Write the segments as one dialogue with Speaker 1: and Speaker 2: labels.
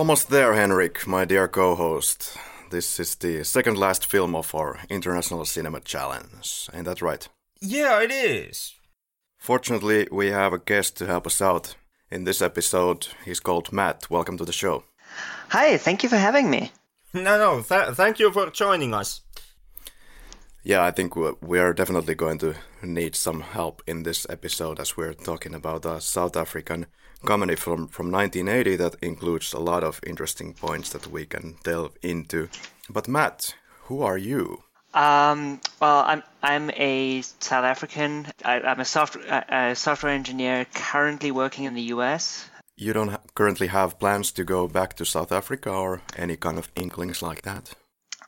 Speaker 1: almost there, Henrik, my dear co host. This is the second last film of our International Cinema Challenge. Ain't that right?
Speaker 2: Yeah, it is.
Speaker 1: Fortunately, we have a guest to help us out. In this episode, he's called Matt. Welcome to the show.
Speaker 3: Hi, thank you for having me.
Speaker 2: No, no, th- thank you for joining us.
Speaker 1: Yeah, I think we are definitely going to need some help in this episode as we're talking about a South African comedy from, from 1980 that includes a lot of interesting points that we can delve into. But Matt, who are you?
Speaker 3: Um, well, I'm I'm a South African. I, am a software a software engineer currently working in the U.S.
Speaker 1: You don't ha- currently have plans to go back to South Africa or any kind of inklings like that.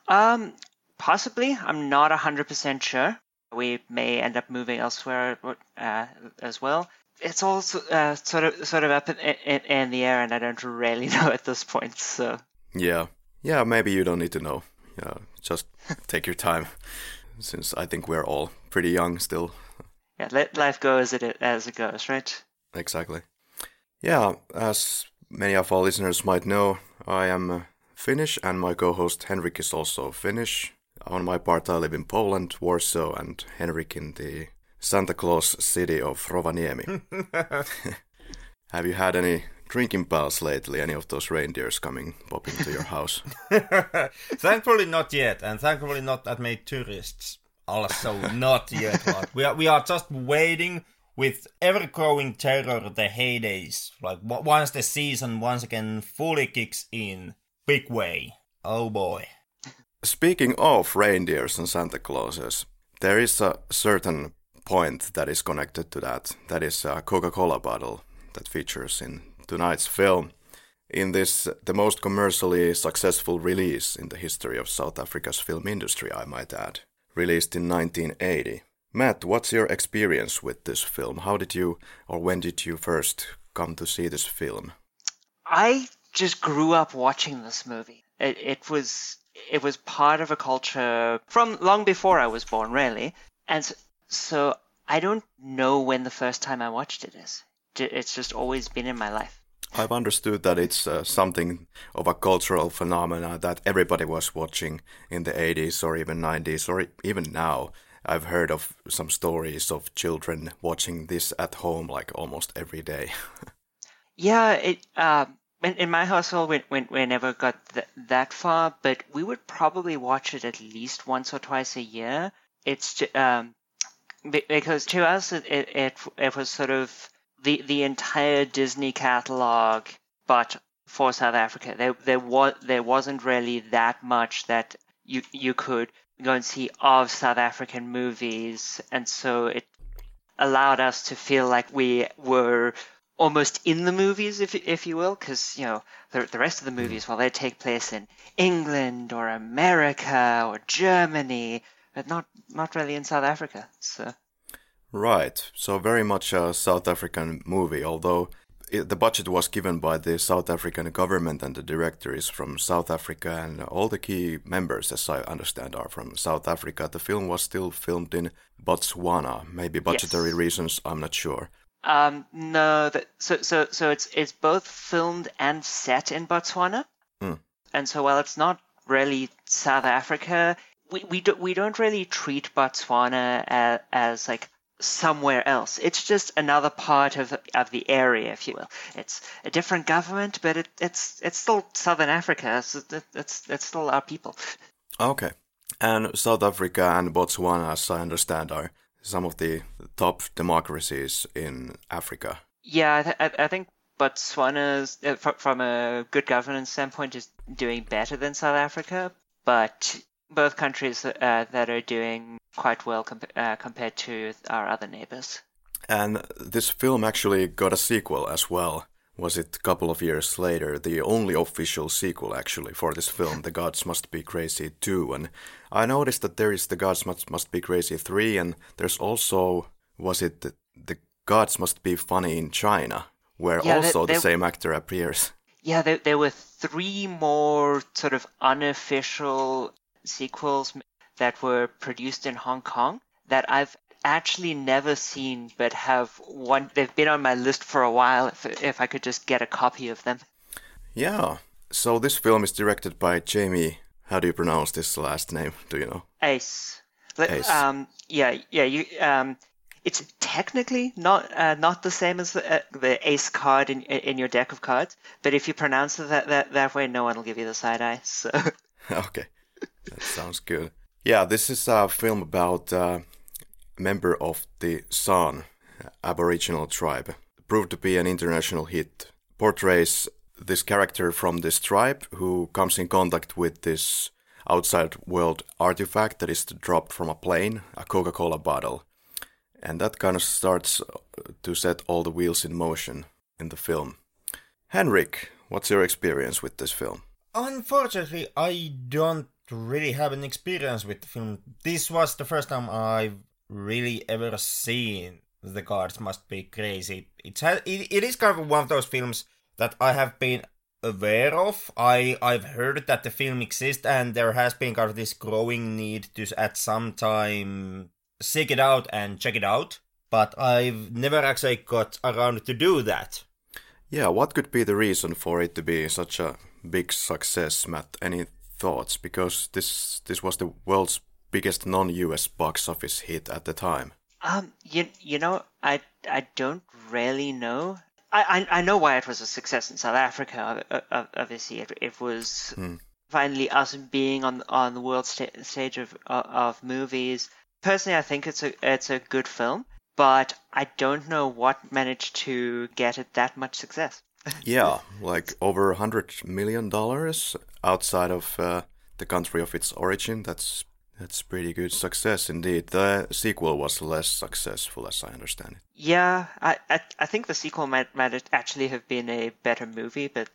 Speaker 3: Um, possibly. I'm not hundred percent sure. We may end up moving elsewhere uh, as well it's all uh, sort of sort of up in, in, in, the air, and I don't really know at this point. So
Speaker 1: yeah, yeah, maybe you don't need to know. Yeah, just take your time, since I think we're all pretty young still.
Speaker 3: Yeah, let life go as it as it goes, right?
Speaker 1: Exactly. Yeah, as many of our listeners might know, I am Finnish, and my co-host Henrik is also Finnish. On my part, I live in Poland, Warsaw, and Henrik in the Santa Claus city of Rovaniemi. Have you had any drinking pals lately? Any of those reindeers coming popping to your house?
Speaker 2: thankfully not yet, and thankfully not that many tourists. Also not yet. we are we are just waiting with ever growing terror the heydays. Like once the season once again fully kicks in, big way. Oh boy.
Speaker 1: Speaking of reindeers and Santa Clauses, there is a certain point that is connected to that. That is a Coca Cola bottle that features in tonight's film. In this, the most commercially successful release in the history of South Africa's film industry, I might add, released in 1980. Matt, what's your experience with this film? How did you, or when did you first come to see this film?
Speaker 3: I just grew up watching this movie. It, it was it was part of a culture from long before I was born, really. And so I don't know when the first time I watched it is. It's just always been in my life.
Speaker 1: I've understood that it's uh, something of a cultural phenomena that everybody was watching in the 80s or even 90s or even now. I've heard of some stories of children watching this at home like almost every day.
Speaker 3: yeah, it uh, in, in, my household we, we, we never got th- that far, but we would probably watch it at least once or twice a year. It's um, because to us it, it it was sort of the the entire Disney catalog, but for South Africa. There there was there wasn't really that much that you you could go and see of South African movies, and so it allowed us to feel like we were almost in the movies, if if you will, because you know the the rest of the movies, mm. well, they take place in England or America or Germany, but not not really in South Africa. So.
Speaker 1: Right. So very much a South African movie, although it, the budget was given by the South African government and the director is from South Africa and all the key members, as I understand, are from South Africa. The film was still filmed in Botswana. Maybe budgetary yes. reasons. I'm not sure.
Speaker 3: Um, no, that, so so so it's it's both filmed and set in Botswana, mm. and so while it's not really South Africa, we we, do, we don't really treat Botswana as, as like somewhere else. It's just another part of of the area, if you will. It's a different government, but it, it's it's still Southern Africa. So it's it's still our people.
Speaker 1: Okay, and South Africa and Botswana, as I understand, are some of the top democracies in Africa.
Speaker 3: Yeah, I, th- I think Botswana, uh, from a good governance standpoint, is doing better than South Africa, but both countries uh, that are doing quite well comp- uh, compared to our other neighbors.
Speaker 1: And this film actually got a sequel as well. Was it a couple of years later? The only official sequel, actually, for this film, The Gods Must Be Crazy 2. And I noticed that there is The Gods Must, Must Be Crazy 3, and there's also, was it The, the Gods Must Be Funny in China, where yeah, also the same actor appears.
Speaker 3: Yeah, there, there were three more sort of unofficial sequels that were produced in Hong Kong that I've actually never seen, but have one. They've been on my list for a while. If if I could just get a copy of them.
Speaker 1: Yeah. So this film is directed by Jamie. How do you pronounce this last name? Do you know?
Speaker 3: Ace.
Speaker 1: Ace.
Speaker 3: Um, yeah, yeah. You. Um, it's technically not uh, not the same as the, uh, the ace card in in your deck of cards, but if you pronounce it that that, that way, no one will give you the side eye. So
Speaker 1: okay, that sounds good. Yeah, this is a film about a member of the San Aboriginal tribe. Proved to be an international hit. Portrays this character from this tribe who comes in contact with this outside world artifact that is dropped from a plane, a Coca-Cola bottle. And that kind of starts to set all the wheels in motion in the film. Henrik, what's your experience with this film?
Speaker 2: Unfortunately, I don't really have an experience with the film. This was the first time I've really ever seen The Gods Must Be Crazy. It's it, it is kind of one of those films that I have been aware of. I I've heard that the film exists, and there has been kind of this growing need to at some time seek it out and check it out. But I've never actually got around to do that.
Speaker 1: Yeah, what could be the reason for it to be such a big success, Matt? Any thoughts? Because this this was the world's biggest non-US box office hit at the time.
Speaker 3: Um, you you know, I I don't really know. I I, I know why it was a success in South Africa. Obviously, it, it was finally us being on on the world sta- stage of of movies. Personally, I think it's a it's a good film, but I don't know what managed to get it that much success.
Speaker 1: Yeah, like over a hundred million dollars outside of uh, the country of its origin. That's that's pretty good success indeed. The sequel was less successful, as I understand it.
Speaker 3: Yeah, I I, I think the sequel might might actually have been a better movie, but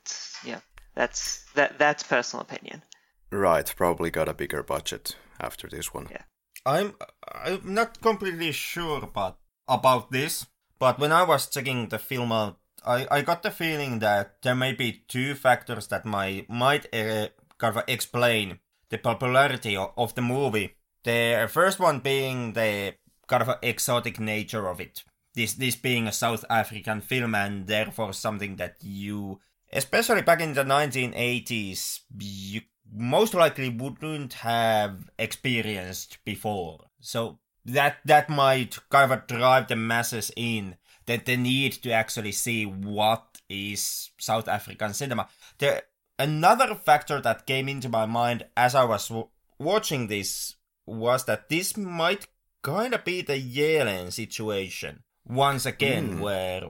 Speaker 3: yeah, that's that that's personal opinion.
Speaker 1: Right, probably got a bigger budget after this one.
Speaker 3: Yeah.
Speaker 2: I'm I'm not completely sure about about this, but when I was checking the film out, I, I got the feeling that there may be two factors that might might uh, kind of explain the popularity of, of the movie. The first one being the kind of exotic nature of it. This this being a South African film and therefore something that you, especially back in the 1980s, you most likely wouldn't have experienced before. So that that might kind of drive the masses in that they need to actually see what is South African cinema. The another factor that came into my mind as I was w- watching this was that this might kind of be the Yeelen situation once again, hmm. where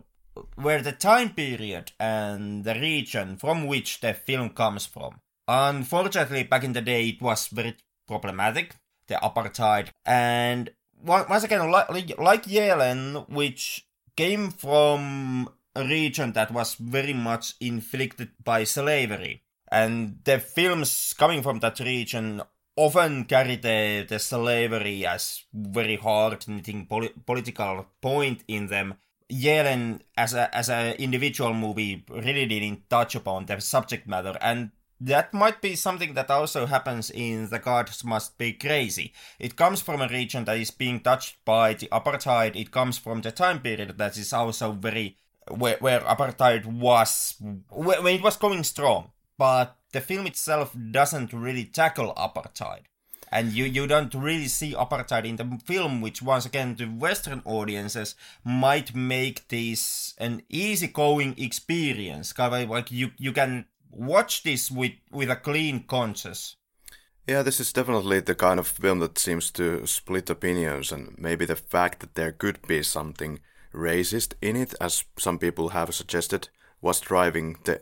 Speaker 2: where the time period and the region from which the film comes from. Unfortunately, back in the day, it was very problematic, the apartheid, and once again, like, like Yeelen, which came from a region that was very much inflicted by slavery. And the films coming from that region often carry the, the slavery as very hard hitting poli- political point in them. Yeelen, as a as an individual movie, really didn't touch upon the subject matter, and that might be something that also happens in The Gods Must Be Crazy. It comes from a region that is being touched by the apartheid. It comes from the time period that is also very where, where apartheid was when it was going strong. But the film itself doesn't really tackle apartheid. And you, you don't really see apartheid in the film, which once again to Western audiences might make this an easygoing experience. Like you, you can watch this with, with a clean conscience.
Speaker 1: Yeah, this is definitely the kind of film that seems to split opinions, and maybe the fact that there could be something racist in it, as some people have suggested, was driving the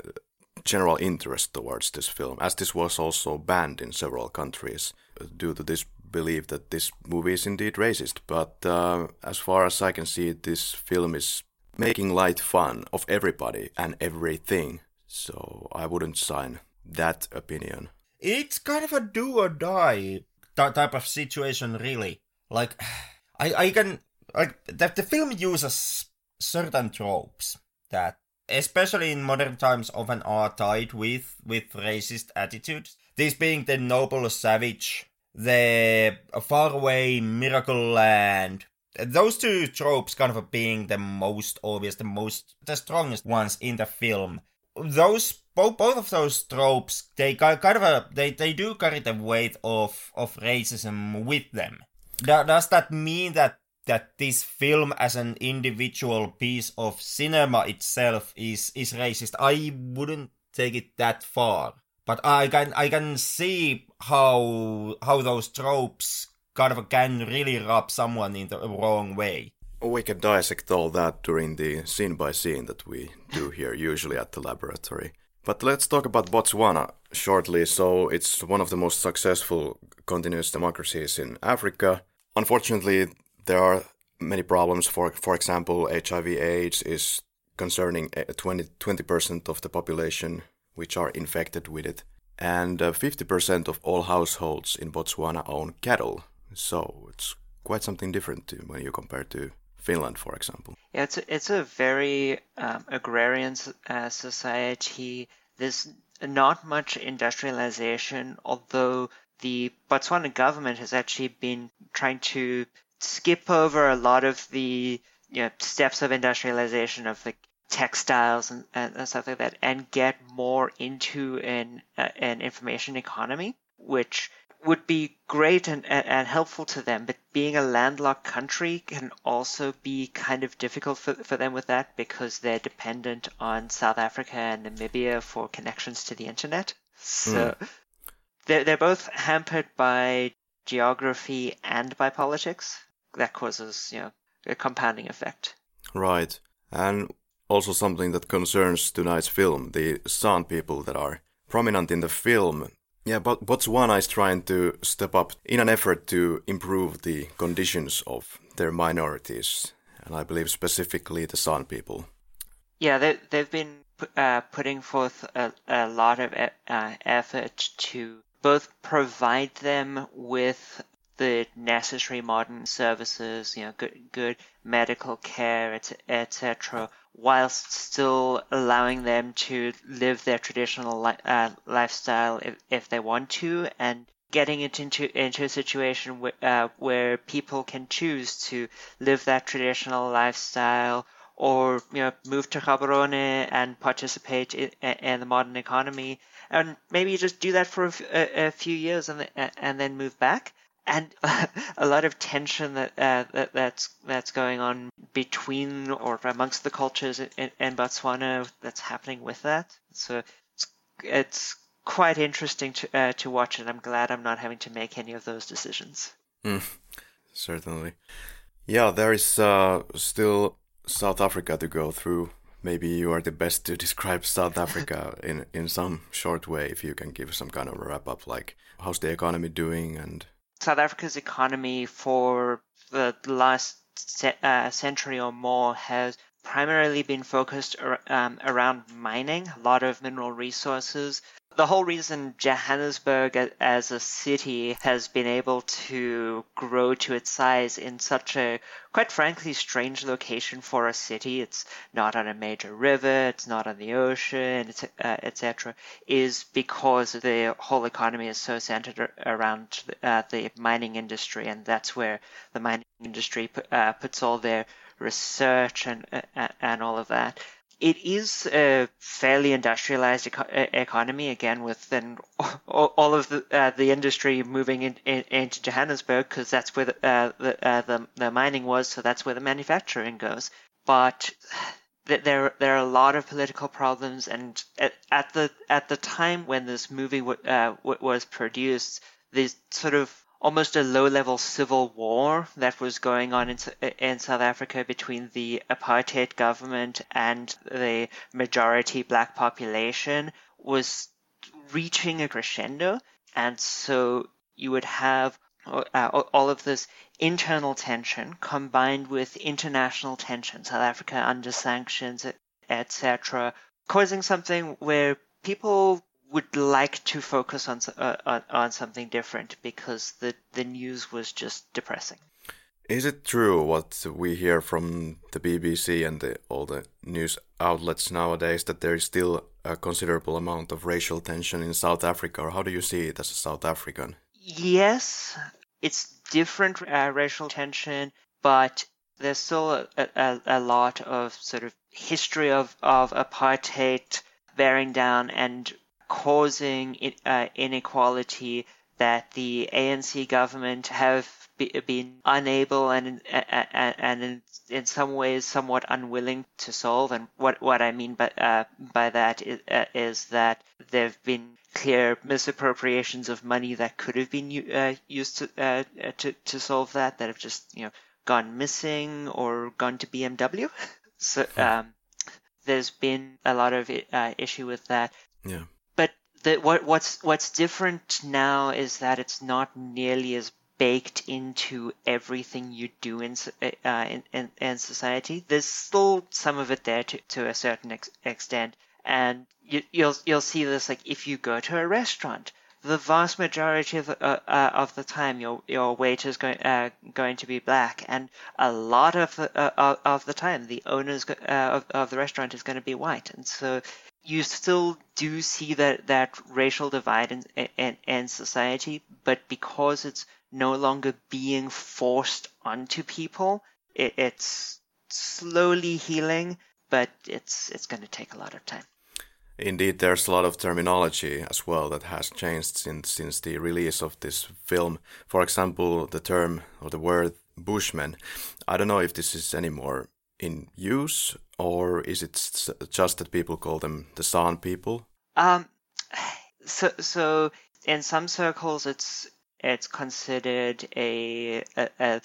Speaker 1: general interest towards this film, as this was also banned in several countries due to this belief that this movie is indeed racist. But uh, as far as I can see, this film is making light fun of everybody and everything, so I wouldn't sign that opinion.
Speaker 2: It's kind of a do or die ty- type of situation, really. Like, I, I can like the, the film uses certain tropes that, especially in modern times, often are tied with with racist attitudes. This being the noble savage, the faraway miracle land. Those two tropes kind of being the most obvious, the most, the strongest ones in the film. Those both both of those tropes they kind of they they do carry the weight of of racism with them. Does that mean that that this film as an individual piece of cinema itself is is racist? I wouldn't take it that far, but I can I can see how how those tropes kind of can really rub someone in the wrong way.
Speaker 1: We can dissect all that during the scene by scene that we do here, usually at the laboratory. But let's talk about Botswana shortly. So, it's one of the most successful continuous democracies in Africa. Unfortunately, there are many problems. For, for example, HIV/AIDS is concerning 20 percent of the population which are infected with it, and uh, 50% of all households in Botswana own cattle. So it's quite something different when you compare to Finland, for example.
Speaker 3: Yeah, it's a, it's a very um, agrarian uh, society. There's not much industrialization, although the Botswana government has actually been trying to skip over a lot of the you know, steps of industrialization of like textiles and, and, stuff like that, and get more into an uh, an information economy, which would be great and, and, helpful to them, but being a landlocked country can also be kind of difficult for, for them with that because they're dependent on South Africa and Namibia for connections to the internet. So mm. they're, they're both hampered by geography and by politics. That causes, you know, a compounding effect.
Speaker 1: Right. And also something that concerns tonight's film, the San people that are prominent in the film yeah, but Botswana is trying to step up in an effort to improve the conditions of their minorities, and I believe specifically the San people.
Speaker 3: Yeah, they, they've been uh, putting forth a, a lot of uh, effort to both provide them with the necessary modern services, you know, good, good medical care, etc., whilst still allowing them to live their traditional li- uh, lifestyle if, if they want to, and getting it into into a situation where, uh, where people can choose to live that traditional lifestyle or you know move to Gaborone and participate in, in, the modern economy and maybe just do that for a, a few years and and then move back and a lot of tension that, uh, that that's that's going on between or amongst the cultures in, in Botswana that's happening with that. So it's, it's quite interesting to uh, to watch, and I'm glad I'm not having to make any of those decisions.
Speaker 1: Mm, certainly, yeah. There is uh, still South Africa to go through. Maybe you are the best to describe South Africa in in some short way. If you can give some kind of wrap up, like how's the economy doing and
Speaker 3: South Africa's economy for the last uh, century or more has primarily been focused um, around mining, a lot of mineral resources, the whole reason Johannesburg as a city has been able to grow to its size in such a, quite frankly, strange location for a city, it's not on a major river, it's not on the ocean, uh, etc., is because the whole economy is so centered around uh, the mining industry, and that's where the mining industry uh, puts all their research and uh, and all of that it is a fairly industrialized eco- economy again, with then all of the uh, the industry moving in, in, into Johannesburg because that's where the, uh, the, uh, the, the mining was, so that's where the manufacturing goes. But there there are a lot of political problems, and at, at the at the time when this movie w- uh, w- was produced, these sort of almost a low-level civil war that was going on in, in South Africa between the apartheid government and the majority black population was reaching a crescendo. And so you would have uh, all of this internal tension combined with international tension, South Africa under sanctions, etc., causing something where people would like to focus on, uh, on, on something different because the the news was just depressing.
Speaker 1: Is it true what we hear from the BBC and the, all the news outlets nowadays that there is still a considerable amount of racial tension in South Africa, or how do you see it as a South African?
Speaker 3: Yes, it's different uh, racial tension, but there's still a, a, a lot of sort of history of, of apartheid bearing down and causing uh, inequality that the ANC government have been unable and and, and in, in some ways somewhat unwilling to solve. And what what I mean by uh, by that is, uh, is that there've been clear misappropriations of money that could have been uh, used to, uh, to to solve that that have just you know gone missing or gone to BMW. so hmm. um, there's been a lot of uh, issue with that.
Speaker 1: Yeah.
Speaker 3: The, what what's what's different now is that it's not nearly as baked into everything you do in uh, in, in, in, society. There's still some of it there to, to a certain ex- extent, and you, you'll you'll see this like if you go to a restaurant, the vast majority of the, uh, uh, of the time your your waiter is going uh, going to be black, and a lot of the uh, of the time the owners uh, of, of the restaurant is going to be white, and so you still do see that that racial divide in, in in society, but because it's no longer being forced onto people. It, it's slowly healing, but it's it's going to take a lot of time.
Speaker 1: Indeed, there's a lot of terminology as well that has changed since since the release of this film. For example, the term or the word Bushman. I don't know if this is anymore in use or is it just that people call them the San people?
Speaker 3: Um, so so in some circles it's it's considered a a, a,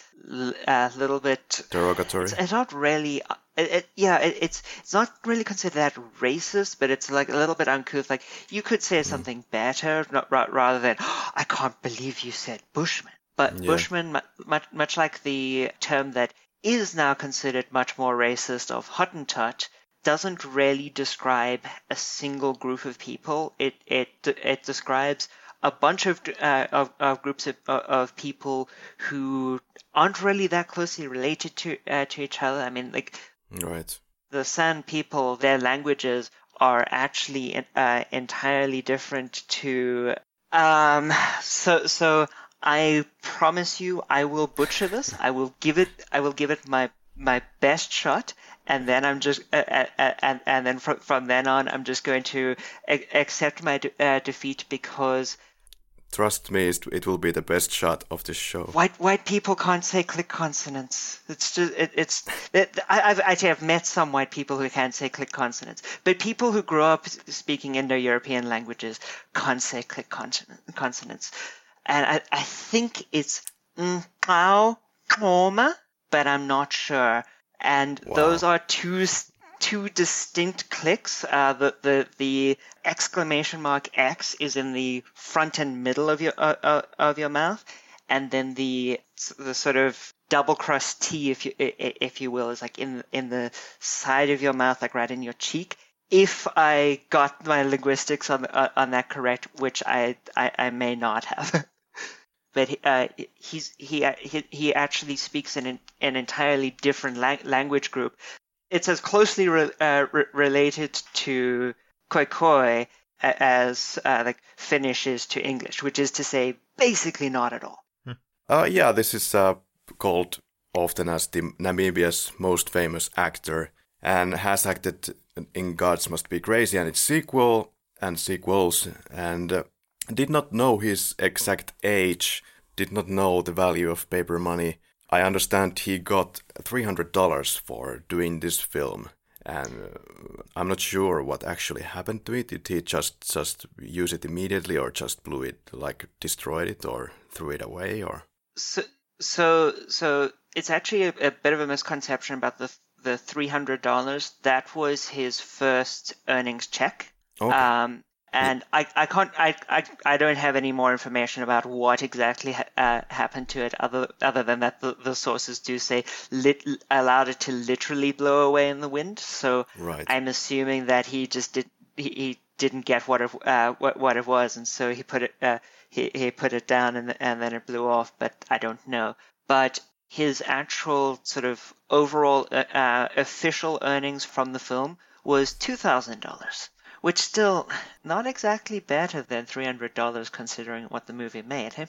Speaker 3: a little bit
Speaker 1: derogatory.
Speaker 3: It's, it's not really. It, it, yeah, it, it's it's not really considered that racist, but it's like a little bit uncouth. Like you could say hmm. something mm. better, not, rather than oh, "I can't believe you said Bushman." But yeah. Bushman, much much like the term that is now considered much more racist of Hottentot, doesn't really describe a single group of people. It it it describes a bunch of uh, of, of, groups of, of people who aren't really that closely related to uh, to each other. I mean, like
Speaker 1: right.
Speaker 3: the San people, their languages are actually uh, entirely different to. Um, so so I promise you, I will butcher this. I will give it. I will give it my my best shot and then I'm just uh, uh, uh, and and then from from then on I'm just going to accept my de- uh, defeat because
Speaker 1: Trust me, it will be the best shot of the show.
Speaker 3: White white people can't say click consonants. It's just it, it's it, I, I've actually I've met some white people who can't say click consonants, but people who grow up speaking Indo-European languages can't say click consonants, and I, I think it's koma, but I'm not sure. And wow. those are two two distinct clicks. Uh, the, the the exclamation mark X is in the front and middle of your uh, uh, of your mouth, and then the the sort of double cross T, if you if you will, is like in in the side of your mouth, like right in your cheek. If I got my linguistics on uh, on that correct, which I I, I may not have. but uh, he's he, he he actually speaks an, an entirely different language group it's as closely re- uh, re- related to Khoikhoi as uh, like Finnish is to English, which is to say, basically not at all.
Speaker 1: Hmm. Uh, yeah, this is uh, called often as the Namibia's most famous actor and has acted in Gods Must Be Crazy and its sequel and sequels and uh, did not know his exact age, did not know the value of paper money I understand he got $300 for doing this film, and uh, I'm not sure what actually happened to it. Did he just just use it immediately, or just blew it, like destroyed it, or threw it away, or?
Speaker 3: So, so, so it's actually a, a bit of a misconception about the the three hundred dollars. That was his first earnings check. Okay. Um, and I, I can't I, I, I don't have any more information about what exactly ha- uh, happened to it other other than that the, the sources do say lit, allowed it to literally blow away in the wind. So
Speaker 1: right.
Speaker 3: I'm assuming that he just did he, he didn't get what it uh, what what it was. And so he put it uh, he, he put it down and and then it blew off but I don't know. But his actual sort of overall uh, uh official earnings from the film was two thousand dollars which still not exactly better than $300 considering what the movie made. Hey?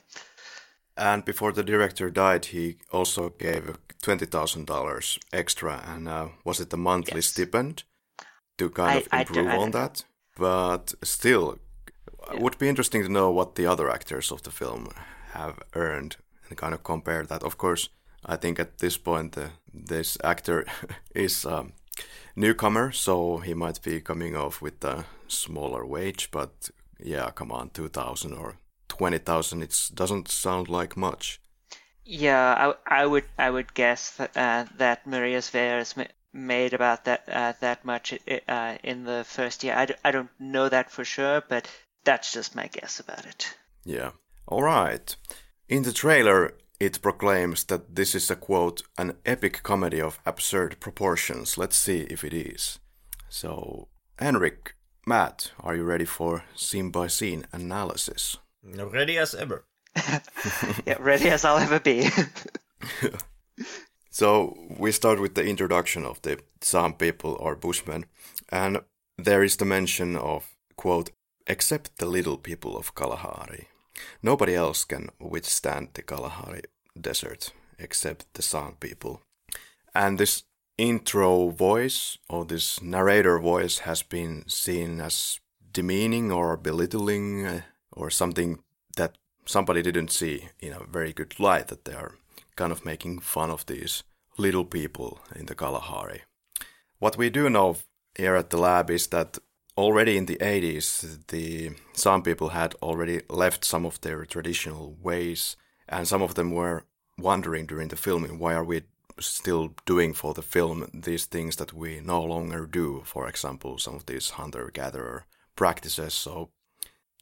Speaker 1: And before the director died, he also gave $20,000 extra. And uh, was it a monthly yes. stipend to kind I, of improve on that? but still, it would be interesting to know what the other actors of the film have earned and kind of compare that. Of course, I think at this point uh, this actor is a newcomer, so he might be coming off with a smaller wage. But yeah, come on, two thousand or twenty thousand, it doesn't sound like much.
Speaker 3: Yeah, I, I would I would guess that uh, that Marius Weyers made about that uh, that much uh, in the first year. I d- I don't know that for sure, but that's just my guess about it.
Speaker 1: Yeah. All right. In the trailer, it proclaims that this is a quote, an epic comedy of absurd proportions. Let's see if it is. So, Henrik, Matt, are you ready for scene by scene analysis?
Speaker 2: Ready as ever.
Speaker 3: yeah, ready as I'll ever be.
Speaker 1: so, we start with the introduction of the San people or Bushmen, and there is the mention of, quote, except the little people of Kalahari. Nobody else can withstand the Kalahari desert except the San people. And this intro voice or this narrator voice has been seen as demeaning or belittling uh, or something that somebody didn't see in a very good light that they are kind of making fun of these little people in the Kalahari. What we do know here at the lab is that already in the 80s, the San people had already left some of their traditional ways, and some of them were wondering during the filming why are we still doing for the film these things that we no longer do. For example, some of these hunter gatherer practices. So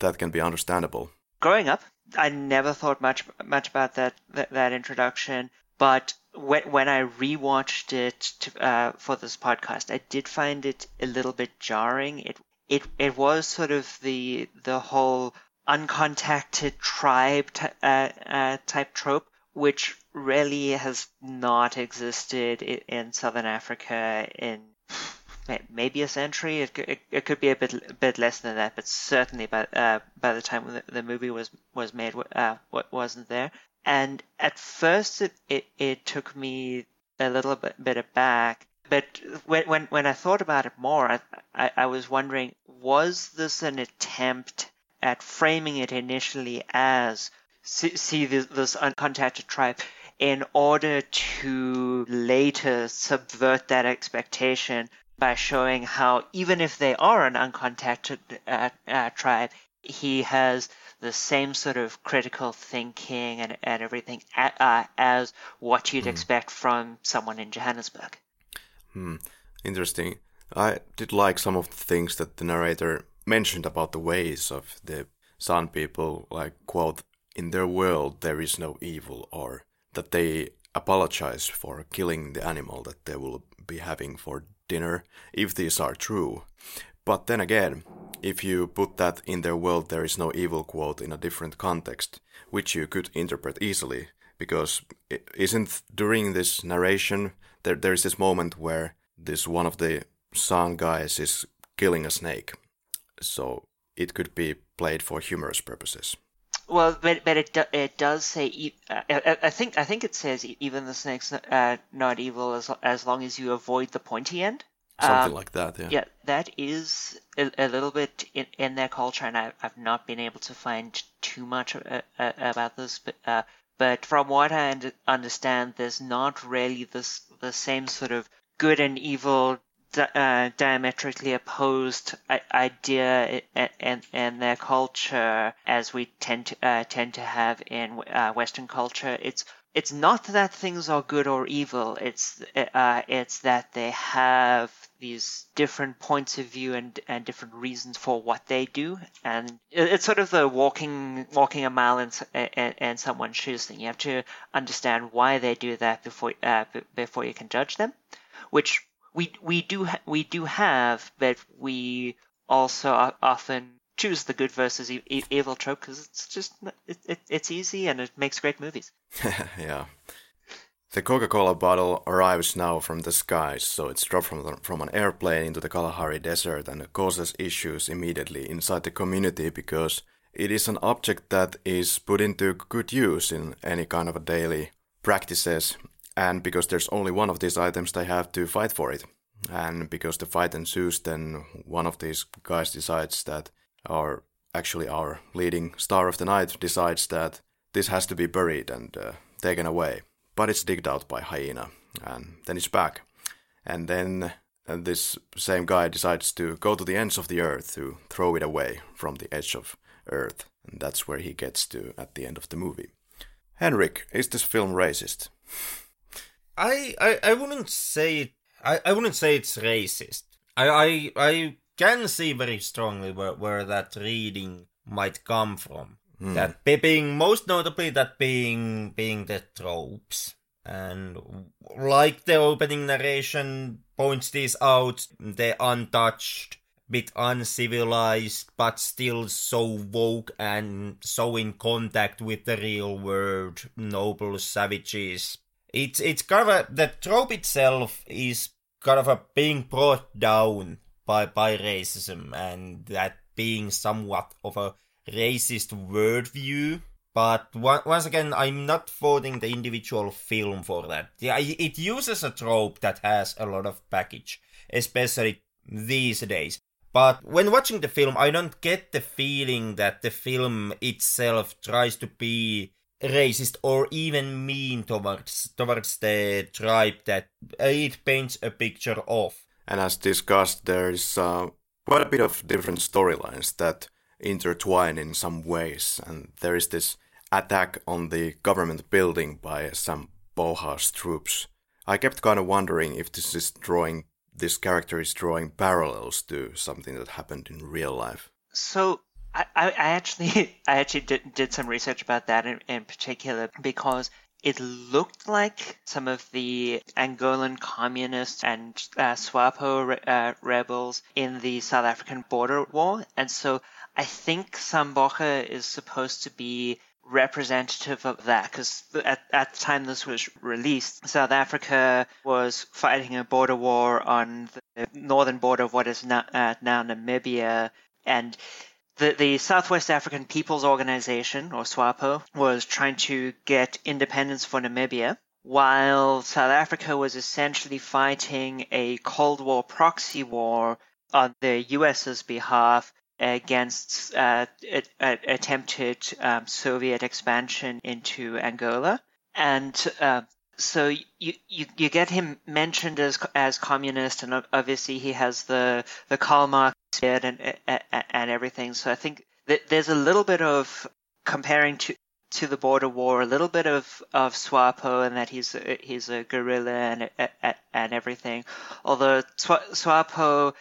Speaker 1: that can be understandable.
Speaker 3: Growing up, I never thought much much about that that, that introduction, but when when I rewatched it to, uh, for this podcast, I did find it a little bit jarring. It it it was sort of the the whole uncontacted tribe t- uh, uh, type trope, which really has not existed in Southern Africa in maybe a century. It, it, it, could be a bit a bit less than that, but certainly by uh, by the time the, the movie was was made, uh, wasn't there. And at first, it, it, it took me a little bit, bit aback. But when, when, when I thought about it more, I, I, I was wondering, was this an attempt at framing it initially as see, see this, this uncontacted tribe in order to later subvert that expectation by showing how even if they are an uncontacted uh, uh, tribe, he has the same sort of critical thinking and, and everything uh, as what you'd mm. expect from someone in Johannesburg.
Speaker 1: Hmm. Interesting. I did like some of the things that the narrator mentioned about the ways of the San people, like, quote, in their world there is no evil, or that they apologize for killing the animal that they will be having for dinner, if these are true. But then again, if you put that in their world there is no evil quote in a different context, which you could interpret easily, because isn't during this narration there there is this moment where this one of the San guys is killing a snake, so it could be played for humorous purposes.
Speaker 3: Well, but but it do, it does say uh, I, I, think I think it says even the snake's uh, not evil as as long as you avoid the pointy end.
Speaker 1: Something um, like that, yeah.
Speaker 3: Yeah, that is a, a little bit in, in, their culture, and I, have not been able to find too much uh, uh, about this. But, uh, but from what I understand, there's not really this the same sort of good and evil uh, diametrically opposed idea and and their culture as we tend to uh, tend to have in uh, Western culture. It's it's not that things are good or evil. It's uh, it's that they have these different points of view and, and different reasons for what they do, and it's sort of the walking walking a mile in, in someone's shoes thing. You have to understand why they do that before uh, before you can judge them, which we we do ha- we do have, but we also often choose the good versus e- evil trope because it's just it, it, it's easy and it makes great movies.
Speaker 1: yeah. The Coca-Cola bottle arrives now from the skies, so it's dropped from, the, from an airplane into the Kalahari Desert and causes issues immediately inside the community because it is an object that is put into good use in any kind of a daily practices, and because there's only one of these items, they have to fight for it. And because the fight ensues, then one of these guys decides that, or actually our leading star of the night decides that this has to be buried and uh, taken away. But it's digged out by hyena, and then it's back. And then uh, this same guy decides to go to the ends of the earth to throw it away from the edge of earth. And that's where he gets to at the end of the movie. Henrik, is this film racist?
Speaker 2: I, I, I wouldn't say it. I, I wouldn't say it's racist. I, I, I can see very strongly where, where that reading might come from. Mm. That being most notably that being being the tropes and like the opening narration points this out, the untouched, bit uncivilized, but still so woke and so in contact with the real world, noble savages. It's it's kind of a the trope itself is kind of a being brought down by by racism and that being somewhat of a racist worldview. But once again, I'm not faulting the individual film for that. Yeah, it uses a trope that has a lot of package, especially these days. But when watching the film, I don't get the feeling that the film itself tries to be racist or even mean towards towards the tribe that it paints a picture of.
Speaker 1: And as discussed, there's uh, quite a bit of different storylines that intertwine in some ways, and there is this attack on the government building by some Bauhaus troops. I kept kind of wondering if this is drawing this character is drawing parallels to something that happened in real life.
Speaker 3: So I, I actually I actually did, did some research about that in, in particular because it looked like some of the Angolan communists and uh, SWAPO re- uh, rebels in the South African border war. And so I think Sam Boga is supposed to be representative of that because at, at the time this was released, South Africa was fighting a border war on the northern border of what is now, uh, now Namibia. And the, the Southwest African People's Organization, or SWAPO, was trying to get independence for Namibia, while South Africa was essentially fighting a Cold War proxy war on the US's behalf against uh, a, a attempted um, Soviet expansion into Angola. And uh, so you, you you get him mentioned as as communist, and obviously he has the the Karl Marx beard and and everything. So I think that there's a little bit of comparing to to the border war, a little bit of of Swapo, and that he's a, he's a guerrilla and and everything. Although Swapo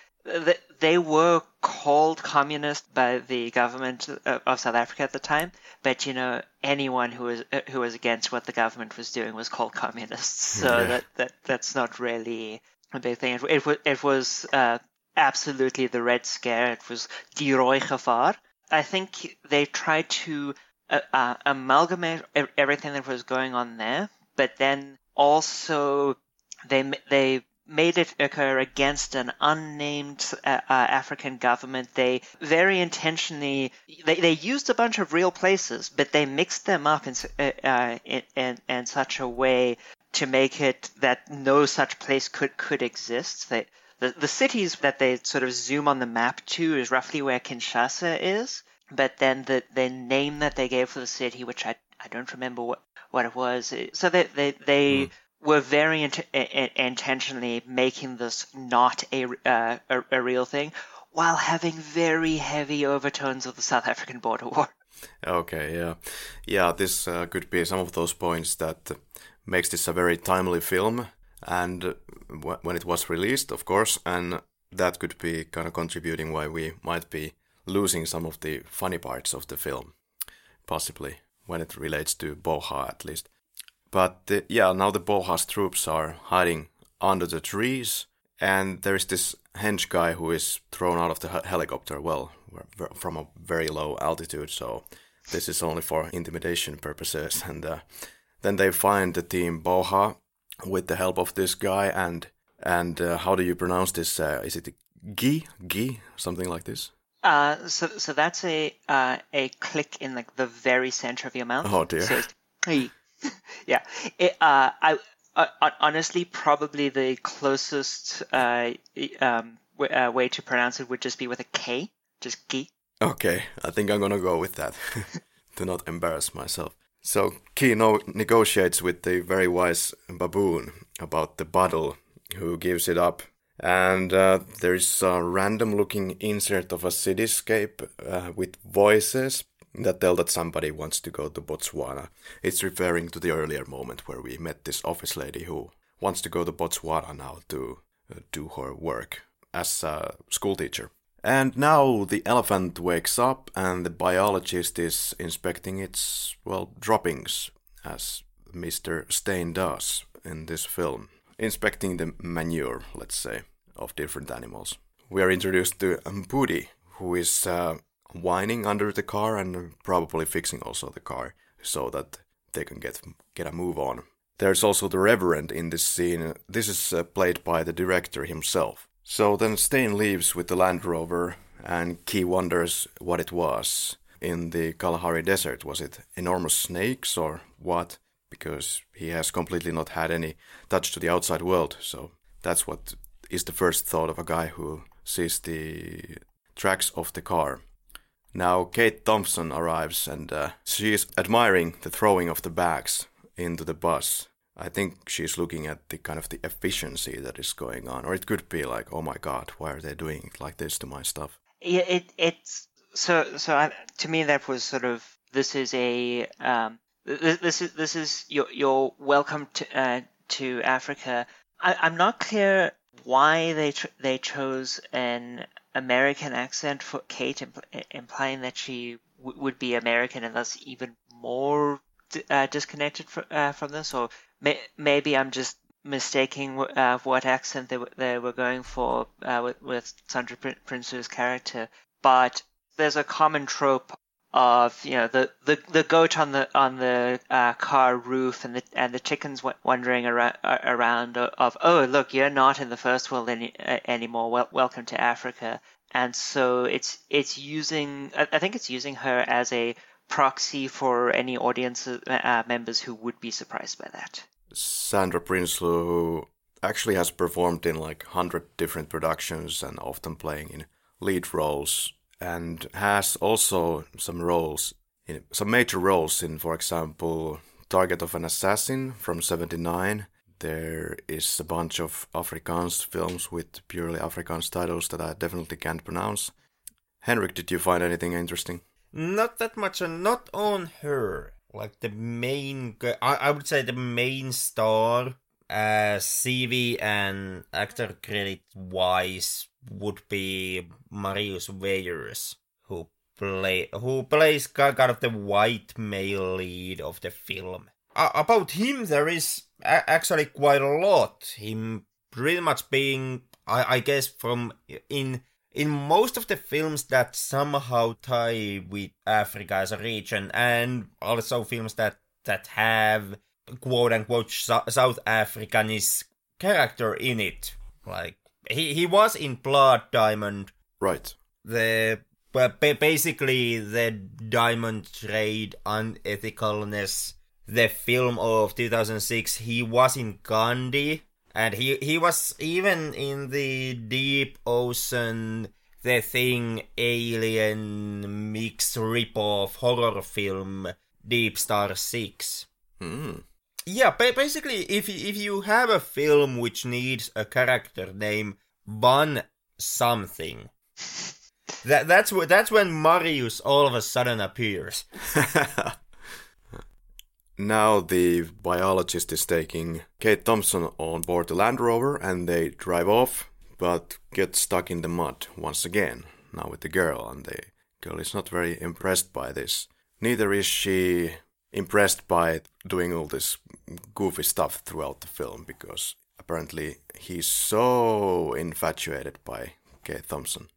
Speaker 3: they were called communist by the government of South Africa at the time, but you know anyone who was who was against what the government was doing was called communists. So yeah. that, that that's not really a big thing. It, it was it was uh, absolutely the Red Scare. It was die Gevaar. I think they tried to uh, uh, amalgamate everything that was going on there, but then also they they made it occur against an unnamed uh, uh, African government. They very intentionally they, they used a bunch of real places, but they mixed them up in, uh, uh, in, in, in such a way to make it that no such place could could exist. They, the the cities that they sort of zoom on the map to is roughly where Kinshasa is, but then the the name that they gave for the city, which I I don't remember what what it was. So they they they. Mm were very int- intentionally making this not a, uh, a, a real thing, while having very heavy overtones of the South African border war.
Speaker 1: Okay, yeah, yeah. This uh, could be some of those points that makes this a very timely film, and when it was released, of course, and that could be kind of contributing why we might be losing some of the funny parts of the film, possibly when it relates to Boha at least. But uh, yeah, now the Bauhaus troops are hiding under the trees, and there is this hench guy who is thrown out of the helicopter, well, from a very low altitude, so this is only for intimidation purposes. And uh, then they find the team Boha with the help of this guy, and and uh, how do you pronounce this? Uh, is it Gi? Gi? Something like this?
Speaker 3: Uh, so so that's a uh, a click in like the very center of your mouth.
Speaker 1: Oh dear. So
Speaker 3: yeah, it, uh, I uh, honestly, probably the closest uh, um, w- uh, way to pronounce it would just be with a K, just Ki.
Speaker 1: Okay, I think I'm gonna go with that to not embarrass myself. So Ki no- negotiates with the very wise baboon about the bottle, who gives it up. And uh, there is a random looking insert of a cityscape uh, with voices that tell that somebody wants to go to Botswana. It's referring to the earlier moment where we met this office lady who wants to go to Botswana now to uh, do her work as a school teacher. And now the elephant wakes up and the biologist is inspecting its, well, droppings, as Mr. Steyn does in this film. Inspecting the manure, let's say, of different animals. We are introduced to Mpudi, who is uh, whining under the car and probably fixing also the car so that they can get get a move on. There's also the Reverend in this scene. This is uh, played by the director himself. So then Steyn leaves with the Land Rover, and Ki wonders what it was in the Kalahari Desert. Was it enormous snakes or what? Because he has completely not had any touch to the outside world. So that's what is the first thought of a guy who sees the tracks of the car. Now Kate Thompson arrives and uh, she is admiring the throwing of the bags into the bus. I think she's looking at the kind of the efficiency that is going on, or it could be like, oh my god, why are they doing like this to my stuff?
Speaker 3: Yeah, it it's so so. I, to me, that was sort of this is a um, this, this is this is your your welcome to uh, to Africa. I, I'm not clear why they tr- they chose an American accent for Kate, impl- implying that she w- would be American and thus even more uh, disconnected fr- uh, from this. Or may- maybe I'm just mistaking uh, what accent they, w- they were going for uh, with, with Sandra Prin- Prince's character. But there's a common trope of you know the, the, the goat on the on the uh, car roof and the and the chickens wandering around, around of oh look you're not in the first world any, anymore well, welcome to Africa and so it's it's using I think it's using her as a proxy for any audience uh, members who would be surprised by that.
Speaker 1: Sandra Prinsloo, who actually has performed in like hundred different productions and often playing in lead roles and has also some roles in some major roles in, for example, Target of an Assassin from '79. There is a bunch of Afrikaans films with purely Afrikaans titles that I definitely can't pronounce. Henrik, did you find anything interesting?
Speaker 2: Not that much, and not on her. Like the main, I, I would say the main star, uh, CV and actor credit wise would be Marius Weyers, who play who plays kind of the white male lead of the film. Uh, about him, there is a- actually quite a lot. Him pretty much being, I, I guess, from in in most of the films that somehow tie with Africa as a region, and also films that that have quote unquote South Africanist character in it, like he he was in Blood Diamond.
Speaker 1: Right.
Speaker 2: The but basically the diamond trade unethicalness. The film of 2006. He was in Gandhi, and he he was even in the Deep Ocean. The Thing alien mixed rip-off horror film Deep Star Six.
Speaker 1: Hmm.
Speaker 2: Yeah, basically, if if you have a film which needs a character name Van something, that that's that's when Marius all of a sudden appears.
Speaker 1: now the biologist is taking Kate Thompson on board the Land Rover, and they drive off, but get stuck in the mud once again. Now with the girl, and the girl is not very impressed by this. Neither is she impressed by doing all this goofy stuff throughout the film because apparently he's so infatuated by Kate Thompson.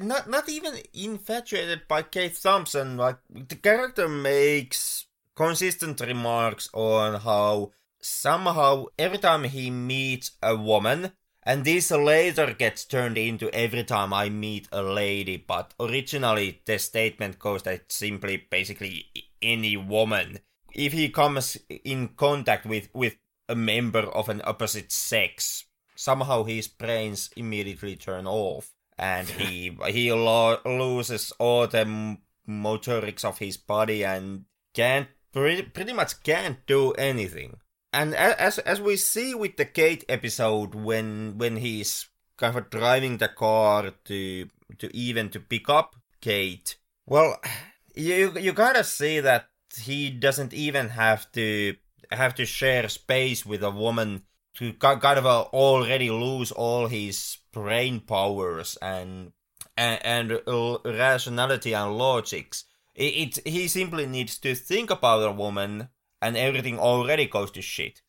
Speaker 2: Not not even infatuated by Kate Thompson. Like the character makes consistent remarks on how somehow every time he meets a woman, and this later gets turned into every time I meet a lady, but originally the statement goes that simply basically any woman. If he comes in contact with, with a member of an opposite sex, somehow his brains immediately turn off, and he he lo- loses all the motorics of his body and can't pretty, pretty much can't do anything. And as as we see with the Kate episode, when when he's kind of driving the car to to even to pick up Kate, well, you you gotta see that he doesn't even have to have to share space with a woman to kind of already lose all his brain powers and and, and rationality and logics. It, it he simply needs to think about a woman, and everything already goes to shit.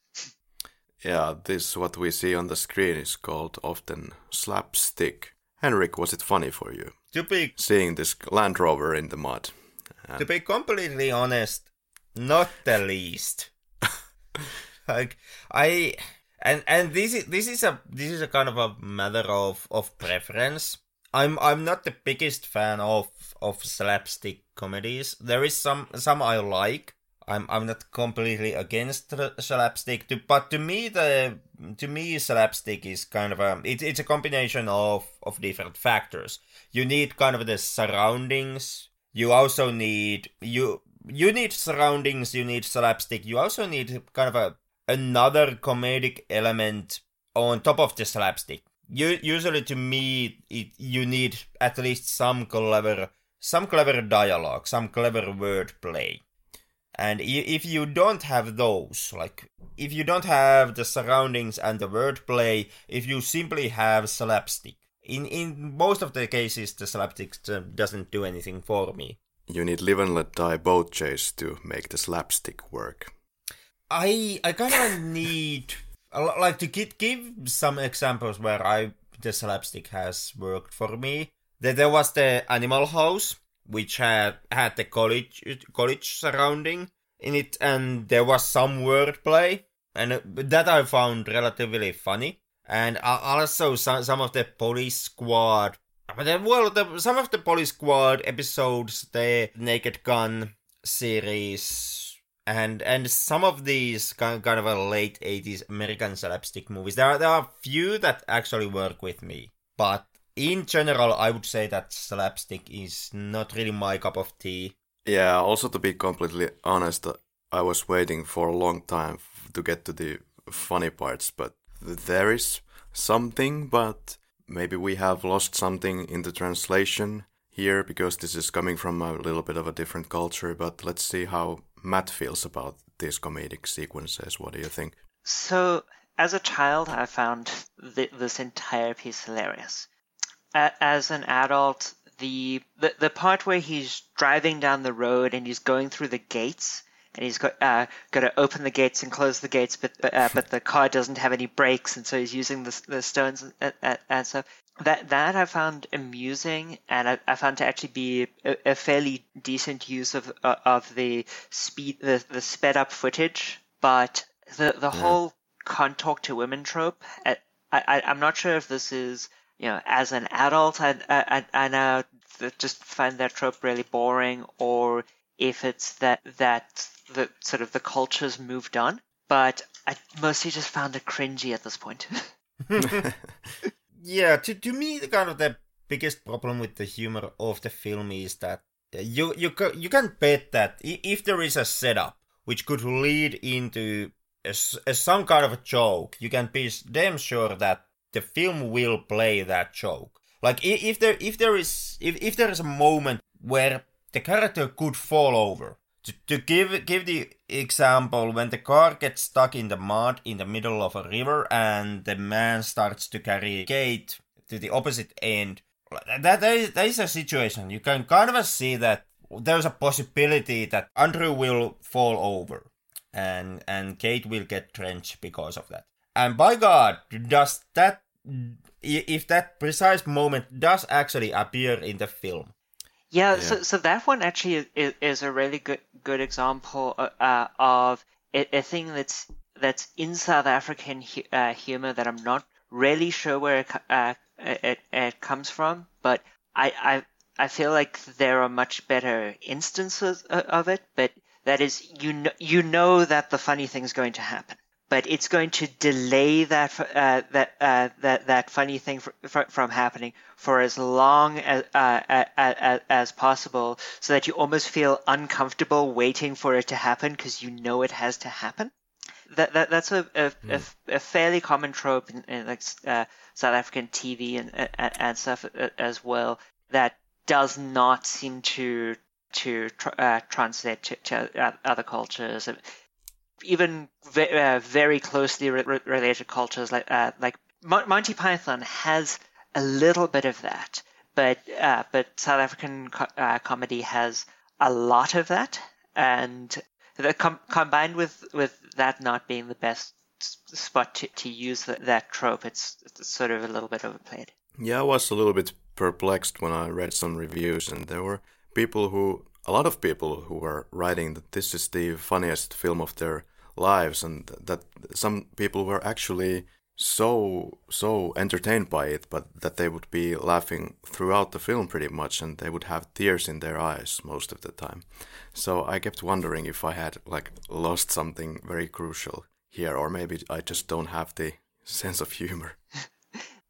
Speaker 1: Yeah, this what we see on the screen is called often slapstick. Henrik, was it funny for you?
Speaker 2: To be
Speaker 1: seeing this Land Rover in the mud.
Speaker 2: To be completely honest, not the least. like I and and this is this is a this is a kind of a matter of of preference. I'm I'm not the biggest fan of of slapstick comedies. There is some some I like. I'm I'm not completely against slapstick, but to me the to me slapstick is kind of a it, it's a combination of of different factors. You need kind of the surroundings. You also need you you need surroundings. You need slapstick. You also need kind of a another comedic element on top of the slapstick. You, usually, to me, it, you need at least some clever, some clever dialogue, some clever wordplay. And if you don't have those, like if you don't have the surroundings and the wordplay, if you simply have slapstick, in in most of the cases, the slapstick doesn't do anything for me.
Speaker 1: You need live and let die boat chase to make the slapstick work.
Speaker 2: I I kind of need like to give some examples where I the slapstick has worked for me. There, there was the Animal House, which had had the college college surrounding in it, and there was some wordplay, and uh, that I found relatively funny. And uh, also some some of the Police Squad. Well, the, some of the Police Squad episodes, the Naked Gun series, and and some of these kind kind of a late 80s american slapstick movies. There are, there are few that actually work with me but in general i would say that slapstick is not really my cup of tea.
Speaker 1: Yeah also to be completely honest i was waiting for a long time to get to the funny parts but there is something but maybe we have lost something in the translation here because this is coming from a little bit of a different culture but let's see how Matt feels about these comedic sequences. What do you think?
Speaker 3: So, as a child, I found th- this entire piece hilarious. A- as an adult, the, the the part where he's driving down the road and he's going through the gates and he's got uh, got to open the gates and close the gates, but but, uh, but the car doesn't have any brakes, and so he's using the, the stones and, and, and stuff that that I found amusing, and I, I found to actually be a, a, fairly decent use of uh, of the speed the, the sped up footage. But the the yeah. whole can't talk to women trope, I, I I'm not sure if this is you know as an adult I I I now just find that trope really boring, or if it's that that the sort of the culture's moved on. But I mostly just found it cringy at this point.
Speaker 2: yeah, to to me, the kind of the biggest problem with the humor of the film is that you you you can bet that if there is a setup which could lead into a, a, some kind of a joke, you can be damn sure that the film will play that joke. Like if there if there is if, if there is a moment where the character could fall over. To, to give give the example, when the car gets stuck in the mud in the middle of a river and the man starts to carry Kate to the opposite end, that, that, is, that is a situation. You can kind of see that there's a possibility that Andrew will fall over and and Kate will get drenched because of that. And by God, does that if that precise moment does actually appear in the film,
Speaker 3: yeah, yeah, So, so that one actually is, is a really good good example uh, uh of a, a, thing that's that's in South African uh, humor that I'm not really sure where it, uh, it, it comes from, but I, I I feel like there are much better instances of it. But that is you know you know that the funny thing's going to happen, but it's going to delay that uh, that uh, that that funny thing for, for, from happening for as long as, uh, as as possible, so that you almost feel uncomfortable waiting for it to happen because you know it has to happen. That, that that's a a, mm. a, hmm. a fairly common trope in, in like uh, South African TV and, and, and stuff uh, as well. That does not seem to to uh, translate to, to, other cultures even ve- uh, very closely re- related cultures like uh, like Monty Python has a little bit of that, but uh, but South African co- uh, comedy has a lot of that, and the com- combined with with that not being the best spot to, to use that trope, it's, it's sort of a little bit overplayed.
Speaker 1: Yeah, I was a little bit perplexed when I read some reviews, and there were people who a lot of people who were writing that this is the funniest film of their lives and that some people were actually so so entertained by it but that they would be laughing throughout the film pretty much and they would have tears in their eyes most of the time. So i kept wondering if i had like lost something very crucial here or maybe i just don't have the sense of humor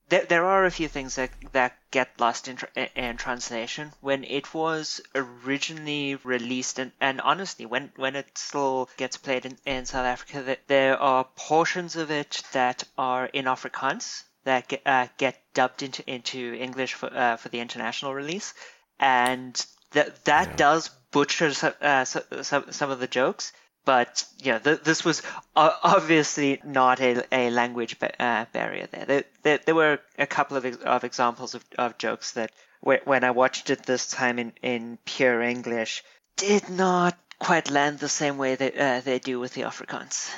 Speaker 3: there, there are a few things that, that get lost in, in translation. When it was originally released, and, and honestly, when, when it still gets played in, in South Africa, that there are portions of it that are in Afrikaans that get, uh, get dubbed into, into English for, uh, for the international release. And that that yeah. does butcher uh, some, some of the jokes but yeah, th- this was obviously not a, a language ba- uh, barrier there. There, there. there, were a couple of, ex- of examples of, of jokes that when I watched it this time in, in pure English did not quite land the same way that uh, they do with the Afrikaans.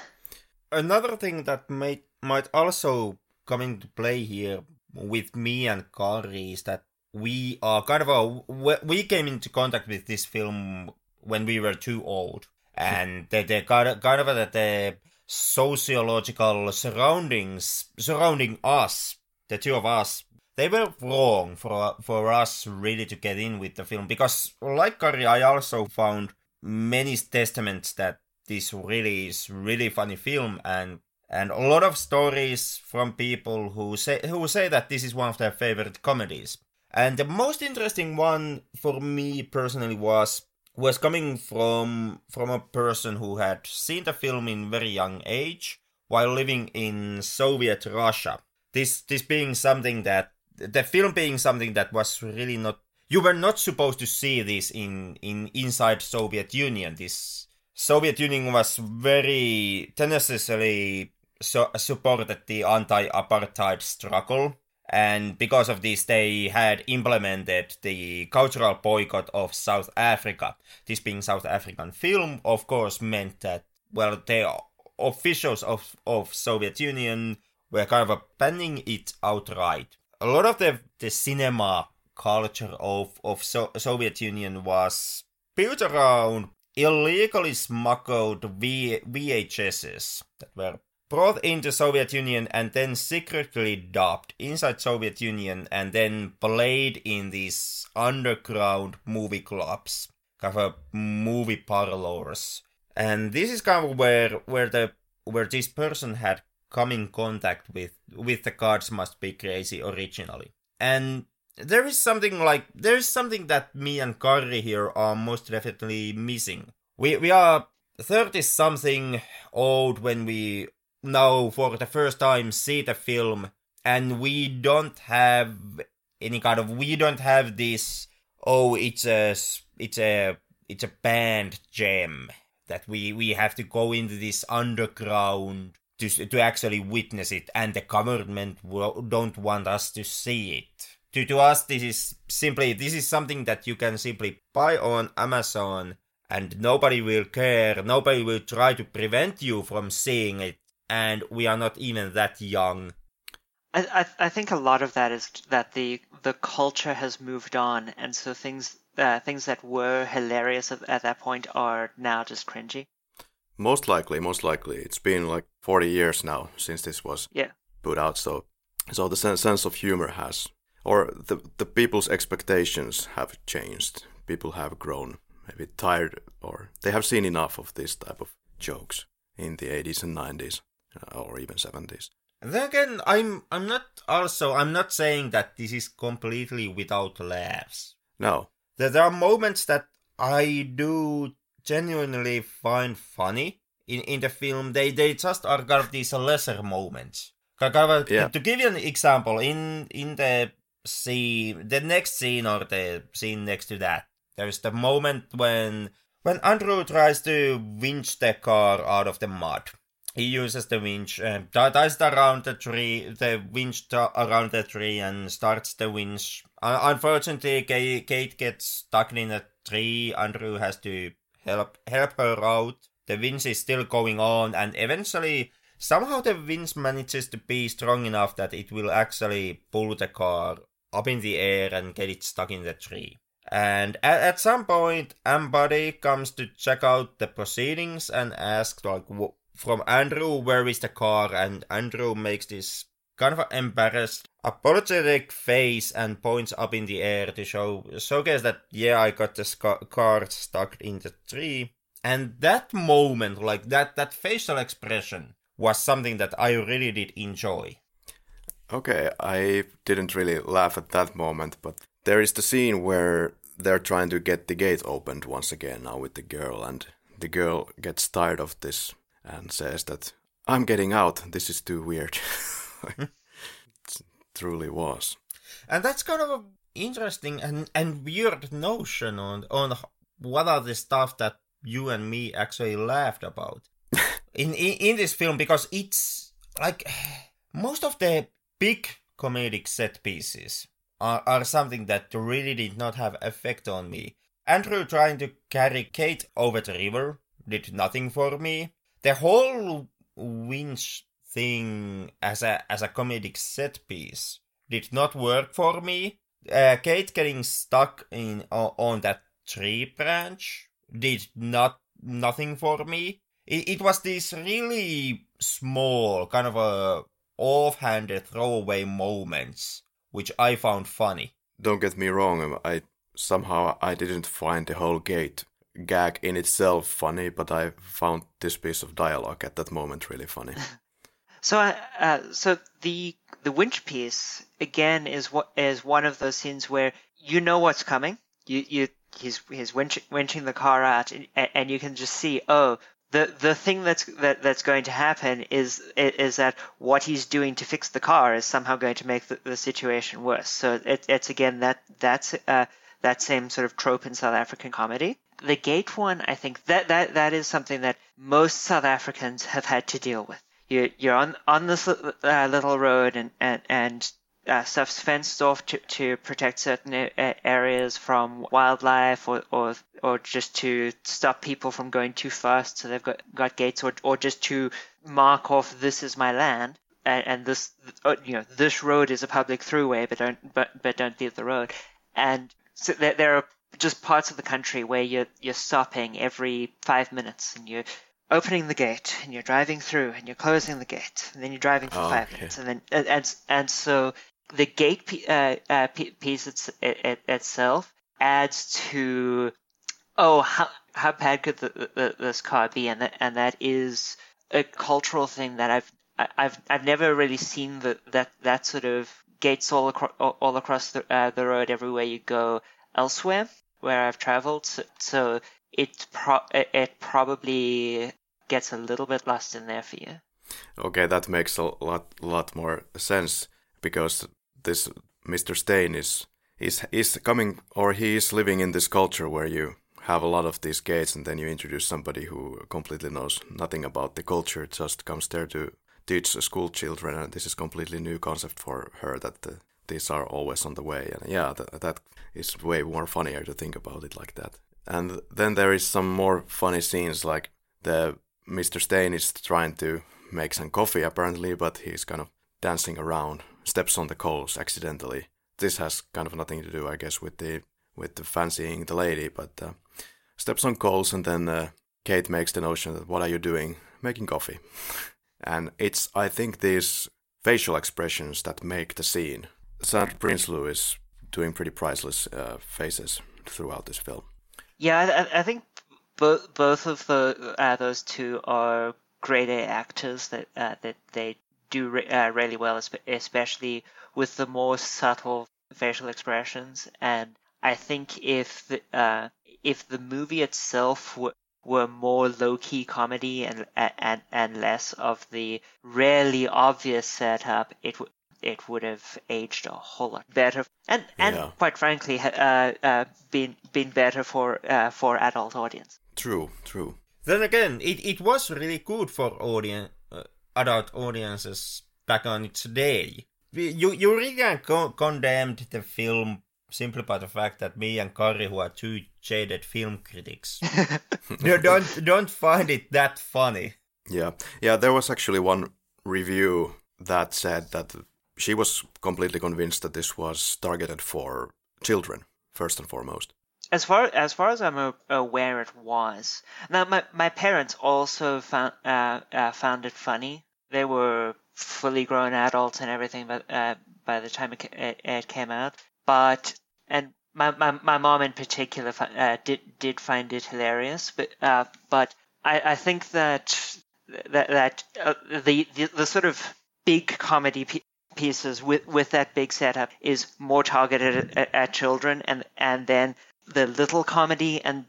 Speaker 2: Another thing that might might also come into play here with me and Karri is that we are kind of a we came into contact with this film when we were too old and the, the kind of, kind of the, the sociological surroundings surrounding us, the two of us, they were wrong for for us really to get in with the film because, like Karri, I also found many testaments that this really is really funny film and and a lot of stories from people who say who say that this is one of their favorite comedies. And the most interesting one for me personally was was coming from from a person who had seen the film in very young age while living in Soviet Russia. This this being something that the film being something that was really not you were not supposed to see this in in inside Soviet Union. This Soviet Union was very tenaciously so, supported the anti-apartheid struggle and because of this they had implemented the cultural boycott of South Africa. This being South African film, of course, meant that well the officials of, of Soviet Union were kind of banning it outright. A lot of the, the cinema culture of, of so- Soviet Union was built around illegally smuggled v- VHSs that were brought into Soviet Union and then secretly dubbed inside Soviet Union and then played in these underground movie clubs, kind of movie parlors. And this is kind of where where the where this person had come in contact with with the Gods Must Be Crazy originally. And there is something like there is something that me and Karri here are most definitely missing. We we are 30 something old when we now for the first time see the film. And we don't have any kind of we don't have this oh it's a it's a it's a band gem that we we have to go into this underground to to actually witness it. And the government will, don't want us to see it. To to us this is simply this is something that you can simply buy on amazon and nobody will care. Nobody will try to prevent you from seeing it and we are not even that young.
Speaker 3: I, I, I think a lot of that is that the the culture has moved on, and so things uh, things that were hilarious at, at that point are now just cringy.
Speaker 1: Most likely, most likely, it's been like forty years now since this was
Speaker 3: yeah.
Speaker 1: put out. So, so the sense, sense of humor has, or the the people's expectations have changed. People have grown maybe tired, or they have seen enough of this type of jokes in the 80s and 90s. Uh, or even 70s.
Speaker 2: then again, I'm I'm not also I'm not saying that this is completely without laughs.
Speaker 1: No.
Speaker 2: There, there are moments that I do genuinely find funny in, in the film. They they just are kind of these lesser moments.
Speaker 1: Yeah.
Speaker 2: To give you an example, in in the scene, the next scene or the scene next to that, there's the moment when when Andrew tries to winch the car out of the mud. He uses the winch, um, ties it around the tree, the winch around the tree, and starts the winch. Uh, unfortunately, Kate, gets stuck in a tree. Andrew has to help help her out. The winch is still going on, and eventually, somehow, the winch manages to be strong enough that it will actually pull the car up in the air and get it stuck in the tree. And at, at some point, Ambody comes to check out the proceedings and asks, like, from Andrew, where is the car? And Andrew makes this kind of embarrassed, apologetic face and points up in the air to show showcase that yeah, I got the sca- car stuck in the tree. And that moment, like that, that facial expression was something that I really did enjoy.
Speaker 1: Okay, I didn't really laugh at that moment, but there is the scene where they're trying to get the gate opened once again now with the girl, and the girl gets tired of this and says that I'm getting out. This is too weird. Hmm. it truly was.
Speaker 2: And that's kind of an interesting and, and weird notion on on what are the stuff that you and me actually laughed about in, in in this film because it's like most of the big comedic set pieces are, are something that really did not have effect on me. Andrew trying to carry Kate over the river did nothing for me. The whole winch thing as a as a comedic set piece did not work for me. Uh, Kate getting stuck in on, on that tree branch did not nothing for me. It, it was these really small, kind of a offhanded throwaway moments which I found funny.
Speaker 1: Don't get me wrong, I somehow I didn't find the whole gate gag in itself funny, but I found this piece of dialogue at that moment really funny.
Speaker 3: So, uh, uh, so the the winch piece again is what is one of those scenes where you know what's coming. You you he's he's winch, winching the car out, and, and you can just see oh the the thing that's that that's going to happen is is that what he's doing to fix the car is somehow going to make the, the situation worse. So it, it's again that that's uh, that same sort of trope in South African comedy. The gate one, I think that that that is something that most South Africans have had to deal with. You're you're on on this uh, little road and and and uh, stuff's fenced off to, to protect certain areas from wildlife or, or or just to stop people from going too fast. So they've got, got gates or or just to mark off this is my land and, and this uh, you know this road is a public throughway, but don't but but don't leave the road. And so there, there are just parts of the country where you're you're stopping every five minutes and you're opening the gate and you're driving through and you're closing the gate and then you're driving for
Speaker 1: Oh,
Speaker 3: five
Speaker 1: okay.
Speaker 3: minutes and then and and, and so the gate p- uh, uh, p- piece it's, it, it, itself adds to oh how how bad could the, the, this car be and that and that is a cultural thing that I've I've I've never really seen the, that that sort of gates all across all across the uh, the road everywhere you go elsewhere where I've traveled so, so it pro- it probably gets a little bit lost in there for you.
Speaker 1: Okay, that makes a lot lot more sense because this Mr. Steyn is is is coming or he is living in this culture where you have a lot of these gates and then you introduce somebody who completely knows nothing about the culture just comes there to teach school children and this is completely new concept for her that the, these are always on the way and yeah that, is way more funnier to think about it like that and then there is some more funny scenes like the Mr. Steyn is trying to make some coffee apparently, but he's kind of dancing around, steps on the coals accidentally. This has kind of nothing to do, I guess, with the with the fancying the lady, but uh, steps on coals, and then uh, Kate makes the notion that what are you doing? Making coffee, and it's I think these facial expressions that make the scene. Sandra Prinsloo is doing pretty priceless uh, faces throughout this film.
Speaker 3: Yeah, I, I think both both of the uh, those two are great actors that uh, that they do re- uh, really well, especially with the more subtle facial expressions. And I think if the uh, if the movie itself were, were more low key comedy and and and less of the rarely obvious setup, it would it would have aged a whole lot better, and and yeah. quite frankly, uh, uh, been been better for uh, for adult audience.
Speaker 1: True, true.
Speaker 2: Then again, it, it was really good for audience uh, adult audiences back on its day. You you really con- condemned the film simply by the fact that me and Karri, who are two jaded film critics, don't don't find it that funny.
Speaker 1: Yeah, yeah. There was actually one review that said that she was completely convinced that this was targeted for children first and foremost.
Speaker 3: As far as far as I'm aware, it was. Now, my my parents also found uh, uh, found it funny. They were fully grown adults and everything, but uh, by the time it, it, it, came out, but and my my, my mom in particular uh, did did find it hilarious. But uh, but I, I think that that that uh, the, the the sort of big comedy pieces with with that big setup is more targeted at, at children, and and then the little comedy and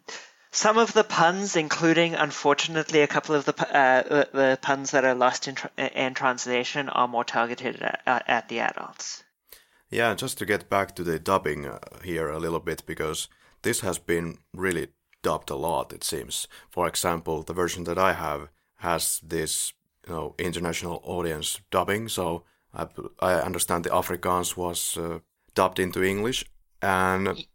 Speaker 3: some of the puns, including unfortunately a couple of the uh, the puns that are lost in, in translation, are more targeted at, at, the adults.
Speaker 1: Yeah, just to get back to the dubbing uh, here a little bit, because this has been really dubbed a lot. It seems. For example, the version that I have has this you know international audience dubbing, so I, I understand the Afrikaans was uh, dubbed into English, and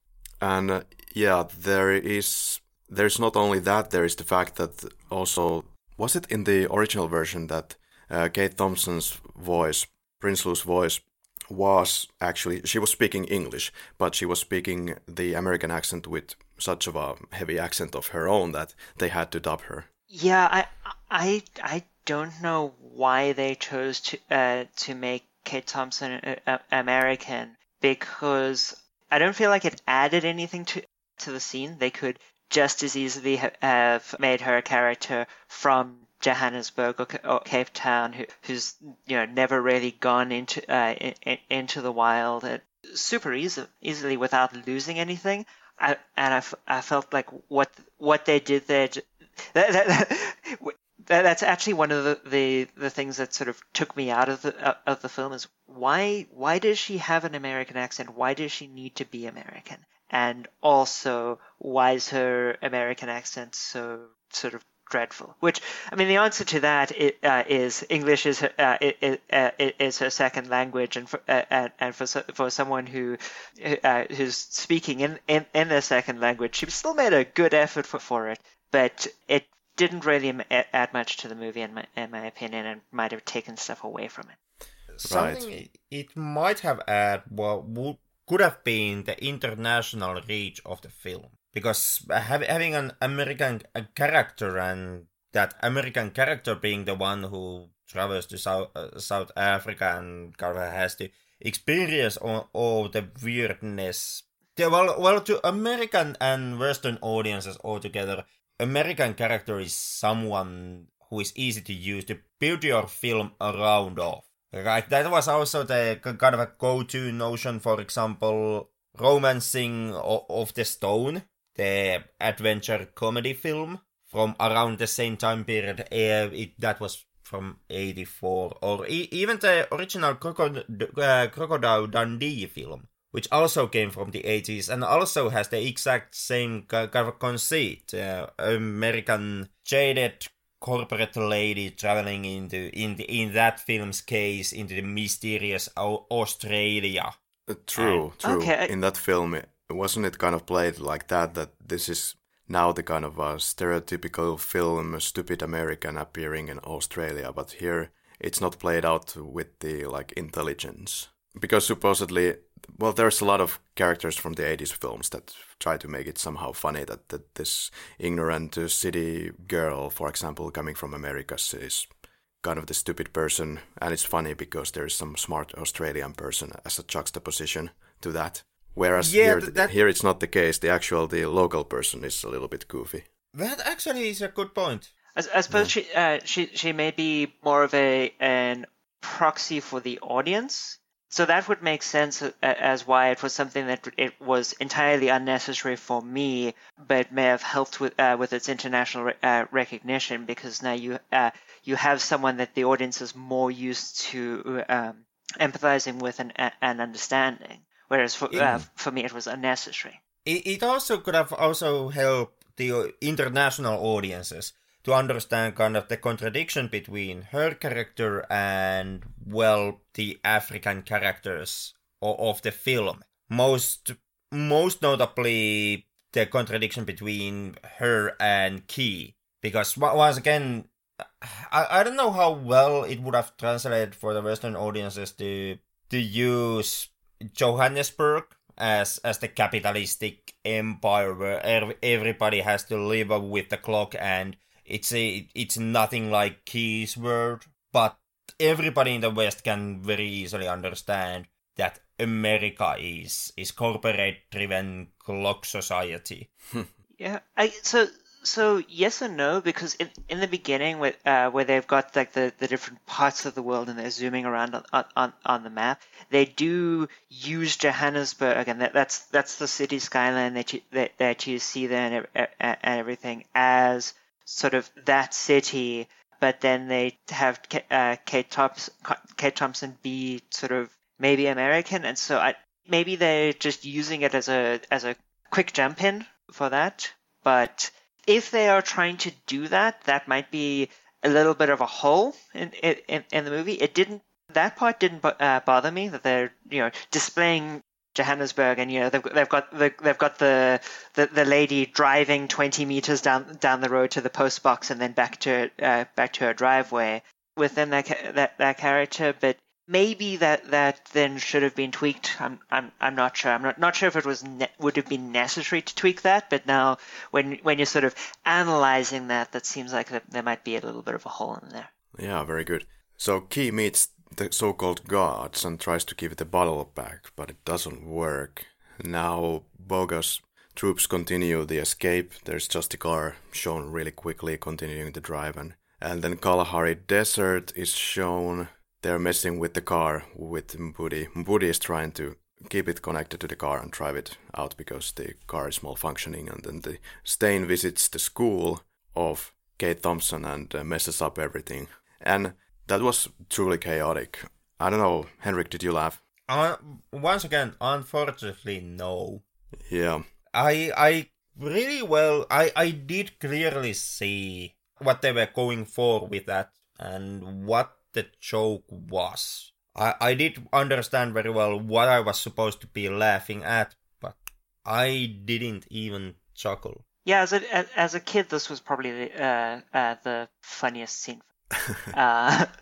Speaker 1: and uh, yeah, there is there's not only that. There is the fact that also was it in the original version that uh, Kate Thompson's voice, Prinsloo's voice, was actually she was speaking English, but she was speaking the American accent with such of a heavy accent of her own that they had to dub her.
Speaker 3: Yeah, I I I don't know why they chose to uh, to make Kate Thompson uh, American because I don't feel like it added anything to to the scene. They could just as easily have made her a character from Johannesburg or, or Cape Town who, who's you know never really gone into uh, in, into the wild uh, super easy, easily without losing anything. I, and I, I felt like what what they did there that, that, that, that's actually one of the, the, the things that sort of took me out of the uh, of the film is why why does she have an American accent? Why does she need to be American? And also, why is her American accent so sort of dreadful? Which I mean, the answer to that is, uh, is English is her, uh, is, uh, is her second language, and for uh, and, and for for someone who uh, who's speaking in, in in their second language, she still made a good effort for, for it. But it didn't really add much to the movie, in my, in my opinion, and might have taken stuff away from it.
Speaker 2: Something right. it might have added well, would, could have been the international reach of the film. Because having an American character and that American character being the one who travels to South, uh, South Africa and kind of has to experience all, all the weirdness. Yeah, well, well, to American and Western audiences altogether, American character is someone who is easy to use to build your film around of. Right, that was also the kind of a go-to notion, for example, Romancing of the Stone, the adventure comedy film from around the same time period. Uh, it, that was from 84, or e- even the original Crocod- uh, Crocodile Dundee film which also came from the 80s and also has the exact same kind of conceit. Uh, American jaded corporate lady traveling into in the, in that film's case into the mysterious Australia.
Speaker 1: Uh, true, true. Okay. In that film, wasn't it kind of played like that? That this is now the kind of a stereotypical film, stupid American appearing in Australia, but here it's not played out with the like intelligence because supposedly well, there's a lot of characters from the 80s films that try to make it somehow funny that, that this ignorant uh, city girl, for example, coming from Americas is kind of the stupid person. And it's funny because there is some smart Australian person as a juxtaposition to that. Whereas yeah, here, that... here it's not the case. The actual, the local person is a little bit goofy.
Speaker 2: That actually is a good point.
Speaker 3: I, I suppose she uh, she she may be more of a an proxy for the audience. So that would make sense as why it was something that it was entirely unnecessary for me, but may have helped with uh, with its international re- uh, recognition because now you uh, you have someone that the audience is more used to um, empathizing with and, and understanding. Whereas for uh,
Speaker 2: Yeah.
Speaker 3: for me, it was unnecessary.
Speaker 2: It, it also could have also helped the uh, international audiences to understand kind of the contradiction between her character and well the African characters of, the film. Most most notably the contradiction between her and Ki because once again I, I don't know how well it would have translated for the Western audiences to to use Johannesburg as as the capitalistic empire where everybody has to live up with the clock and it's a it's nothing like Ki's word, but everybody in the West can very easily understand that America is is corporate driven clock society.
Speaker 3: Yeah, I so so yes and no because in in the beginning with uh, where they've got like the, the different parts of the world and they're zooming around on on, on the map, they do use Johannesburg and that, that's that's the city skyline that you that, that you see there and, and everything as sort of that city. But then they have uh, Kate Thompson Kate Thompson be sort of maybe American, and so I maybe they're just using it as a as a quick jump in for that. But if they are trying to do that, that might be a little bit of a hole in in, in the movie. It didn't. That part didn't uh, bother me. That they're you know displaying Johannesburg, and you know they've they've got the, they've got the, the the lady driving 20 meters down down the road to the post box and then back to uh, back to her driveway within that that that character. But maybe that that then should have been tweaked. I'm I'm I'm not sure. I'm not not sure if it was ne- would have been necessary to tweak that. But now when when you're sort of analyzing that, that seems like there might be a little bit of a hole in there.
Speaker 1: Yeah, very good. So Ki meets the so-called gods and tries to give the bottle back, but it doesn't work. Now Boga's troops continue the escape. There's just a car shown really quickly continuing the drive and and then Kalahari Desert is shown. They're messing with the car with Mpudi. Mpudi is trying to keep it connected to the car and drive it out because the car is malfunctioning and then the Steyn visits the school of Kate Thompson and messes up everything. And that was truly chaotic. I don't know, Henrik, did you laugh?
Speaker 2: Uh, once again, unfortunately, no.
Speaker 1: Yeah.
Speaker 2: I I really well I I did clearly see what they were going for with that and what the joke was. I I did understand very well what I was supposed to be laughing at, but I didn't even chuckle.
Speaker 3: Yeah, as a as- as a kid, this was probably the uh, uh, the funniest scene. Uh,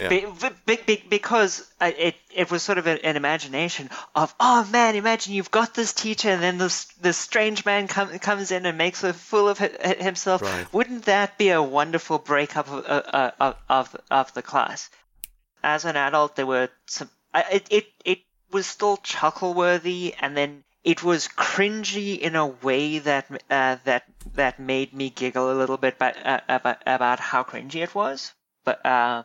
Speaker 1: Yeah.
Speaker 3: be, be, be, because uh, it it was sort of an, an imagination of oh man, imagine you've got this teacher and then this this strange man come, comes in and makes a fool of himself.
Speaker 1: Right.
Speaker 3: Wouldn't that be a wonderful breakup of uh, of of of the class? As an adult, there were some. It it it was still chuckle worthy, and then it was cringy in a way that uh, that that made me giggle a little bit by, uh, about about how cringy it was. But uh,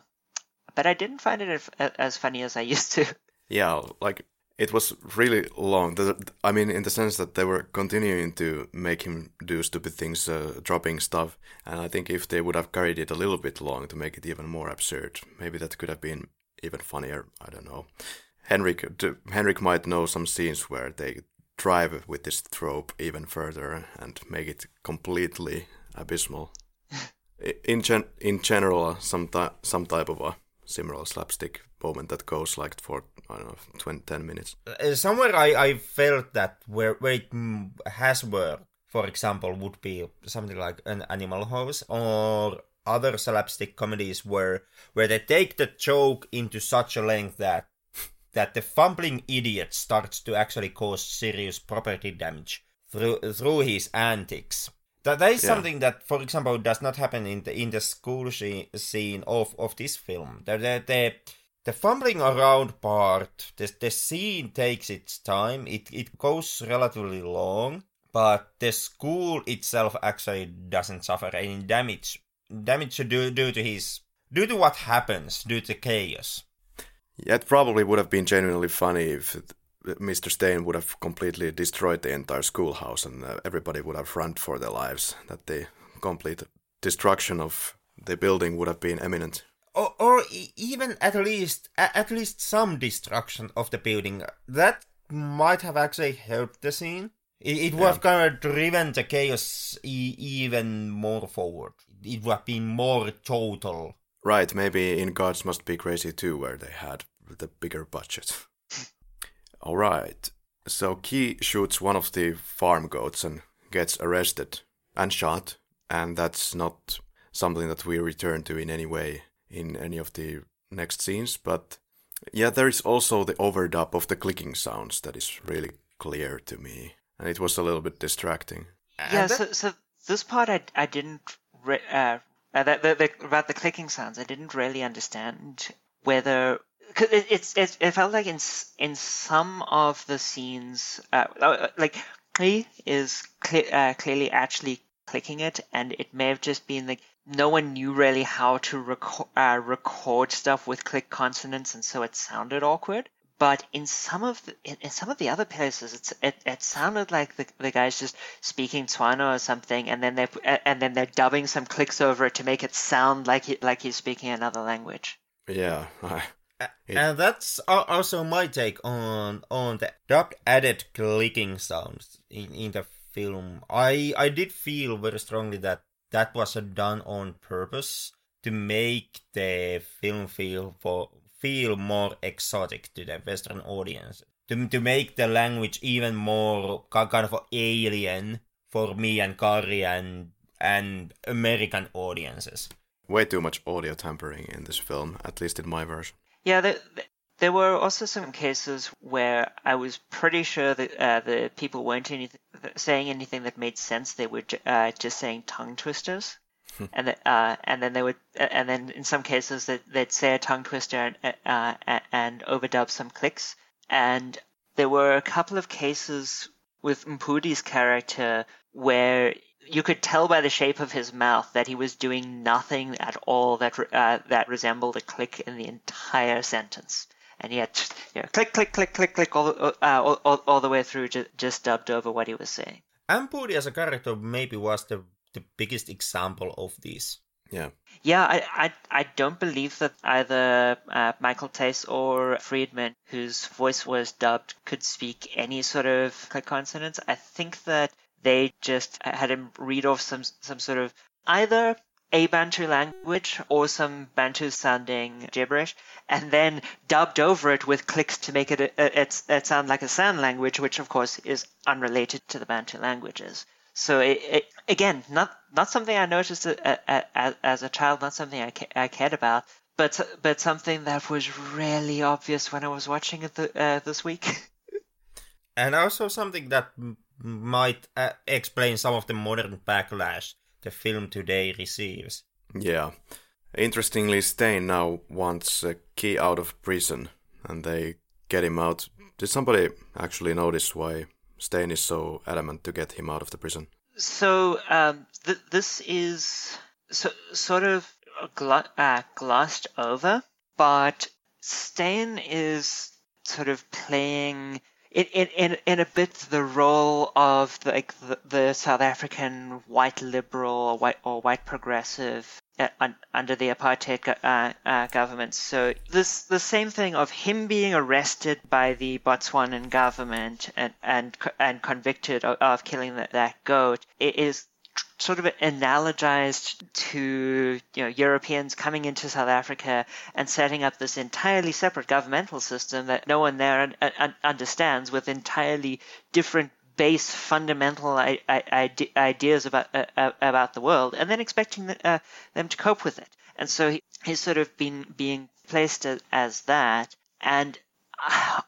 Speaker 3: but I didn't find it as, as funny as I used to.
Speaker 1: Yeah, like it was really long. I mean, in the sense that they were continuing to make him do stupid things, uh, dropping stuff. And I think if they would have carried it a little bit long to make it even more absurd, maybe that could have been even funnier. I don't know. Henrik, Henrik might know some scenes where they drive with this trope even further and make it completely abysmal. In gen- in general, some ti- some type of a similar slapstick moment that goes like for I don't know 20, 10 minutes.
Speaker 2: Uh, somewhere I, I felt that where, where it mm, has worked, for example, would be something like an Animal House or other slapstick comedies where where they take the joke into such a length that that the fumbling idiot starts to actually cause serious property damage through through his antics. That, that is
Speaker 1: Yeah.
Speaker 2: something that, for example, does not happen in the in the school she, scene of, of this film. The, the, the, the fumbling around part, the, the scene takes its time. It it goes relatively long, but the school itself actually doesn't suffer any damage damage due, due to his due to what happens due to chaos.
Speaker 1: Yeah, it probably would have been genuinely funny if Mr. Steyn would have completely destroyed the entire schoolhouse and uh, everybody would have run for their lives. That the complete destruction of the building would have been imminent.
Speaker 2: Or, or even at least at least some destruction of the building. That might have actually helped the scene. It, it would yeah. have kind of driven the chaos e- even more forward. It would have been more total.
Speaker 1: Right, maybe in Gods Must Be Crazy too, where they had the bigger budget. All right. So Ki shoots one of the farm goats and gets arrested and shot, and that's not something that we return to in any way in any of the next scenes. But yeah, there is also the overdub of the clicking sounds that is really clear to me, and it was a little bit distracting.
Speaker 3: Yeah, so, so this part I, I didn't re- uh, uh, about the clicking sounds. I didn't really understand whether cause it, it's, it's it felt like in in some of the scenes, uh, uh like he is uh, clearly actually clicking it, and it may have just been like no one knew really how to uh, record stuff with click consonants, and so it sounded awkward. But in some of the, in, in some of the other places, it's it, it sounded like the, the guy's just speaking Tswana or something, and then they and then they're dubbing some clicks over it to make it sound like he, like he's speaking another language.
Speaker 1: Yeah,
Speaker 2: and that's also my take on on the dubbed added clicking sounds in, in the film. I I did feel very strongly that that was done on purpose to make the film feel for feel more exotic to the Western audience. To, to make the language even more kind of alien for me and Karri and and American audiences.
Speaker 1: Way too much audio tampering in this film, at least in my version.
Speaker 3: Yeah, there, there were also some cases where I was pretty sure that uh, the people weren't any, saying anything that made sense. They were uh, just saying tongue twisters. And uh, and then they would, and then in some cases that they'd say a tongue twister and, uh, and overdub some clicks. And there were a couple of cases with Mpudi's character where you could tell by the shape of his mouth that he was doing nothing at all that uh, that resembled a click in the entire sentence, and yet, you know, click, click, click, click, click all, uh, all, all, all, the way through, just, just dubbed over what he was saying.
Speaker 2: Mpudi as a character maybe was the the biggest example of this.
Speaker 1: Yeah.
Speaker 3: Yeah, I, I, I don't believe that either uh, Michael Thys or Friedman, whose voice was dubbed, could speak any sort of click consonants. I think that they just had him read off some some sort of either a Bantu language or some Bantu sounding gibberish, and then dubbed over it with clicks to make it it, it sound like a San language, which of course is unrelated to the Bantu languages. So it, it, again, not not something I noticed as a child, not something I, I cared about, but but something that was really obvious when I was watching it the, uh, this week.
Speaker 2: and also something that m- might uh, explain some of the modern backlash the film today receives.
Speaker 1: Yeah. Interestingly, Steyn now wants a Ki out of prison, and they get him out. Did somebody actually notice why Steyn is so adamant to get him out of the prison?
Speaker 3: So um, th- this is so, sort of uh, glossed over, but Steyn is sort of playing in, in, in a bit the role of the, like the, the South African white liberal or white or white progressive under the apartheid uh, uh, government. So this the same thing of him being arrested by the Botswanan government and and and convicted of, of killing that, that goat is sort of analogized to you know Europeans coming into South Africa and setting up this entirely separate governmental system that no one there un- un- understands with entirely different base fundamental I- I- ideas about uh, uh, about the world and then expecting the, uh, them to cope with it. And so he, he's sort of been being placed as, as that. And uh,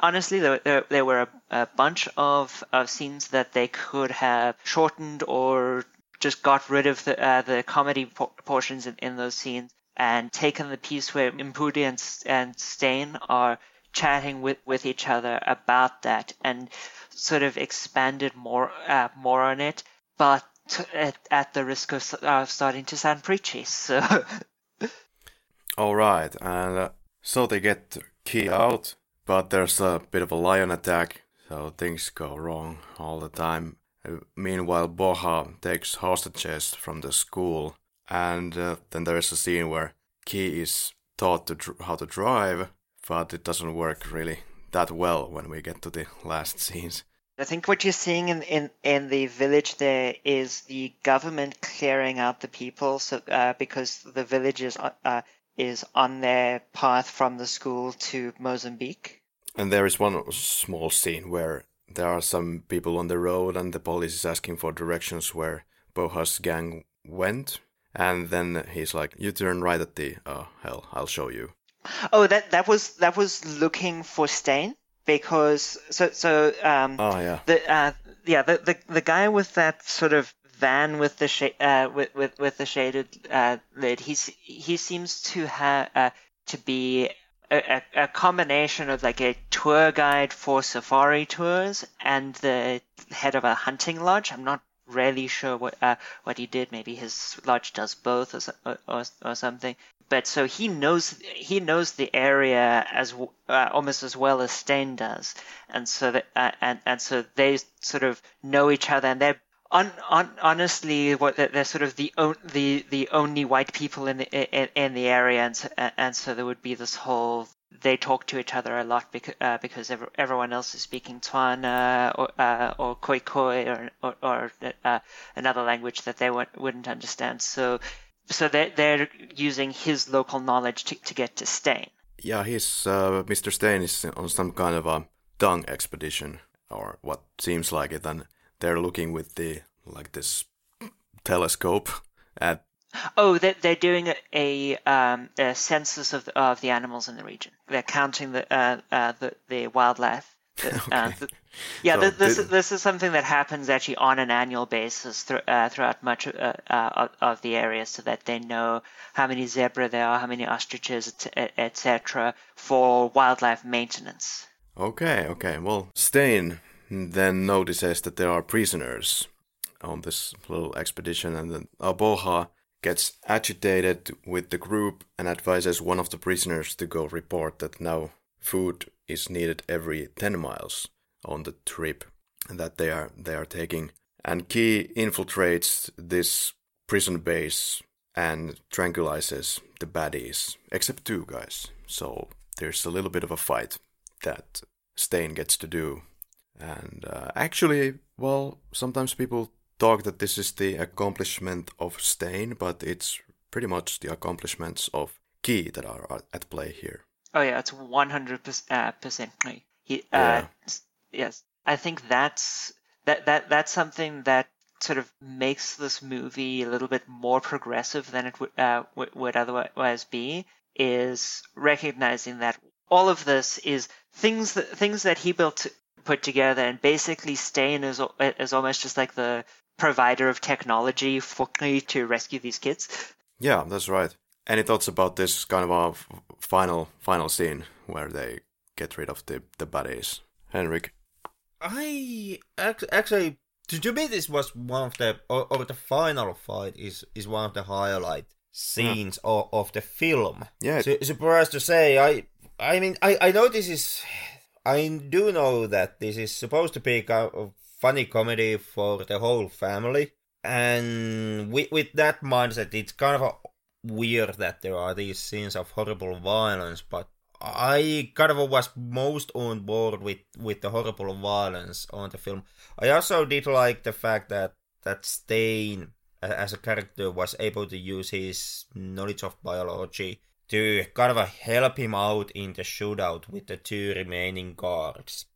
Speaker 3: honestly, there, there, there were a, a, bunch of, of scenes that they could have shortened or just got rid of the uh, the comedy po- portions in, in, those scenes and taken the piece where Mpudi and, and Steyn are chatting with, with each other about that and sort of expanded more uh, more on it. But at, at the risk of uh, starting to sound preachy. So.
Speaker 1: All right, and uh, so they get Ki out, but there's a bit of a lion attack, so things go wrong all the time. Uh, meanwhile, Boga takes hostages from the school, and uh, then there is a scene where Ki is taught to dr- how to drive, but it doesn't work really that well when we get to the last scenes.
Speaker 3: I think what you're seeing in, in, in the village there is the government clearing out the people, so uh, because the village is uh, is on their path from the school to Mozambique.
Speaker 1: And there is one small scene where there are some people on the road, and the police is asking for directions where Boga's gang went. And then he's like, "You turn right at the oh hell, I'll show you."
Speaker 3: Oh, that that was that was looking for Steyn because so so um
Speaker 1: oh yeah
Speaker 3: the uh yeah the, the the guy with that sort of van with the sh- uh with with with the shaded uh lid he's he seems to have uh to be a, a, combination of like a tour guide for safari tours and the head of a hunting lodge. I'm not really sure what uh, what he did. Maybe his lodge does both or, or, or something. But so he knows he knows the area as uh, almost as well as Steyn does, and so that uh, and and so they sort of know each other, and they're on, on, honestly what they're sort of the the the only white people in the in, in the area, and so, and so there would be this whole they talk to each other a lot because, uh, because everyone else is speaking Tswana or, uh, or Khoikhoi or, or, or uh, another language that they wouldn't understand. So so they're, they're using his local knowledge to, to get to Steyn.
Speaker 1: Yeah, he's uh, Mr. Steyn is on some kind of a dung expedition, or what seems like it, and they're looking with the like this telescope at.
Speaker 3: Oh, they're, they're doing a, um, a census of the, of the animals in the region. They're counting the uh, uh, the, the wildlife uh, okay. the, yeah, so this this is something that happens actually on an annual basis th- uh, throughout much uh, uh, of the area, so that they know how many zebra there are, how many ostriches, etc., for wildlife maintenance.
Speaker 1: Okay, okay. Well, Steyn then notices that there are prisoners on this little expedition, and then Aboha gets agitated with the group and advises one of the prisoners to go report that now food is needed every 10 miles on the trip that they are they are taking. And Ki infiltrates this prison base and tranquilizes the baddies except two guys. So there's a little bit of a fight that Steyn gets to do. And uh, actually well sometimes people talk that this is the accomplishment of Steyn but it's pretty much the accomplishments of Ki that are at play here
Speaker 3: Oh yeah, it's one hundred uh, percent He, uh, yeah. yes, I think that's that that that's something that sort of makes this movie a little bit more progressive than it would uh, would otherwise be. Is recognizing that all of this is things that things that he built put together, and basically Steyn is is almost just like the provider of technology for me to rescue these kids.
Speaker 1: Yeah, that's right. Any thoughts about this kind of a final final scene where they get rid of the the baddies, Henrik?
Speaker 2: I actually, to me, this was one of the or, or the final fight is is one of the highlight scenes mm. of, of the film.
Speaker 1: Yeah,
Speaker 2: Su- surprised to say, I I mean, I I know this is, I do know that this is supposed to be a funny comedy for the whole family, and with with that mindset, it's kind of weird that there are these scenes of horrible violence, but I kind of was most on board with, with the horrible violence on the film. I also did like the fact that that Steyn as a character was able to use his knowledge of biology to kind of help him out in the shootout with the two remaining guards.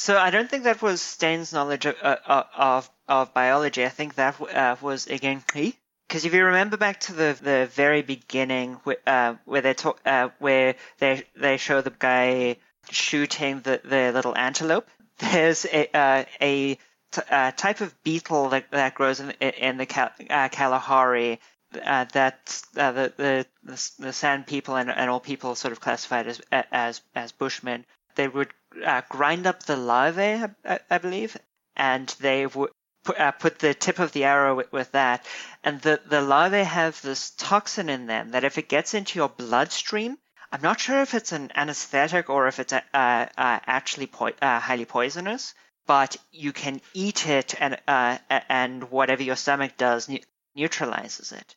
Speaker 3: So I don't think that was Steyn's knowledge of of, of, biology. I think that uh, was again Klee because if you remember back to the the very beginning, uh, where they talk, uh, where they they show the guy shooting the the little antelope, there's a uh, uh, type of beetle that, that grows in in the uh, Kalahari uh, that uh, the, the, the the San people and, and all people sort of classified as as as bushmen. They would uh, grind up the larvae, I, I believe, and they would put, uh, put the tip of the arrow with, with, that, and the the larvae have this toxin in them that if it gets into your bloodstream, I'm not sure if it's an anesthetic or if it's a, uh, uh, actually po- uh, highly poisonous, but you can eat it and uh, and whatever your stomach does ne- neutralizes it.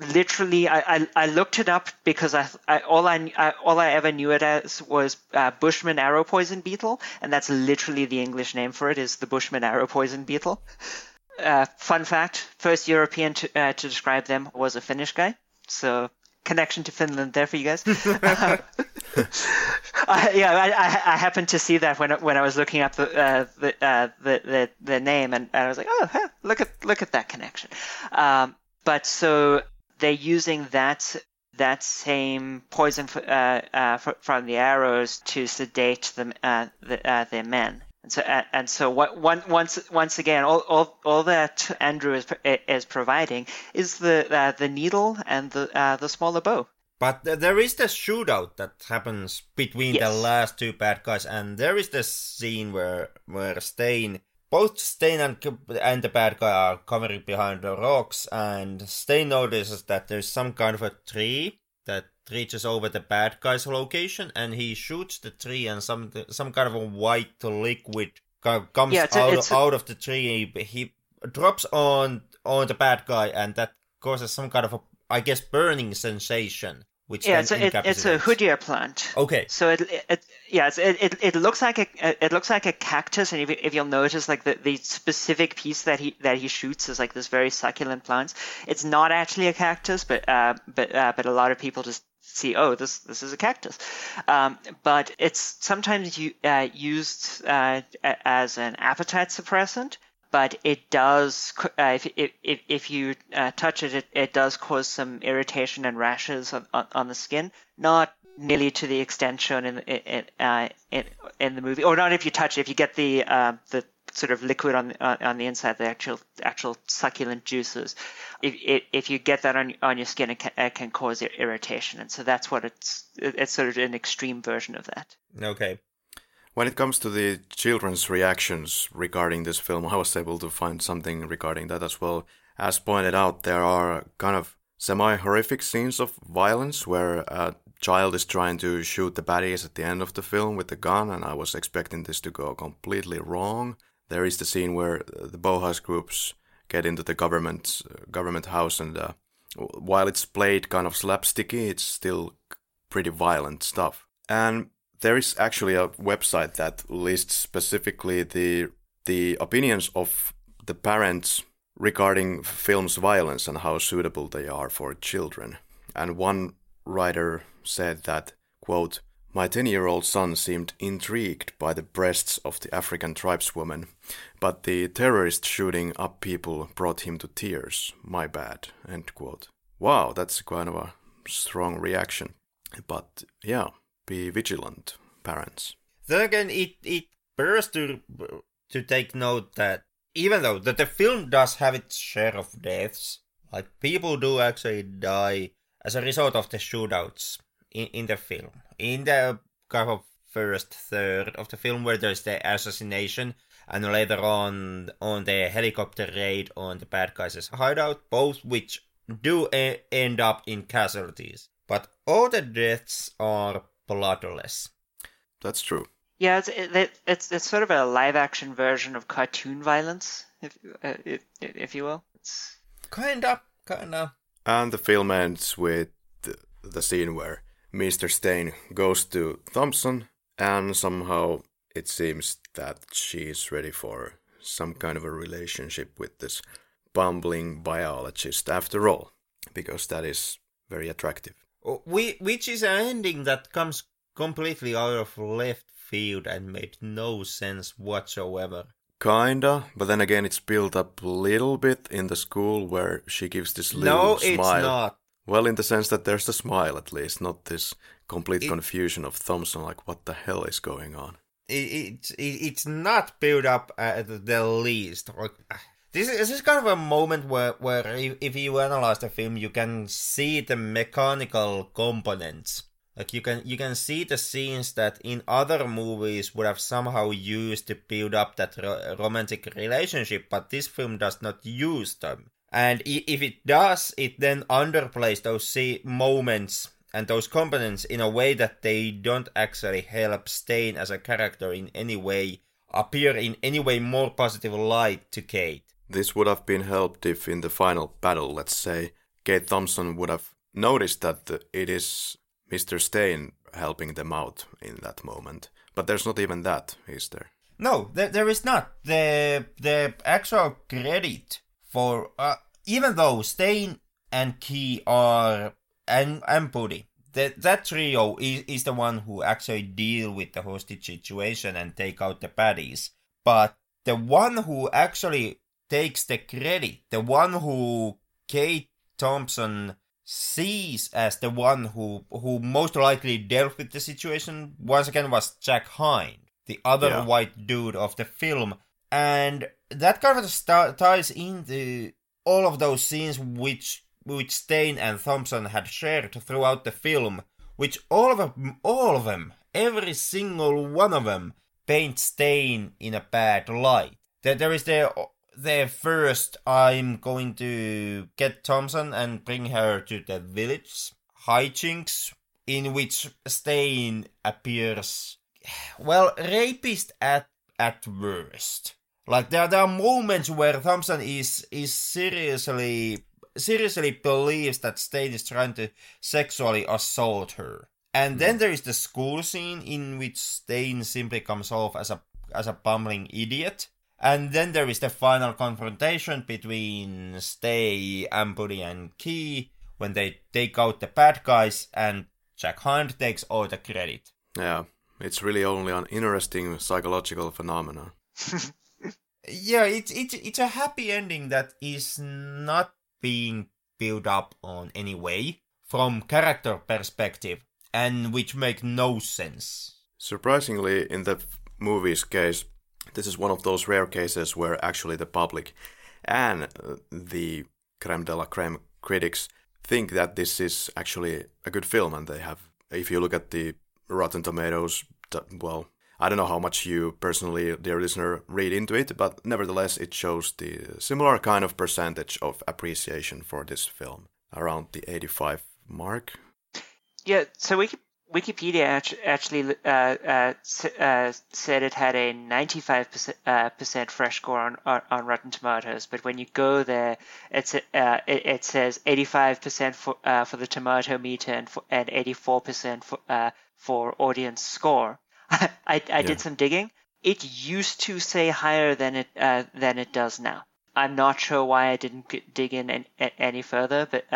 Speaker 3: Uh, literally, I, I, I, looked it up because I, I all I, I, all I ever knew it as was uh, Bushman arrow poison beetle, and that's literally the English name for it is the Bushman arrow poison beetle. Uh, fun fact: first European to, uh, to describe them was a Finnish guy. So connection to Finland there for you guys. I, yeah, I, I, I, happened to see that when when I was looking up the uh, the, uh, the, the the name, and, I was like, oh, huh, look at look at that connection. Um, but so they're using that that same poison for, uh, uh from the arrows to sedate them, uh, the, uh, their men. And so, and so what, one, once, once again, all, all, all that Andrew is, is providing is the, the needle and the, the smaller bow.
Speaker 2: But there is this shootout that happens between yes. the last two bad guys, and there is this scene where where Steyn both Steyn and, and the bad guy are covering behind the rocks, and Steyn notices that there's some kind of a tree that reaches over the bad guy's location, and he shoots the tree, and some some kind of a white liquid comes yeah, a, out, out of the tree. He, he drops on on the bad guy, and that causes some kind of a, I guess, burning sensation which
Speaker 3: yeah, a, it, it's a Hoodia plant.
Speaker 2: Okay.
Speaker 3: So it, it yeah, it, it it looks like a it looks like a cactus, and if, if you'll notice, like the, the specific piece that he that he shoots is like this very succulent plant. It's not actually a cactus, but uh, but uh, but a lot of people just see, oh, this this is a cactus. Um, but it's sometimes you, uh, used uh, as an appetite suppressant but it does uh, if, if, if you uh, touch it, it, it does cause some irritation and rashes on, on, on the skin. Not nearly to the extent shown in in, uh, in, in the movie. Or not if you touch it. If you get the uh, the sort of liquid on on the inside the actual actual succulent juices. If if you get that on on your skin it can, it can cause irritation. And so that's what it's it's sort of an extreme version of that.
Speaker 2: Okay
Speaker 1: when it comes to the children's reactions regarding this film, I was able to find something regarding that as well. As pointed out, there are kind of semi horrific scenes of violence where a child is trying to shoot the baddies at the end of the film with a gun, and I was expecting this to go completely wrong. There is the scene where the Boga's groups get into the government government house, and uh, while it's played kind of slapsticky, it's still pretty violent stuff. And there is actually a website that lists specifically the the opinions of the parents regarding film's violence and how suitable they are for children. And one writer said that, quote, my 10 year old son seemed intrigued by the breasts of the African tribeswoman, but the terrorist shooting up people brought him to tears. My bad. End quote. Wow, that's kind of a strong reaction. But yeah, be vigilant, parents.
Speaker 2: Then again, it it bears to to take note that even though that the film does have its share of deaths, like people do actually die as a result of the shootouts in, in the film. In the kind of first third of the film where there's the assassination and later on on the helicopter raid on the bad guys' hideout, both which do end up in casualties. But all the deaths are bloodless.
Speaker 1: That's true.
Speaker 3: Yeah, it's it, it's it's sort of a live action version of cartoon violence, if uh, if, if you will. It's
Speaker 2: kinda, kinda.
Speaker 1: And the film ends with the, the scene where Mr. Steyn goes to Thompson, and somehow it seems that she's ready for some kind of a relationship with this bumbling biologist after all, because that is very attractive.
Speaker 2: We, which is an ending that comes completely out of left field and made no sense whatsoever.
Speaker 1: Kinda, but then again, it's built up a little bit in the school where she gives this little
Speaker 2: no,
Speaker 1: smile.
Speaker 2: No, it's not.
Speaker 1: Well, in the sense that there's the smile at least, not this complete it, confusion of Thompson, like what the hell is going on.
Speaker 2: It, it, it's not built up at the least. Like, this is, this is kind of a moment where, where if, you analyze the film, you can see the mechanical components Like you can you can see the scenes that in other movies would have somehow used to build up that ro- romantic relationship, but this film does not use them. And if it does, it then underplays those moments and those components in a way that they don't actually help Steyn as a character in any way appear in any way more positive light to Kate.
Speaker 1: This would have been helped if in the final battle, let's say, Kate Thompson would have noticed that it is Mr. Steyn helping them out in that moment. But there's not even that, is there?
Speaker 2: No, there, there is not. The the actual credit for uh, even though Steyn and Ki are and and Buddy, that that trio is, is the one who actually deal with the hostage situation and take out the baddies. But the one who actually takes the credit, the one who Kate Thompson sees as the one who who most likely dealt with the situation once again was Jack Hind, the other yeah. white dude of the film, and that kind of st- ties into all of those scenes which which Steyn and Thompson had shared throughout the film, which all of them, all of them, every single one of them, paint Steyn in a bad light. There, there is the the first I'm going to get Thompson and bring her to the village hijinks in which Steyn appears well rapist at at worst. Like there, there are moments where Thompson is is seriously seriously believes that Steyn is trying to sexually assault her. And then hmm. there is the school scene in which Steyn simply comes off as a as a bumbling idiot. And then there is the final confrontation between Stay, Ambuddy, and Ki when they take out the bad guys, and Jack Hind takes all the credit.
Speaker 1: Yeah, it's really only an interesting psychological phenomenon.
Speaker 2: yeah, it's it's it's a happy ending that is not being built up on any way from character perspective, and which make no sense.
Speaker 1: Surprisingly, in the movie's case, this is one of those rare cases where actually the public and uh, the creme de la creme critics think that this is actually a good film, and they have. If you look at the Rotten Tomatoes, well, I don't know how much you personally, dear listener, read into it, but nevertheless, it shows the similar kind of percentage of appreciation for this film, around the 85 mark.
Speaker 3: Yeah, so we could Wikipedia actually uh, uh, uh, said it had a 95% uh, percent fresh score on, on, Rotten Tomatoes, but when you go there, it's uh, it, it, says 85% for uh, for the tomato meter and for, and 84% for for audience score. I, I, yeah. did some digging. It used to say higher than it than it does now. I'm not sure why I didn't dig in any, any further, but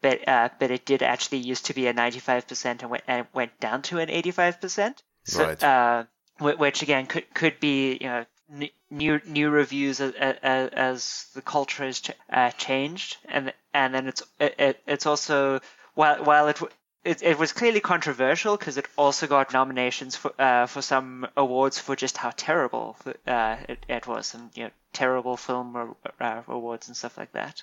Speaker 3: but uh, but it did actually used to be a 95% and went, and went down to an 85%. So, right. Uh, which again could could be you know new new reviews as, as, as the culture has ch- uh, changed, and and then it's it, it's also while while it. It, it was clearly controversial because it also got nominations for uh, for some awards for just how terrible uh, it, it was, and you know terrible film uh, awards and stuff like that.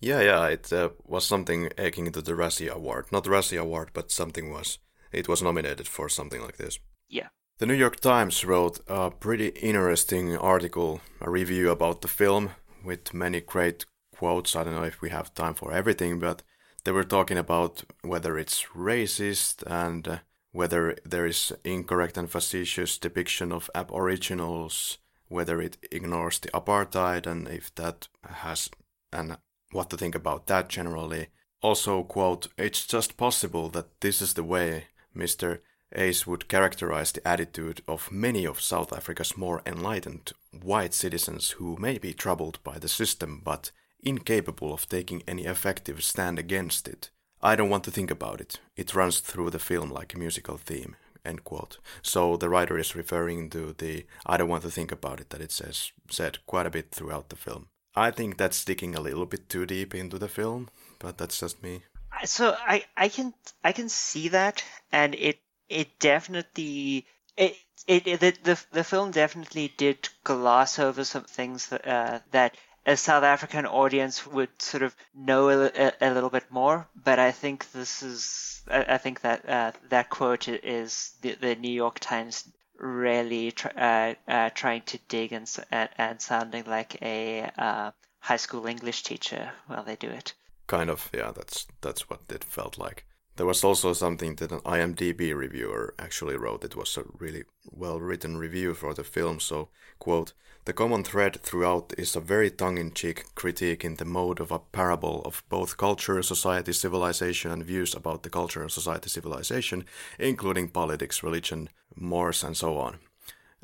Speaker 1: Yeah, yeah, it uh, was something akin to the Razzie Award. Not the Razzie Award, but something was. It was nominated for something like this.
Speaker 3: Yeah.
Speaker 1: The New York Times wrote a pretty interesting article, a review about the film with many great quotes. I don't know if we have time for everything, but they were talking about whether it's racist and uh, whether there is incorrect and facetious depiction of aboriginals, whether it ignores the apartheid and if that has an what to think about that generally. Also, quote, it's just possible that this is the way Mr. Uys would characterize the attitude of many of South Africa's more enlightened white citizens who may be troubled by the system but incapable of taking any effective stand against it. I don't want to think about it. It runs through the film like a musical theme. End quote. So the writer is referring to the I don't want to think about it that it says said quite a bit throughout the film. I think that's sticking a little bit too deep into the film, but that's just me.
Speaker 3: So I, I can I can see that, and it it definitely it it, it the, the the film definitely did gloss over some things that uh, that a South African audience would sort of know a, a, a little bit more. But I think this is, I, I think that uh, that quote is the, the New York Times really tr- uh, uh, trying to dig and, and sounding like a uh, high school English teacher while they do it.
Speaker 1: Kind of, yeah. That's that's what it felt like. There was also something that an IMDb reviewer actually wrote. It was a really well written review for the film. So, quote, the common thread throughout is a very tongue in cheek critique in the mode of a parable of both culture, society, civilization, and views about the culture, society, civilization, including politics, religion, mores, and so on.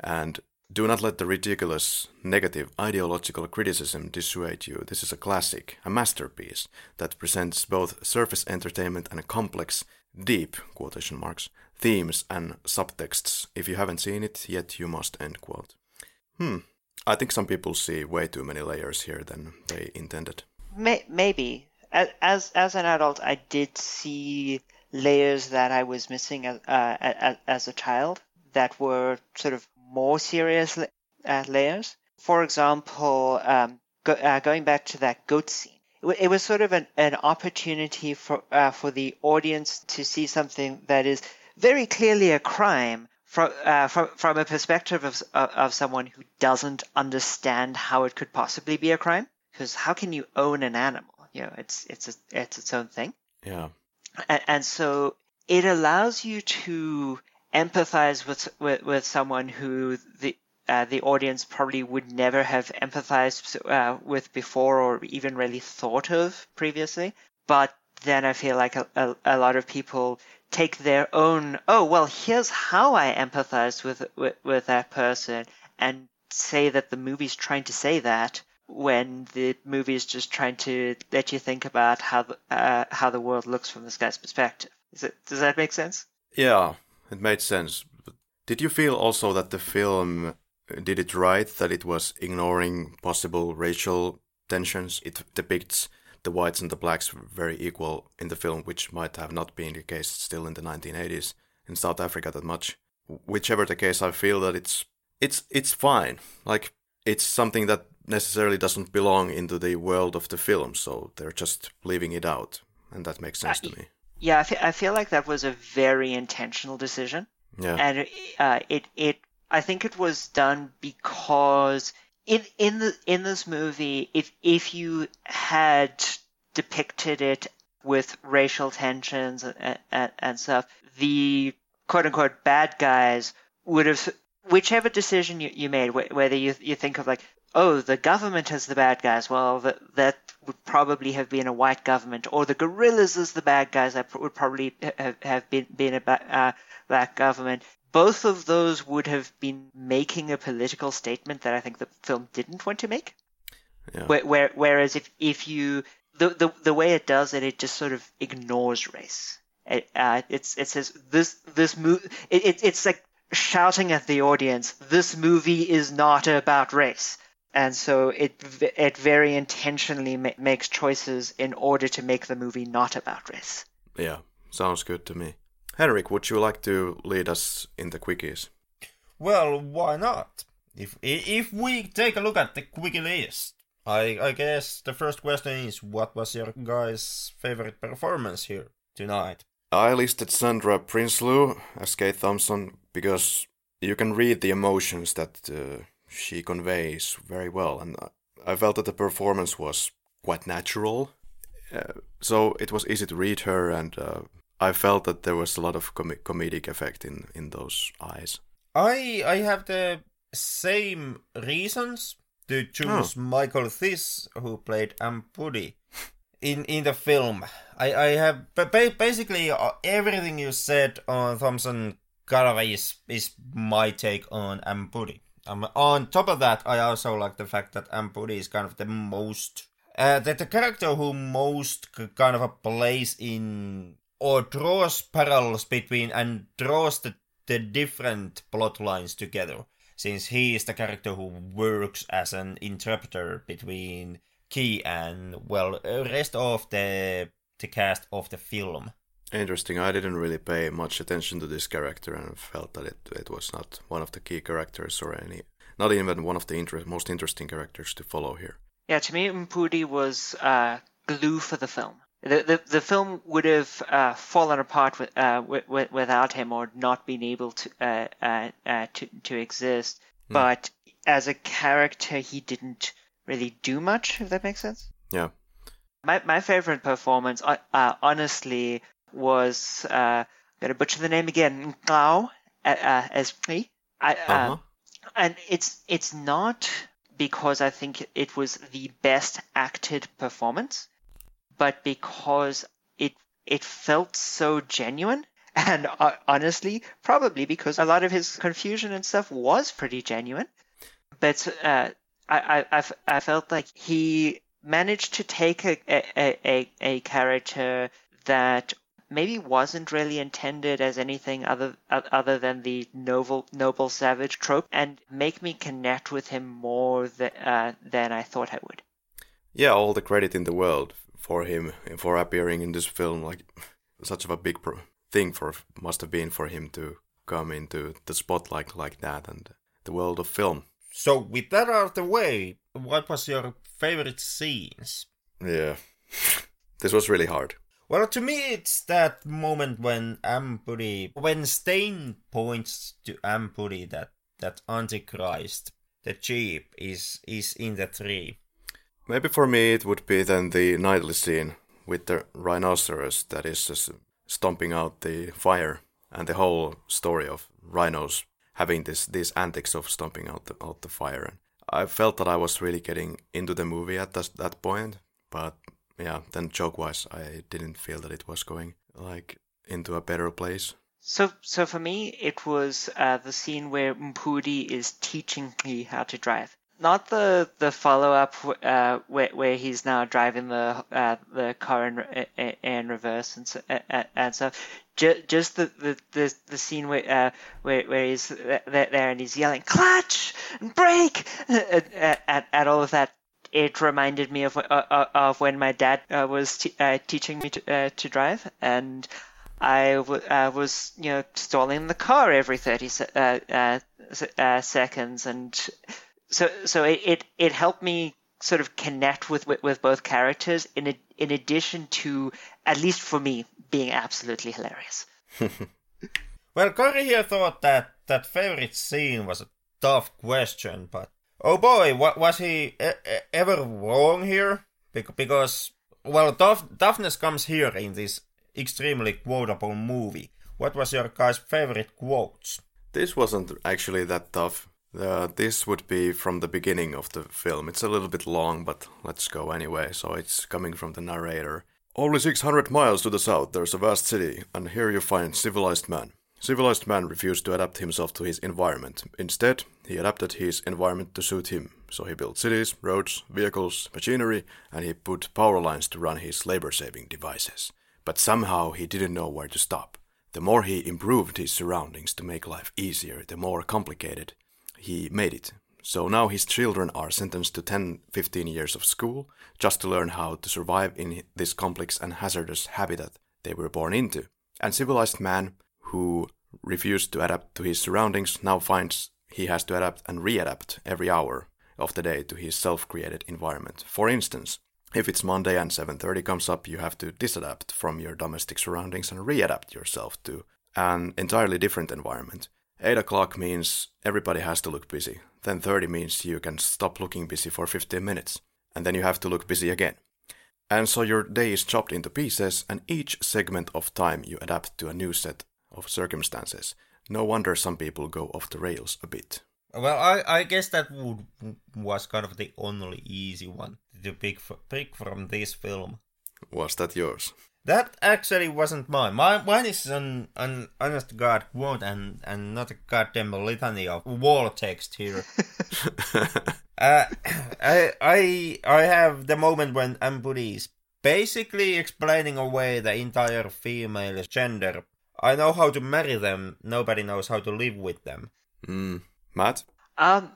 Speaker 1: And do not let the ridiculous, negative, ideological criticism dissuade you. This is a classic, a masterpiece that presents both surface entertainment and complex, deep quotation marks themes and subtexts. If you haven't seen it yet, you must. End quote. Hmm. I think some people see way too many layers here than they intended.
Speaker 3: Maybe as as an adult, I did see layers that I was missing as uh, as, as a child that were sort of more serious uh, layers. For example, um, go, uh, going back to that goat scene, it, it was sort of an, an opportunity for uh, for the audience to see something that is very clearly a crime from uh, from from a perspective of of someone who doesn't understand how it could possibly be a crime. Because how can you own an animal? You know, it's it's a, it's its own thing.
Speaker 1: Yeah.
Speaker 3: And, and so it allows you to empathize with with, with someone who the uh, the audience probably would never have empathized uh, with before or even really thought of previously. But then I feel like a, a, a, lot of people take their own, oh, well, here's how I empathize with, with, with that person and say that the movie's trying to say that when the movie is just trying to let you think about how the, uh, how the world looks from this guy's perspective. It, does that make sense?
Speaker 1: Yeah, it made sense. Did you feel also that the film did it right, that it was ignoring possible racial tensions? It depicts the whites and the blacks very equal in the film, which might have not been the case still in the 1980s in South Africa that much. Whichever the case, I feel that it's it's it's fine. Like it's something that necessarily doesn't belong into the world of the film, so they're just leaving it out, and that makes sense uh, to me.
Speaker 3: Yeah, I feel, I feel like that was a very intentional decision.
Speaker 1: Yeah.
Speaker 3: And uh, it it I think it was done because in in the in this movie, if if you had depicted it with racial tensions and, and, and stuff, the quote unquote bad guys would have whichever decision you, you made, whether you you think of like oh, the government is the bad guys. Well, that would probably have been a white government, or the guerrillas as the bad guys. That would probably have, have been been a uh, black government. Both of those would have been making a political statement that I think the film didn't want to make.
Speaker 1: Yeah.
Speaker 3: Where, where, whereas if if you the, the the way it does it, it just sort of ignores race. It, uh, it's it says this this movie. It, it, it's like shouting at the audience, "This movie is not about race." And so it it very intentionally ma- makes choices in order to make the movie not about race.
Speaker 1: Yeah, sounds good to me. Henrik, would you like to lead us in the quickies?
Speaker 2: Well, why not? If if we take a look at the quickie list, I I guess the first question is what was your guys' favorite performance here tonight?
Speaker 1: I listed Sandra Prinsloo as Kate Thompson because you can read the emotions that uh, she conveys very well, and I felt that the performance was quite natural. Uh, so it was easy to read her, and uh, I felt that there was a lot of com- comedic effect in in those eyes.
Speaker 2: I I have the same reasons to choose oh. Michael Thys, who played Ampudi in in the film. I I have but basically uh, everything you said on Thompson Galloway is is my take on Ampudi. Um, on top of that, I also like the fact that Ampudi is kind of the most uh, the, the character who most kind of plays in or draws parallels between and draws the, the different plot lines together since he is the character who works as an interpreter between Ki and well rest of the the cast of the film.
Speaker 1: Interesting. I didn't really pay much attention to this character and felt that it, it was not one of the key characters or any, not even one of the inter- most interesting characters to follow here.
Speaker 3: Yeah, to me, Mpudi was uh, glue for the film. The, the, the film would have uh, fallen apart with, uh, with, without him or not been able to uh, uh, uh to, to exist. Mm. But as a character, he didn't really do much. If that makes sense.
Speaker 1: Yeah.
Speaker 3: My my favorite performance, uh, honestly, was uh, I'm gonna butcher the name again, Ngao as me. I, uh-huh. and it's it's not because I think it was the best acted performance but because it it felt so genuine. And uh, honestly, probably because a lot of his confusion and stuff was pretty genuine. But uh, I, I, I felt like he managed to take a, a, a, a character that maybe wasn't really intended as anything other other than the noble noble savage trope and make me connect with him more th- uh, than I thought I would.
Speaker 1: Yeah, all the credit in the world for him for appearing in this film. Like such of a big pro- thing for must have been for him to come into the spotlight like that and the world of film.
Speaker 2: So with that out of the way, what was your favorite scenes?
Speaker 1: Yeah, this was really hard.
Speaker 2: Well, to me, it's that moment when Mpudi, when Steyn points to Mpudi that that Antichrist, the jeep, is is in the tree,
Speaker 1: Maybe for me it would be then the nightly scene with the rhinoceros that is just stomping out the fire and the whole story of rhinos having this these antics of stomping out the, out the fire. And I felt that I was really getting into the movie at that, that point, but yeah, then joke wise, I didn't feel that it was going like into a better place.
Speaker 3: So, so for me, it was uh, the scene where Mpudi is teaching me how to drive not the the follow up uh, where where he's now driving the uh, the car in, in reverse and so, and stuff. Just, just the, the, the, the scene where, uh, where where he's there and he's yelling clutch and brake at, at, at all of that. It reminded me of uh, uh, of when my dad uh, was t- teaching me to to drive and. I w- uh, was, you know, stalling the car every 30 se- uh, uh, seconds and so so it, it, it helped me sort of connect with, with, with both characters in a, in addition to at least for me being absolutely hilarious.
Speaker 2: well, Karri here thought that that favorite scene was a tough question, but oh boy, what was he ever wrong here? Because well, tough, toughness comes here in this extremely quotable movie. What was your guys' favorite quotes?
Speaker 1: This wasn't actually that tough. Uh, this would be from the beginning of the film. It's a little bit long, but let's go anyway. So it's coming from the narrator. Only 600 miles to the south, there's a vast city, and here you find civilized man. Civilized man refused to adapt himself to his environment. Instead, he adapted his environment to suit him. So he built cities, roads, vehicles, machinery, and he put power lines to run his labor saving devices. But somehow he didn't know where to stop. The more he improved his surroundings to make life easier, the more complicated he made it. So now his children are sentenced to 10 15 years of school just to learn how to survive in this complex and hazardous habitat they were born into. And civilized man who refused to adapt to his surroundings now finds he has to adapt and readapt every hour of the day to his self-created environment. For instance, if it's Monday and 7:30 comes up, you have to disadapt from your domestic surroundings and readapt yourself to an entirely different environment. 8 o'clock means everybody has to look busy. Then 30 means you can stop looking busy for 15 minutes. And then you have to look busy again. And so your day is chopped into pieces, and each segment of time you adapt to a new set of circumstances. No wonder some people go off the rails a bit.
Speaker 2: Well, I, I guess that would, was kind of the only easy one to pick, pick from this film.
Speaker 1: Was that yours?
Speaker 2: That actually wasn't mine. Mine, mine is an, an honest God quote and, and not a goddamn litany of wall text here. uh, I, I, I have the moment when Mpudi is basically explaining away the entire female gender. I know how to marry them, nobody knows how to live with them.
Speaker 1: Mm. Matt?
Speaker 3: Um,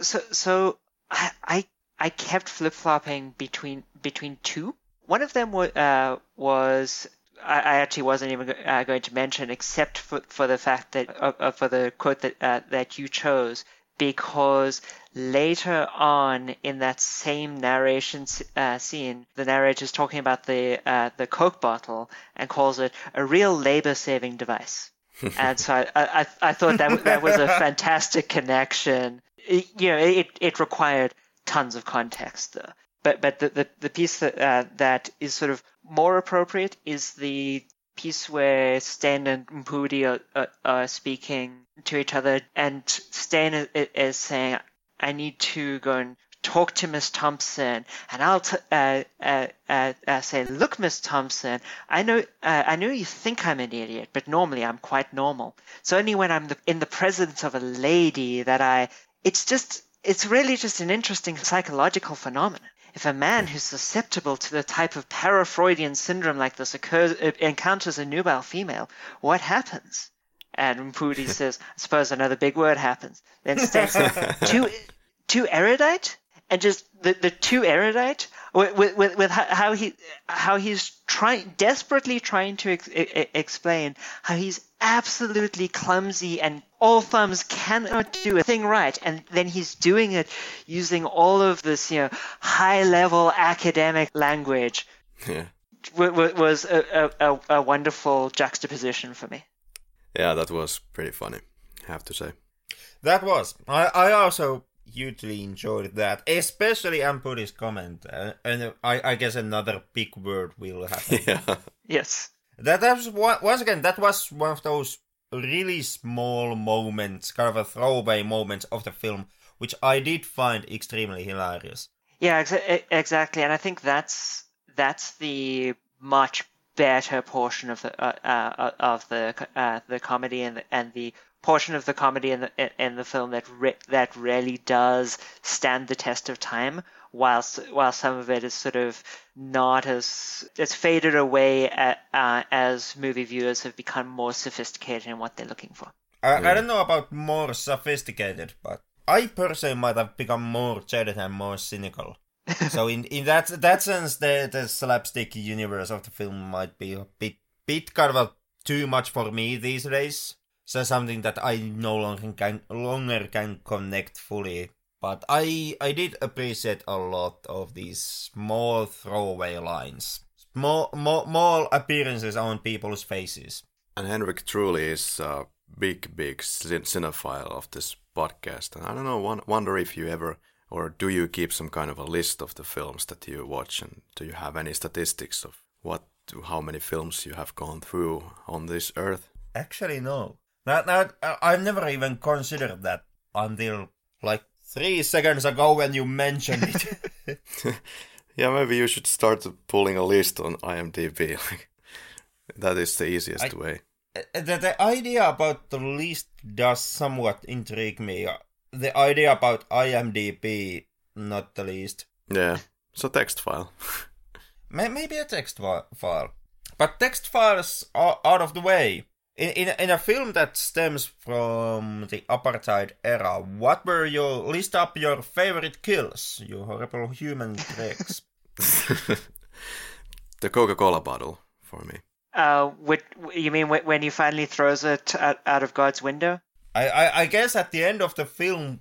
Speaker 3: so, so I, I, I kept flip flopping between between two. One of them uh, was I, actually wasn't even uh, going to mention, except for, for the fact that uh, uh, for the quote that uh, that you chose, because later on in that same narration uh, scene, the narrator is talking about the uh, the Coke bottle and calls it a real labor-saving device. and so I, I, I thought that that was a fantastic connection. It, you know, it, it required tons of context though. But but the the, the piece that uh, that is sort of more appropriate is the piece where Steyn and Mpudi are, are, are, speaking to each other, and Steyn is, is, saying, "I need to go and talk to Miss Thompson," and I'll t- uh, uh, uh, uh say, "Look, Miss Thompson, I know uh, I know you think I'm an idiot, but normally I'm quite normal. So only when I'm the, in the presence of a lady that I, it's just." It's really just an interesting psychological phenomenon if a man who's susceptible to the type of para-Freudian syndrome like this occurs, uh, encounters a nubile female, what happens? And Mpudi says, I suppose another big word happens. Then states, too, too erudite? And just the, the too erudite with, with, with how he how he's trying desperately trying to ex- explain how he's absolutely clumsy and all thumbs cannot do a thing right and then he's doing it using all of this you know high level academic language.
Speaker 1: Yeah.
Speaker 3: Was a, a, a wonderful juxtaposition for me.
Speaker 1: Yeah that was pretty funny i have to say.
Speaker 2: That was. I i also hugely enjoyed that, especially Mpudi's comment, uh, and I, I guess another big word will happen.
Speaker 1: yeah.
Speaker 3: Yes.
Speaker 2: That, that was once again that was one of those really small moments, kind of a throwaway moments of the film, which I did find extremely hilarious.
Speaker 3: Yeah, exa- exactly, and I think that's that's the much better portion of the uh, uh, of the uh, the comedy and the, and the portion of the comedy in the in the film that re- that really does stand the test of time, whilst while some of it is sort of not as it's faded away at, uh, as movie viewers have become more sophisticated in what they're looking for.
Speaker 2: I, yeah. I don't know about more sophisticated, but I personally might have become more jaded and more cynical. so in in that that sense, the the slapstick universe of the film might be a bit bit kind of a, too much for me these days so something that I no longer can longer can connect fully. But I I did appreciate a lot of these small throwaway lines, small more, more appearances on people's faces.
Speaker 1: And Henrik truly is a big big cinephile of this podcast, and I don't know wonder if you ever or do you keep some kind of a list of the films that you watch, and do you have any statistics of what how many films you have gone through on this earth?
Speaker 2: Actually, no. That, that I've never even considered that until like three seconds ago when you mentioned it.
Speaker 1: yeah, maybe you should start pulling a list on IMDb. that is the easiest I, way.
Speaker 2: Uh, the, the idea about the list does somewhat intrigue me. The idea about IMDb, not the least.
Speaker 1: Yeah, it's a text file.
Speaker 2: Maybe a text file. But text files are out of the way. In, in, in a film that stems from the apartheid era, what were your list up your favorite kills, you horrible human tricks?
Speaker 1: the Coca-Cola bottle for me.
Speaker 3: Uh, what, you mean when he finally throws it out, out of God's window?
Speaker 2: I, I, I guess at the end of the film,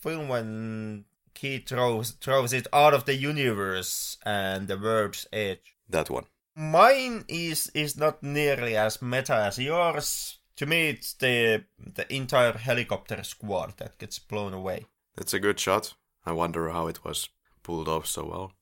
Speaker 2: film when he throws throws it out of the universe and the world's edge.
Speaker 1: That one.
Speaker 2: Mine is is not nearly as meta as yours. To me, it's the the entire helicopter squad that gets blown away.
Speaker 1: That's a good shot. I wonder how it was pulled off so well.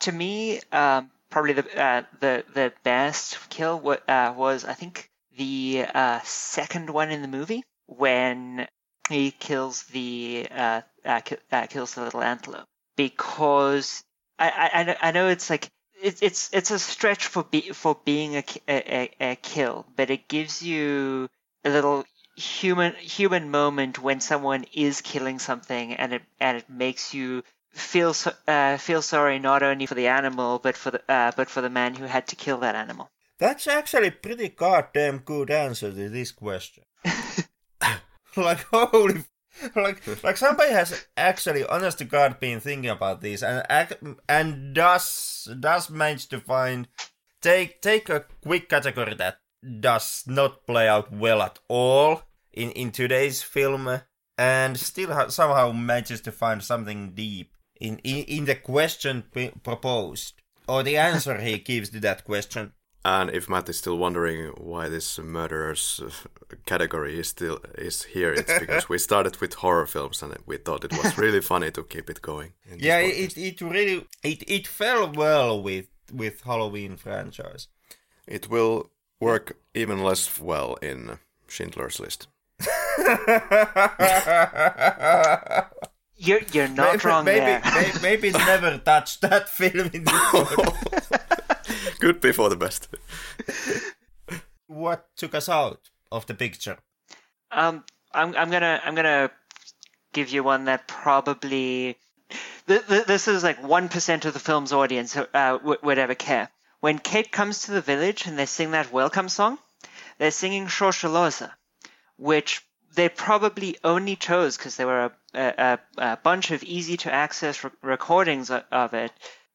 Speaker 3: To me, um, probably the uh, the the best kill w- uh, was I think the uh, second one in the movie when he kills the uh, uh, ki- uh, kills the little antelope because I, I I know it's like it's it's it's a stretch for be, for being a, a, a kill, but it gives you a little human human moment when someone is killing something, and it and it makes you feel so, uh, feel sorry not only for the animal but for the uh, but for the man who had to kill that animal.
Speaker 2: That's actually pretty goddamn good answer to this question. like holy like like somebody has actually honest to god been thinking about this and and does does manage to find take take a quick category that does not play out well at all in in today's film uh, and still ha- somehow manages to find something deep in, in, in the question p- proposed, or the answer he gives to that question.
Speaker 1: And if Matt is still wondering why this murderers uh, category is still is here, it's because we started with horror films and we thought it was really funny to keep it going.
Speaker 2: Yeah,
Speaker 1: podcast.
Speaker 2: it, it really it, it fell well with with Halloween franchise.
Speaker 1: it will work even less well in Schindler's List.
Speaker 3: You're you're not
Speaker 2: maybe,
Speaker 3: wrong
Speaker 2: maybe,
Speaker 3: there.
Speaker 2: may- maybe never touch that film in this podcast.
Speaker 1: Could be for the best.
Speaker 2: What took us out of the picture?
Speaker 3: Um, I'm I'm gonna I'm gonna give you one that probably th- th- this is like one percent of the film's audience uh, w- would ever care. When Kate comes to the village and they sing that welcome song, they're singing Shosholoza, which they probably only chose because there were a, a, a bunch of easy to access re- recordings of it.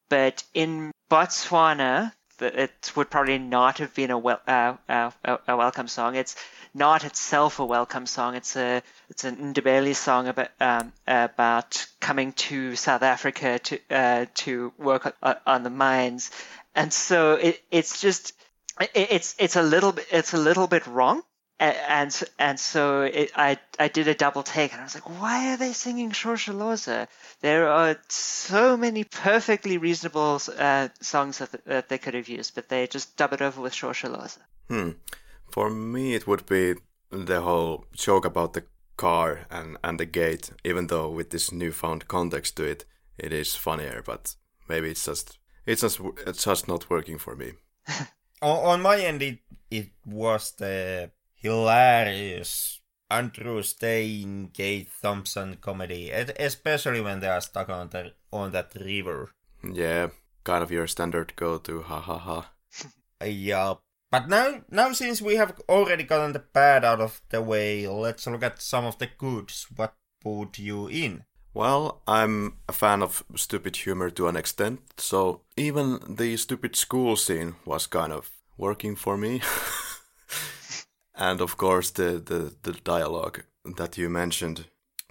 Speaker 3: But in Botswana, it would probably not have been a, uh, uh, a welcome song. It's not itself a welcome song. It's a it's an Ndebele song about um, about coming to South Africa to uh, to work on, on the mines, and so it it's just it, it's it's a little bit it's a little bit wrong. A- And and so it, I I did a double take and I was like, why are they singing Shosholoza? There are so many perfectly reasonable uh, songs that, that they could have used, but they just dub it over with Shosholoza.
Speaker 1: Hmm. For me, it would be the whole joke about the car and, and the gate, even though with this newfound context to it, it is funnier, but maybe it's just it's just it's just not working for me.
Speaker 2: On, on my end, it, it was the hilarious Andrew Steyn, Kate Thompson comedy, especially when they are stuck on the on that river.
Speaker 1: Yeah, kind of your standard go-to, ha ha ha.
Speaker 2: Yeah, but now now since we have already gotten the bad out of the way, let's look at some of the goods. What put you in?
Speaker 1: Well, I'm a fan of stupid humor to an extent, so even the stupid school scene was kind of working for me. and of course, the, the, the dialogue that you mentioned,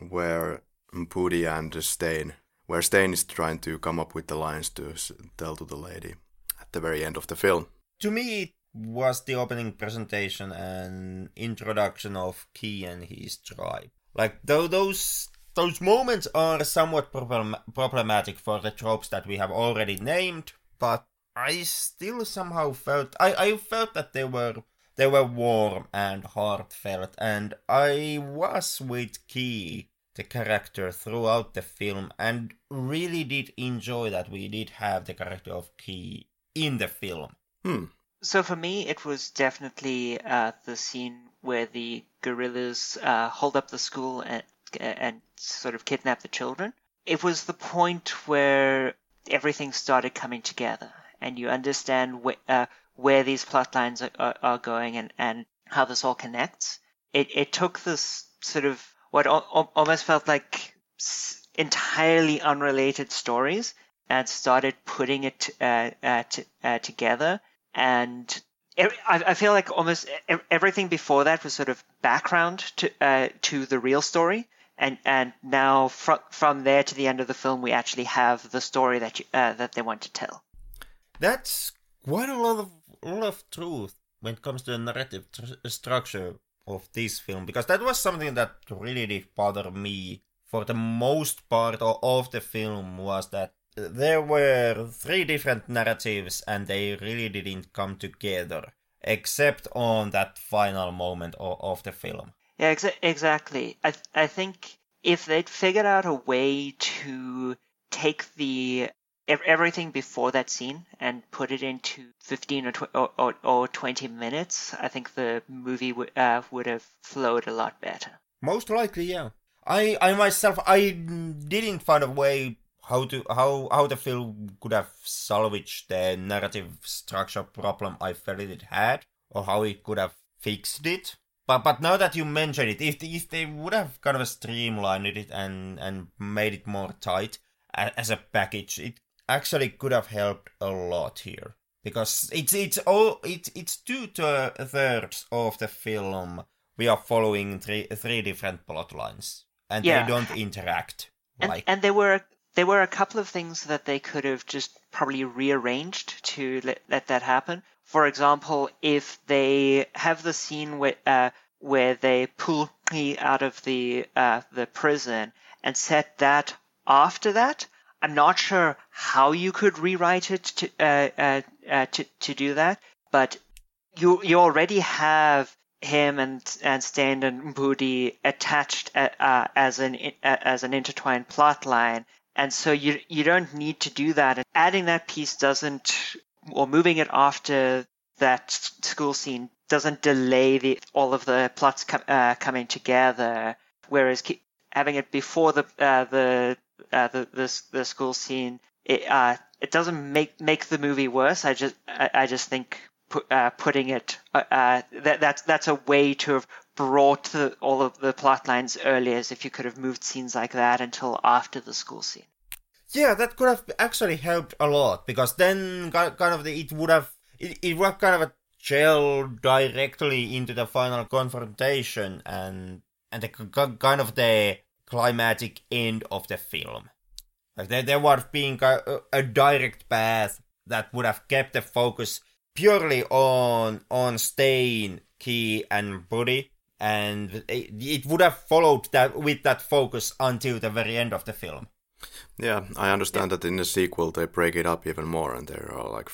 Speaker 1: where Mpudi and Steyn, where Steyn is trying to come up with the lines to tell to the lady at the very end of the film.
Speaker 2: To me, it was the opening presentation and introduction of Ki and his tribe. Like though those those moments are somewhat problem- problematic for the tropes that we have already named, but I still somehow felt I, I felt that they were they were warm and heartfelt, and I was with Ki, the character, throughout the film, and really did enjoy that we did have the character of Ki in the film.
Speaker 1: Hmm.
Speaker 3: So for me, it was definitely uh, the scene where the guerrillas uh, hold up the school and and sort of kidnap the children. It was the point where everything started coming together, and you understand wh- uh, where these plot lines are, are, are going and, and how this all connects. It it took this sort of what al- al- almost felt like entirely unrelated stories and started putting it uh, uh, t- uh, together. And I, I feel like almost everything before that was sort of background to uh, to the real story. And and now from from there to the end of the film, we actually have the story that you, uh, that they want to tell.
Speaker 2: That's quite a lot of lot of truth when it comes to the narrative tr- structure of this film because that was something that really did bother me for the most part of the film was that there were three different narratives and they really didn't come together except on that final moment of, of the film
Speaker 3: Yeah, exa- exactly. I th- I think if they'd figured out a way to take the everything before that scene and put it into 15 or, tw- or, or, or 20 minutes, I think the movie w- uh, would have flowed a lot better.
Speaker 2: Most likely, yeah. I, I myself, I didn't find a way how to how how the film could have salvaged the narrative structure problem I felt it had, or how it could have fixed it. But but now that you mention it, if if they would have kind of streamlined it and and made it more tight as a package, it actually could have helped a lot here because it's it's all it's it's two thirds of the film we are following three three different plot lines and
Speaker 3: Yeah.
Speaker 2: they don't interact.
Speaker 3: And,
Speaker 2: like
Speaker 3: and there were there were a couple of things that they could have just probably rearranged to let, let that happen. For example, if they have the scene where uh, where they pull me out of the uh, the prison and set that after that, I'm not sure how you could rewrite it to uh, uh, uh, to to do that, but you you already have him and and Stan and Booty attached uh, uh, as an as an intertwined plot line, and so you you don't need to do that. Adding that piece doesn't, or moving it after that school scene doesn't delay the all of the plots com- uh, coming together. Whereas having it before the uh, the uh, the, the the school scene, it uh, it doesn't make make the movie worse. I just I, I just think pu- uh, putting it uh, uh, that that's that's a way to have brought the, all of the plot lines earlier. As if you could have moved scenes like that until after the school scene.
Speaker 2: Yeah, that could have actually helped a lot because then ki- kind of the, it would have it, it would have kind of a gel directly into the final confrontation and and the kind of the climatic end of the film. Like there, there would have been a, a direct path that would have kept the focus purely on on Steyn, Ki, and Buddy, and it, it would have followed that with that focus until the very end of the film.
Speaker 1: Yeah, I understand that in the sequel they break it up even more, and there are like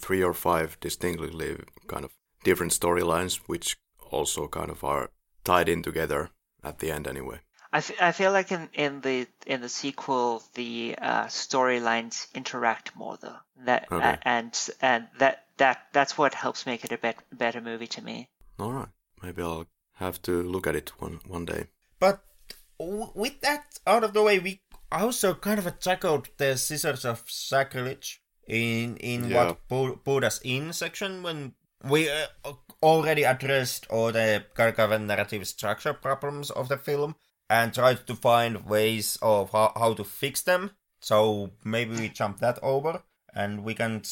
Speaker 1: three or five distinctly kind of different storylines, which also kind of are tied in together at the end anyway.
Speaker 3: I, f- I feel like in, in the in the sequel the uh, storylines interact more though that
Speaker 1: Okay.
Speaker 3: uh, and and that that that's what helps make it a bet- better movie to me.
Speaker 1: All right, maybe I'll have to look at it one one day.
Speaker 2: But w- with that out of the way, we also kind of tackled the scissors of sacrilege in in
Speaker 1: Yeah.
Speaker 2: what pu- put us in section when we uh, already addressed all the kind of narrative structure problems of the film and tried to find ways of how, how to fix them. So maybe we jump that over and we can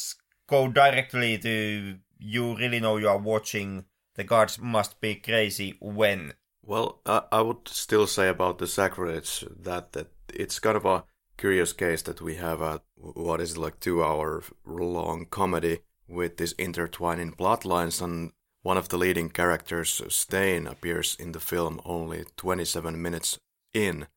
Speaker 2: go directly to you really know you are watching the Gods Must Be Crazy when
Speaker 1: Well, I, I would still say about the sacrilege that that it's kind of a curious case that we have a what is it, like two hour long comedy with this intertwining plot lines and one of the leading characters Steyn appears in the film only 27 minutes in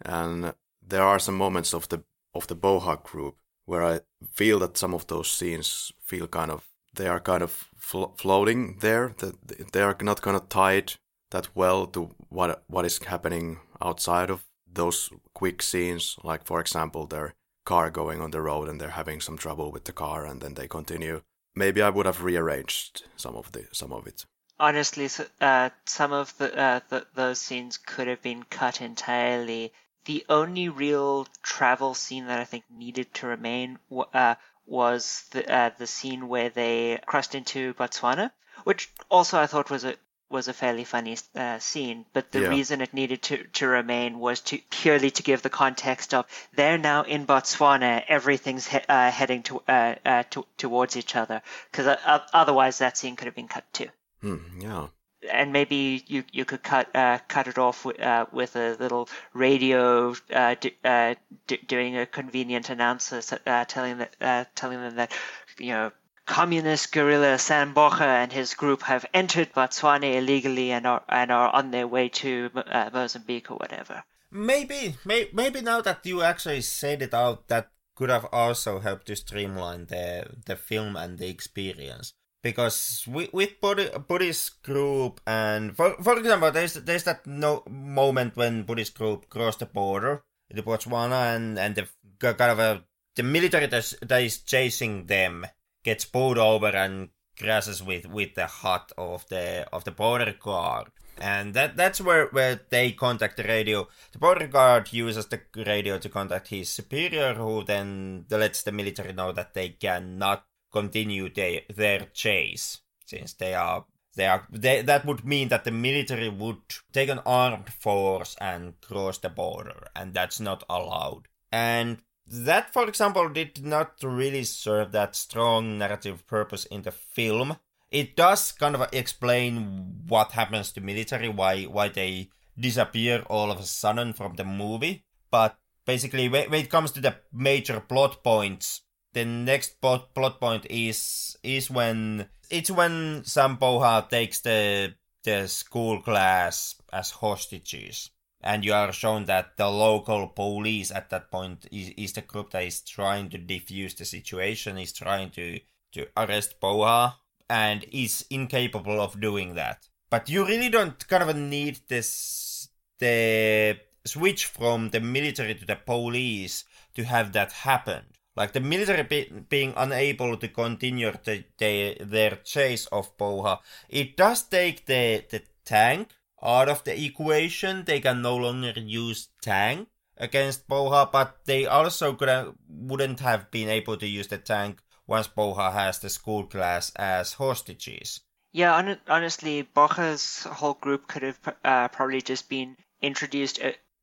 Speaker 1: and there are some moments of the of the Boga group where I feel that some of those scenes feel kind of they are kind of flo- floating there that they are not kind of tied that well to what what is happening outside of those quick scenes like for example their car going on the road and they're having some trouble with the car and then they continue maybe i would have rearranged some of the some of it
Speaker 3: Honestly, uh, some of the, uh, the those scenes could have been cut entirely. The only real travel scene that I think needed to remain uh, was the uh, the scene where they crossed into Botswana, which also I thought was a was a fairly funny uh, scene. But the
Speaker 1: Yeah.
Speaker 3: reason it needed to, to remain was to purely to give the context of they're now in Botswana, everything's he- uh, heading to, uh, uh, to towards each other. Because uh, otherwise, that scene could have been cut too
Speaker 1: hmm, yeah
Speaker 3: and maybe you you could cut uh, cut it off with, uh, with a little radio uh, d- uh, d- doing a convenient announcer uh, telling that uh, telling them that you know communist guerrilla Sam Boga and his group have entered Botswana illegally and are and are on their way to uh, Mozambique or whatever.
Speaker 2: Maybe, may, maybe now that you actually said it out, that could have also helped to streamline the the film and the experience. Because with, with Buddy's group and for for example, there's there's that no moment when Buddhist group crossed the border to Botswana and and the kind of a the military that is chasing them gets pulled over and crashes with with the hut of the of the border guard. And that that's where where they contact the radio. The border guard uses the radio to contact his superior who then lets the military know that they cannot continue their their chase since they are they are they, that would mean that the military would take an armed force and cross the border and that's not allowed. And that for example did not really serve that strong narrative purpose in the film it does kind of explain what happens to military why why they disappear all of a sudden from the movie. But basically, when it comes to the major plot points, the next plot, plot point is is when it's when Sam Boga takes the the school class as hostages and you are shown that the local police at that point is, is the group that is trying to defuse the situation, is trying to, to arrest Boga, and is incapable of doing that. But you really don't kind of need this the switch from the military to the police to have that happen. Like the military be- being unable to continue the, the, their chase of Boga, it does take the, the tank out of the equation. They can no longer use tank against Boga, but they also could wouldn't have been able to use the tank once Boga has the school class as hostages.
Speaker 3: Yeah, on, honestly, Boga's whole group could have uh, probably just been introduced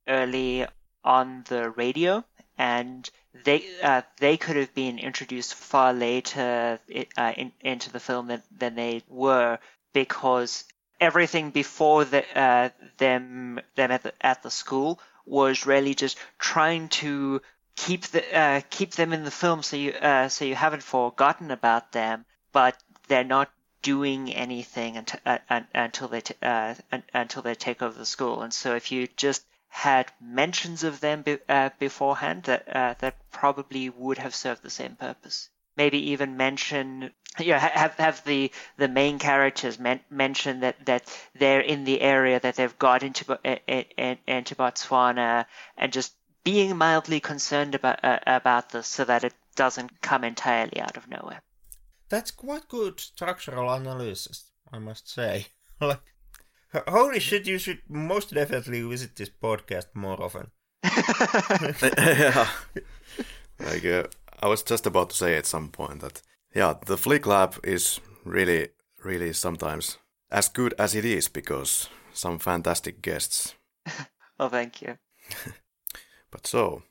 Speaker 3: early on the radio, and they uh, they could have been introduced far later uh, in, into the film than they were because everything before the, uh, them them at the, at the school was really just trying to keep the uh, keep them in the film so you uh, so you haven't forgotten about them, but they're not doing anything until uh, until they t- uh, until they take over the school. And so if you just had mentions of them be- uh, beforehand, that that probably would have served the same purpose maybe even mention you know, have have the the main characters men, mention that that they're in the area that they've got into into Botswana and just being mildly concerned about uh, about this so that it doesn't come entirely out of nowhere.
Speaker 2: That's quite good structural analysis, I must say. like, holy shit! You should most definitely visit this podcast more often.
Speaker 1: yeah, like. Uh I was just about to say at some point that, yeah, the Flick Lab is really, really sometimes as good as it is because some fantastic guests.
Speaker 3: oh, thank you.
Speaker 1: but so.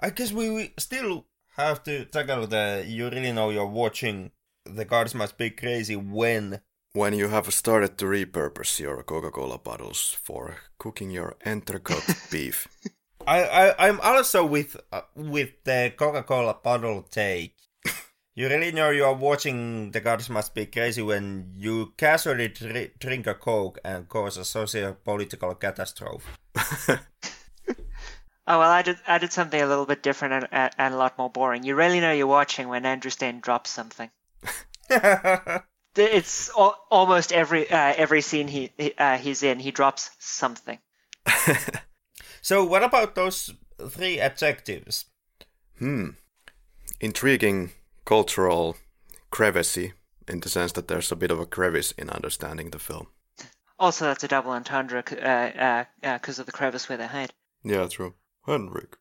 Speaker 2: I guess we still have to tackle the you really know you're watching the Gods Must Be Crazy when
Speaker 1: when you have started to repurpose your Coca-Cola bottles for cooking your entrecote beef.
Speaker 2: I, I I'm also with uh, with the Coca-Cola bottle take. you really know you are watching The Gods Must Be Crazy when you casually dr- drink a Coke and cause a socio-political catastrophe.
Speaker 3: Oh well, I did I did something a little bit different and, and a lot more boring. You really know you're watching when Andrew Steyn drops something. it's al- almost every uh, every scene he, uh, he's in, he drops something.
Speaker 2: So, what about those three adjectives?
Speaker 1: Hmm. Intriguing, cultural, crevassy, in the sense that there's a bit of a crevice in understanding the film.
Speaker 3: Also, that's a double entendre because uh, uh, uh, of the crevice where they hide.
Speaker 1: Yeah, true. Henrik.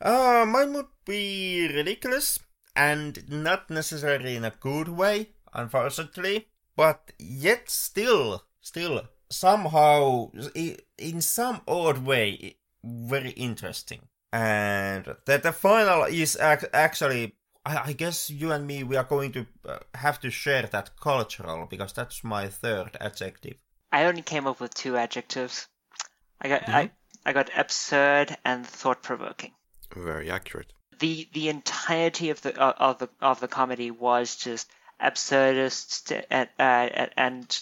Speaker 2: Uh, mine would be ridiculous, and not necessarily in a good way, unfortunately, but yet still, still somehow, in some odd way, very interesting. And that the final is actually, I guess you and me, we are going to uh, have to share that cultural because that's my third adjective.
Speaker 3: I only came up with two adjectives. I got mm-hmm. I, I got absurd and thought provoking.
Speaker 1: Very accurate.
Speaker 3: The the entirety of the uh, of the of the comedy was just absurdist and, uh, and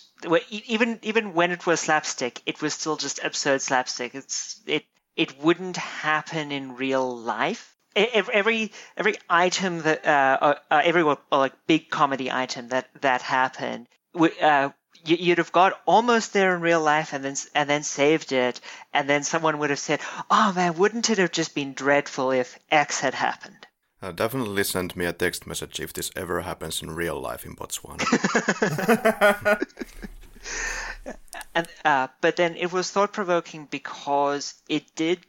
Speaker 3: even even when it was slapstick, it was still just absurd slapstick. It's it it wouldn't happen in real life. Every every item that uh, uh, uh every like big comedy item that that happened, uh, you'd have got almost there in real life and then and then saved it, and then someone would have said, "Oh man, wouldn't it have just been dreadful if X had happened?"
Speaker 1: Uh, definitely send me a text message if this ever happens in real life in Botswana.
Speaker 3: and uh, but then it was thought provoking because it did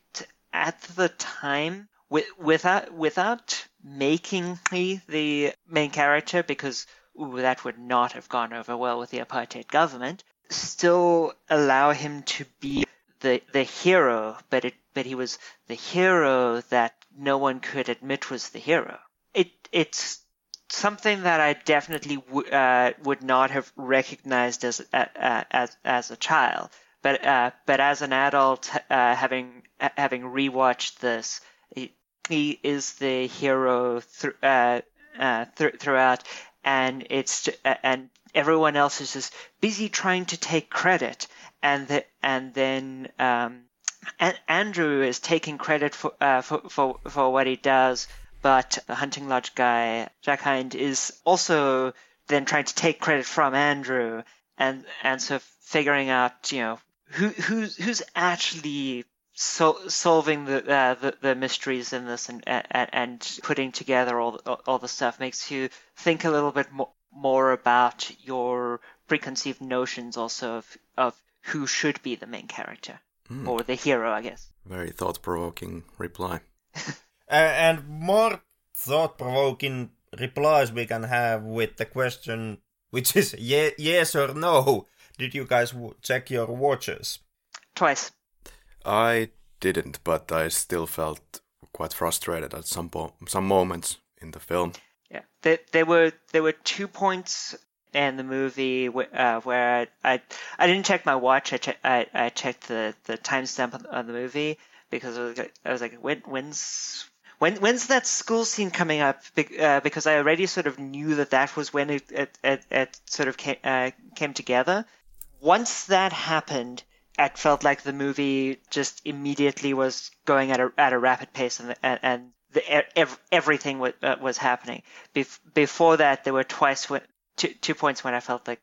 Speaker 3: at the time with, without without making me the main character because ooh, that would not have gone over well with the apartheid government. Still allow him to be the the hero, but it but he was the hero that no one could admit was the hero. It it's something that I definitely w- uh, would not have recognized as uh, as as a child. but uh, but as an adult, uh, having having rewatched this, he, is the hero th- uh, uh, th- throughout, and it's and everyone else is just busy trying to take credit, and the, and then um, Andrew is taking credit for, uh, for for for what he does, but the hunting lodge guy Jack Hind is also then trying to take credit from Andrew, and and so figuring out you know who who's who's actually so, solving the, uh, the, the mysteries in this and and, and putting together all the, all the stuff makes you think a little bit more, more about your preconceived notions also of of who should be the main character mm. or the hero, I guess.
Speaker 1: Very thought provoking reply.
Speaker 2: uh, and more thought provoking replies we can have with the question, which is ye- yes or no. Did you guys w- check your watches?
Speaker 3: Twice.
Speaker 1: I didn't, but I still felt quite frustrated at some po- some moments in the film.
Speaker 3: Yeah, there, there were there were two points in the movie uh, where I I didn't check my watch. I che- I, I checked the the timestamp of the movie because I was like, I was like when when's when when's that school scene coming up? Uh, because I already sort of knew that that was when it it, it, it sort of came, uh, came together. Once that happened, it felt like the movie just immediately was going at a at a rapid pace, and and, and the, ev- everything was, uh, was happening. Bef- before that, there were twice when, two, two points when I felt like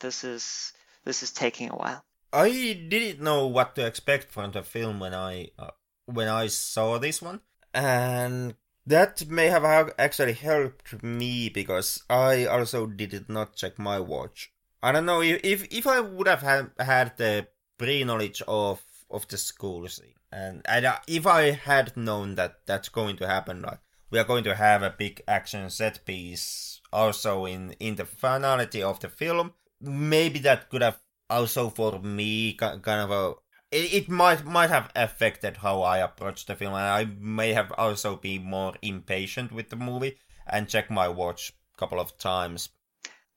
Speaker 3: this is this is taking a while.
Speaker 2: I didn't know what to expect from the film when I uh, when I saw this one, and that may have actually helped me because I also did not check my watch. I don't know if if, if I would have had, had the pre-knowledge of of the school scene, and, and uh, if I had known that that's going to happen, like we are going to have a big action set piece also in in the finality of the film, maybe that could have also for me kind of a it, it might might have affected how I approach the film, and I may have also been more impatient with the movie and check my watch a couple of times.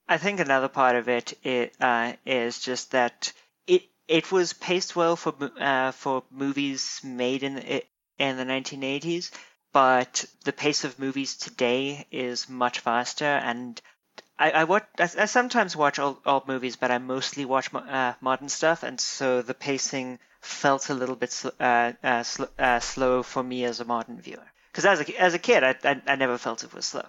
Speaker 3: I think another part of it, it uh, is just that it it was paced well for uh, for movies made in the, in the 1980s, but the pace of movies today is much faster. And I I, watch, I, I sometimes watch old, old, movies, but I mostly watch uh, modern stuff, and so the pacing felt a little bit sl- uh, uh sl- uh, slow for me as a modern viewer. Because as a as a kid, I, I I never felt it was slow.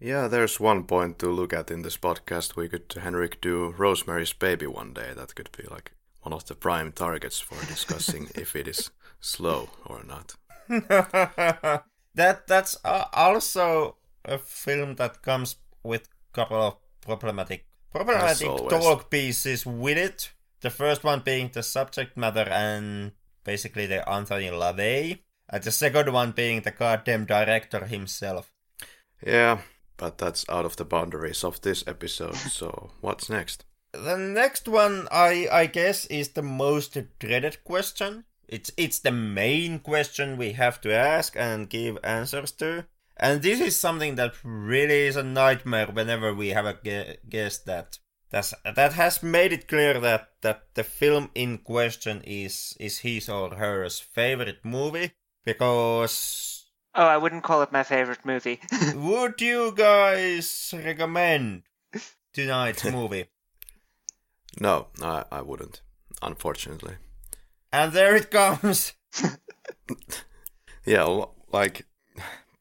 Speaker 1: Yeah, there's one point to look at in this podcast. We could, Henrik, do Rosemary's Baby one day. That could be like one of the prime targets for discussing if it is slow or not.
Speaker 2: that that's uh, also a film that comes with a couple of problematic problematic talk pieces with it. The first one being the subject matter and basically the Anthony LaVey, and the second one being the goddamn director himself.
Speaker 1: Yeah, but that's out of the boundaries of this episode, so what's next?
Speaker 2: The next one, I, I guess, is the most dreaded question. It's, it's the main question we have to ask and give answers to. And this is something that really is a nightmare whenever we have a guest that that's, that has made it clear that, that the film in question is, is his or hers favorite movie. Because
Speaker 3: Oh, I wouldn't call it my favorite movie.
Speaker 2: Would you guys recommend tonight's movie?
Speaker 1: No, I, I wouldn't, unfortunately.
Speaker 2: And there it comes.
Speaker 1: yeah, like,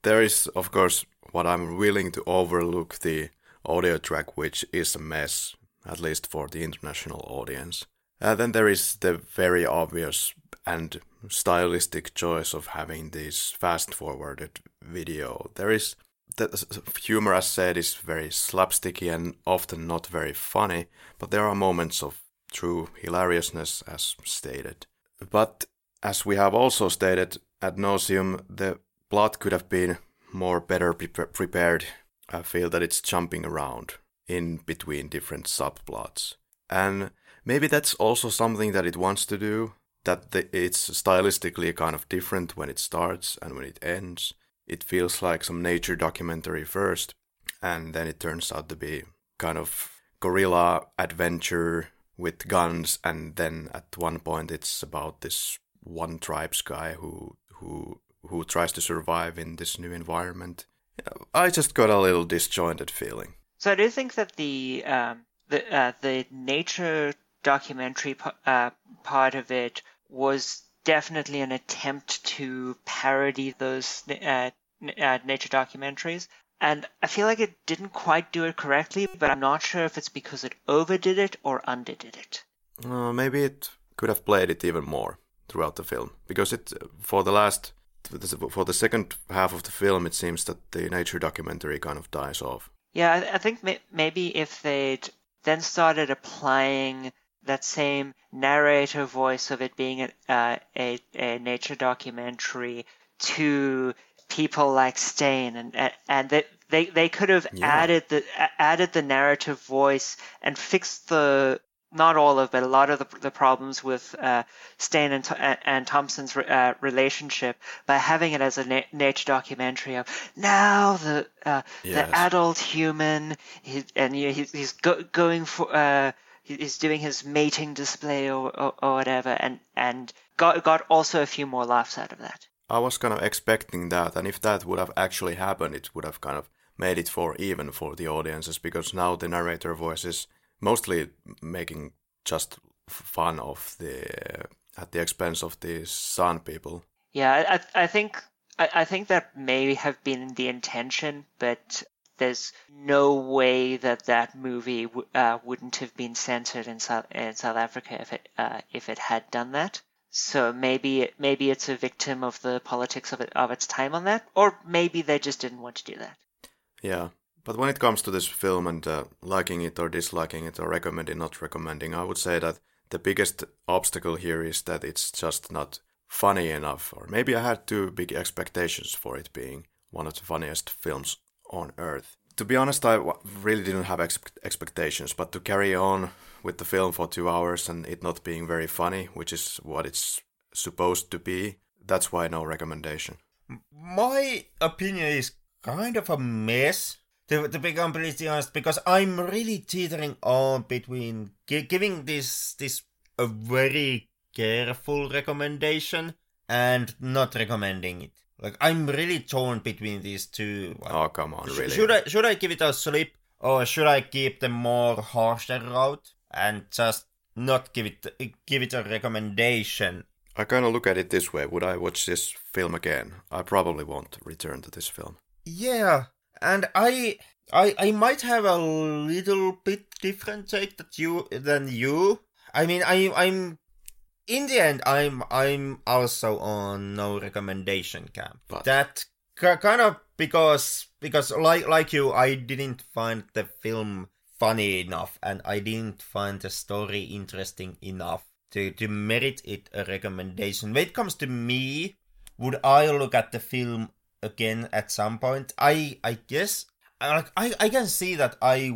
Speaker 1: there is, of course, what I'm willing to overlook the audio track, which is a mess, at least for the international audience. And uh, then there is the very obvious and stylistic choice of having this fast forwarded video. There is the humor, as said, is very slapsticky and often not very funny, but there are moments of true hilariousness, as stated. But as we have also stated ad nauseum, the plot could have been more better pre- prepared. I feel that it's jumping around in between different subplots. And maybe that's also something that it wants to do that the, it's stylistically kind of different when it starts and when it ends. It feels like some nature documentary first, and then it turns out to be kind of guerrilla adventure with guns, and then at one point it's about this one tribes guy who who who tries to survive in this new environment. I just got a little disjointed feeling.
Speaker 3: So I do think that the um, the uh, the nature documentary uh, part of it was definitely an attempt to parody those uh, uh, nature documentaries. And I feel like it didn't quite do it correctly, but I'm not sure if it's because it overdid it or underdid it.
Speaker 1: Uh, maybe it could have played it even more throughout the film, because it for the last for the second half of the film, it seems that the nature documentary kind of dies off.
Speaker 3: Yeah, I, I think maybe if they'd then started applying that same narrator voice of it being a, uh, a, a nature documentary to people like Steyn and and they they, they could have yeah. added the added the narrative voice and fixed the not all of but a lot of the, the problems with uh, Steyn and, and Thompson's uh, relationship by having it as a na- nature documentary of now the uh, yes. the adult human he, and he, he's go, going for uh, he's doing his mating display or, or, or whatever and and got got also a few more laughs out of that.
Speaker 1: I was kind of expecting that, and if that would have actually happened, it would have kind of made it for even for the audiences because now the narrator voice is mostly making just fun of the at the expense of the San people.
Speaker 3: Yeah, I I think I, I think that may have been the intention, but there's no way that that movie uh, wouldn't have been censored in South in South Africa if it uh, if it had done that. So maybe maybe it's a victim of the politics of it of its time on that, or maybe they just didn't want to do that.
Speaker 1: Yeah, but when it comes to this film and uh, liking it or disliking it or recommending not recommending, I would say that the biggest obstacle here is that it's just not funny enough, or maybe I had too big expectations for it being one of the funniest films on earth. To be honest, I really didn't have ex- expectations, but to carry on with the film for two hours and it not being very funny, which is what it's supposed to be, that's why no recommendation.
Speaker 2: My opinion is kind of a mess, to, to be completely honest, because I'm really teetering on between gi- giving this this a very careful recommendation and not recommending it. Like I'm really torn between these two. Like,
Speaker 1: oh come on, really?
Speaker 2: Should I should I give it a slip or should I keep the more harsher route? And just not give it give it a recommendation.
Speaker 1: I kind of look at it this way: Would I watch this film again? I probably won't return to this film.
Speaker 2: Yeah, and I I I might have a little bit different take that you than you. I mean, I I'm in the end I'm I'm also on no recommendation camp. But that kind of because because like like you, I didn't find the film funny enough and I didn't find the story interesting enough to, to merit it a recommendation. When it comes to me, would I look at the film again at some point? I I guess I I, I can see that I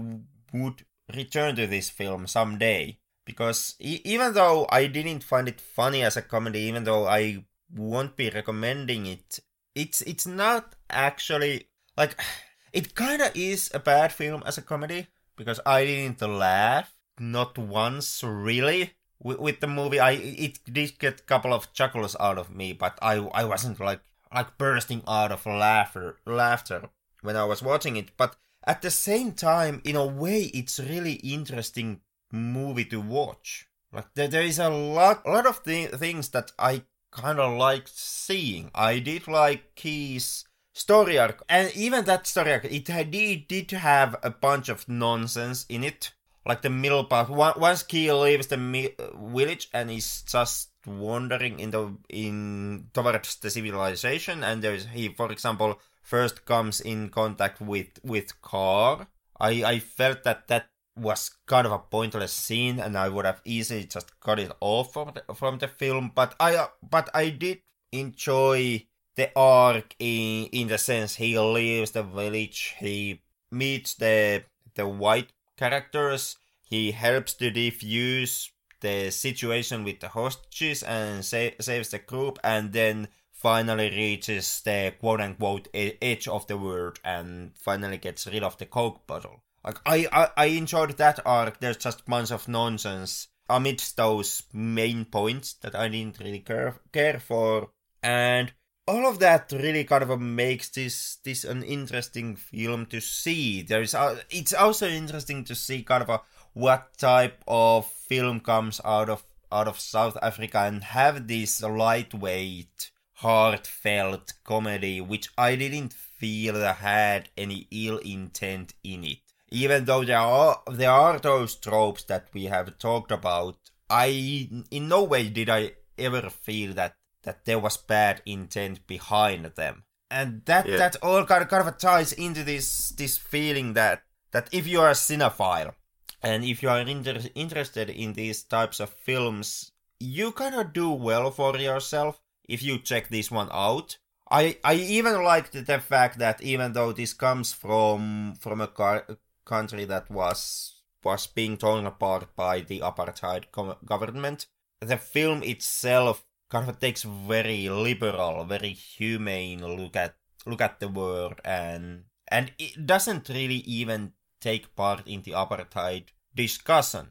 Speaker 2: would return to this film someday because e- even though I didn't find it funny as a comedy, even though I won't be recommending it, it's it's not actually like it kind of is a bad film as a comedy because I didn't laugh not once really with, with the movie. I it did get a couple of chuckles out of me, but I I wasn't like like bursting out of laughter laughter when I was watching it. But at the same time, in a way, it's really interesting movie to watch. Like there, there is a lot a lot of th- things that I kind of liked seeing. I did like his story arc, and even that story arc, it did did have a bunch of nonsense in it. Like the middle part, once Ki leaves the uh, village and is just wandering in the in towards the civilization, and there's he, for example, first comes in contact with with Car. I I felt that that was kind of a pointless scene, and I would have easily just cut it off from the, from the film. But I uh, but I did enjoy the arc in in the sense he leaves the village, he meets the the white characters, he helps to defuse the situation with the hostages and sa- saves the group, and then finally reaches the quote unquote edge of the world and finally gets rid of the coke bottle. Like I, I, I enjoyed that arc. There's just bunch of nonsense amidst those main points that I didn't really care, care for. And all of that really kind of makes this this an interesting film to see. There is uh, it's also interesting to see kind of a what type of film comes out of out of South Africa and have this lightweight, heartfelt comedy, which I didn't feel had any ill intent in it. Even though there are there are those tropes that we have talked about, I in no way did I ever feel that that there was bad intent behind them. And that yeah. that all kind of kind of ties into this this feeling that that if you are a cinephile and if you are inter- interested in these types of films, you kind of do well for yourself if you check this one out. I I even liked the fact that even though this comes from from a car- country that was was being torn apart by the apartheid government, the film itself kind of takes very liberal, very humane look at look at the world and and it doesn't really even take part in the apartheid discussion.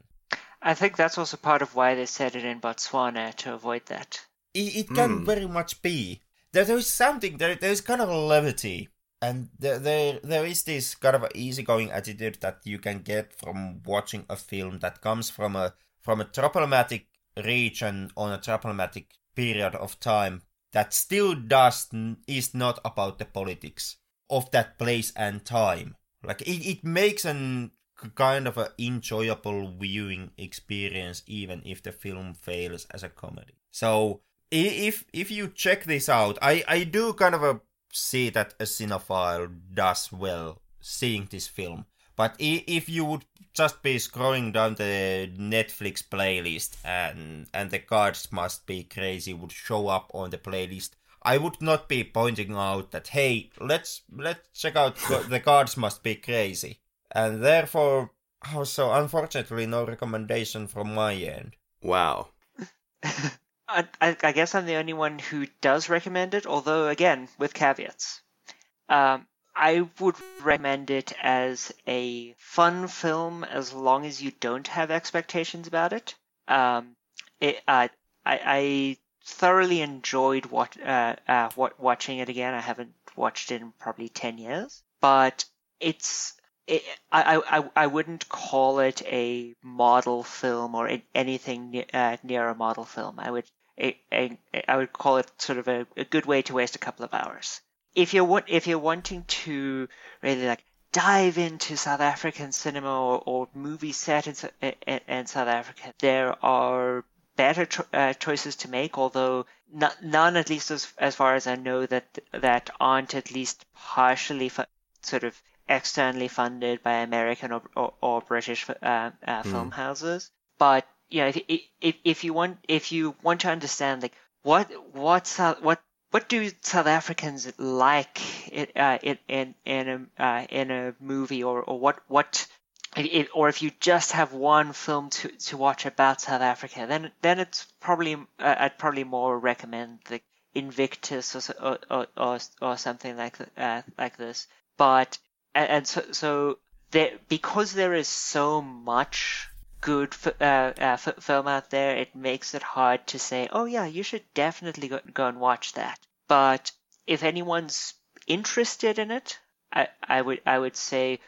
Speaker 3: I think that's also part of why they set it in Botswana to avoid that.
Speaker 2: It, it can mm. very much be. There, there is something, there, there is kind of a levity, and there, there, there is this kind of easygoing attitude that you can get from watching a film that comes from a from a problematic region on a problematic period of time that still does is not about the politics of that place and time. Like it, it makes an kind of an enjoyable viewing experience even if the film fails as a comedy. So if if you check this out, I I do kind of a see that a cinephile does well seeing this film. But if you would just be scrolling down the Netflix playlist and and the Gods Must Be Crazy would show up on the playlist, I would not be pointing out that hey, let's let's check out the Gods Must Be Crazy, and therefore also unfortunately no recommendation from my end.
Speaker 1: Wow.
Speaker 3: I, I, guess I'm the only one who does recommend it, although again with caveats. Um, I would recommend it as a fun film as long as you don't have expectations about it. Um, it uh, I, I, thoroughly enjoyed what, uh, uh, what, watching it again. I haven't watched it in probably 10 years, but it's it, I, I, I wouldn't call it a model film or anything uh, near a model film. I would I would call it sort of a, a good way to waste a couple of hours if you're if you're wanting to really like dive into South African cinema or, or movies set in, in, in, South Africa, there are better cho- uh, choices to make. Although none, at least as, as far as I know, that that aren't at least partially fu- sort of externally funded by American or, or, or British uh, uh, mm. film houses. But you know, if, if if you want if you want to understand like what what's what what do South Africans like in uh, in in a, uh, in a movie, or, or what what, it, or if you just have one film to, to watch about South Africa, then then it's probably uh, I'd probably more recommend the Invictus or or or, or something like uh, like this. But and, and so so there because there is so much good uh, uh, film out there, it makes it hard to say, oh yeah, you should definitely go, go and watch that. But if anyone's interested in it, I, I would I would say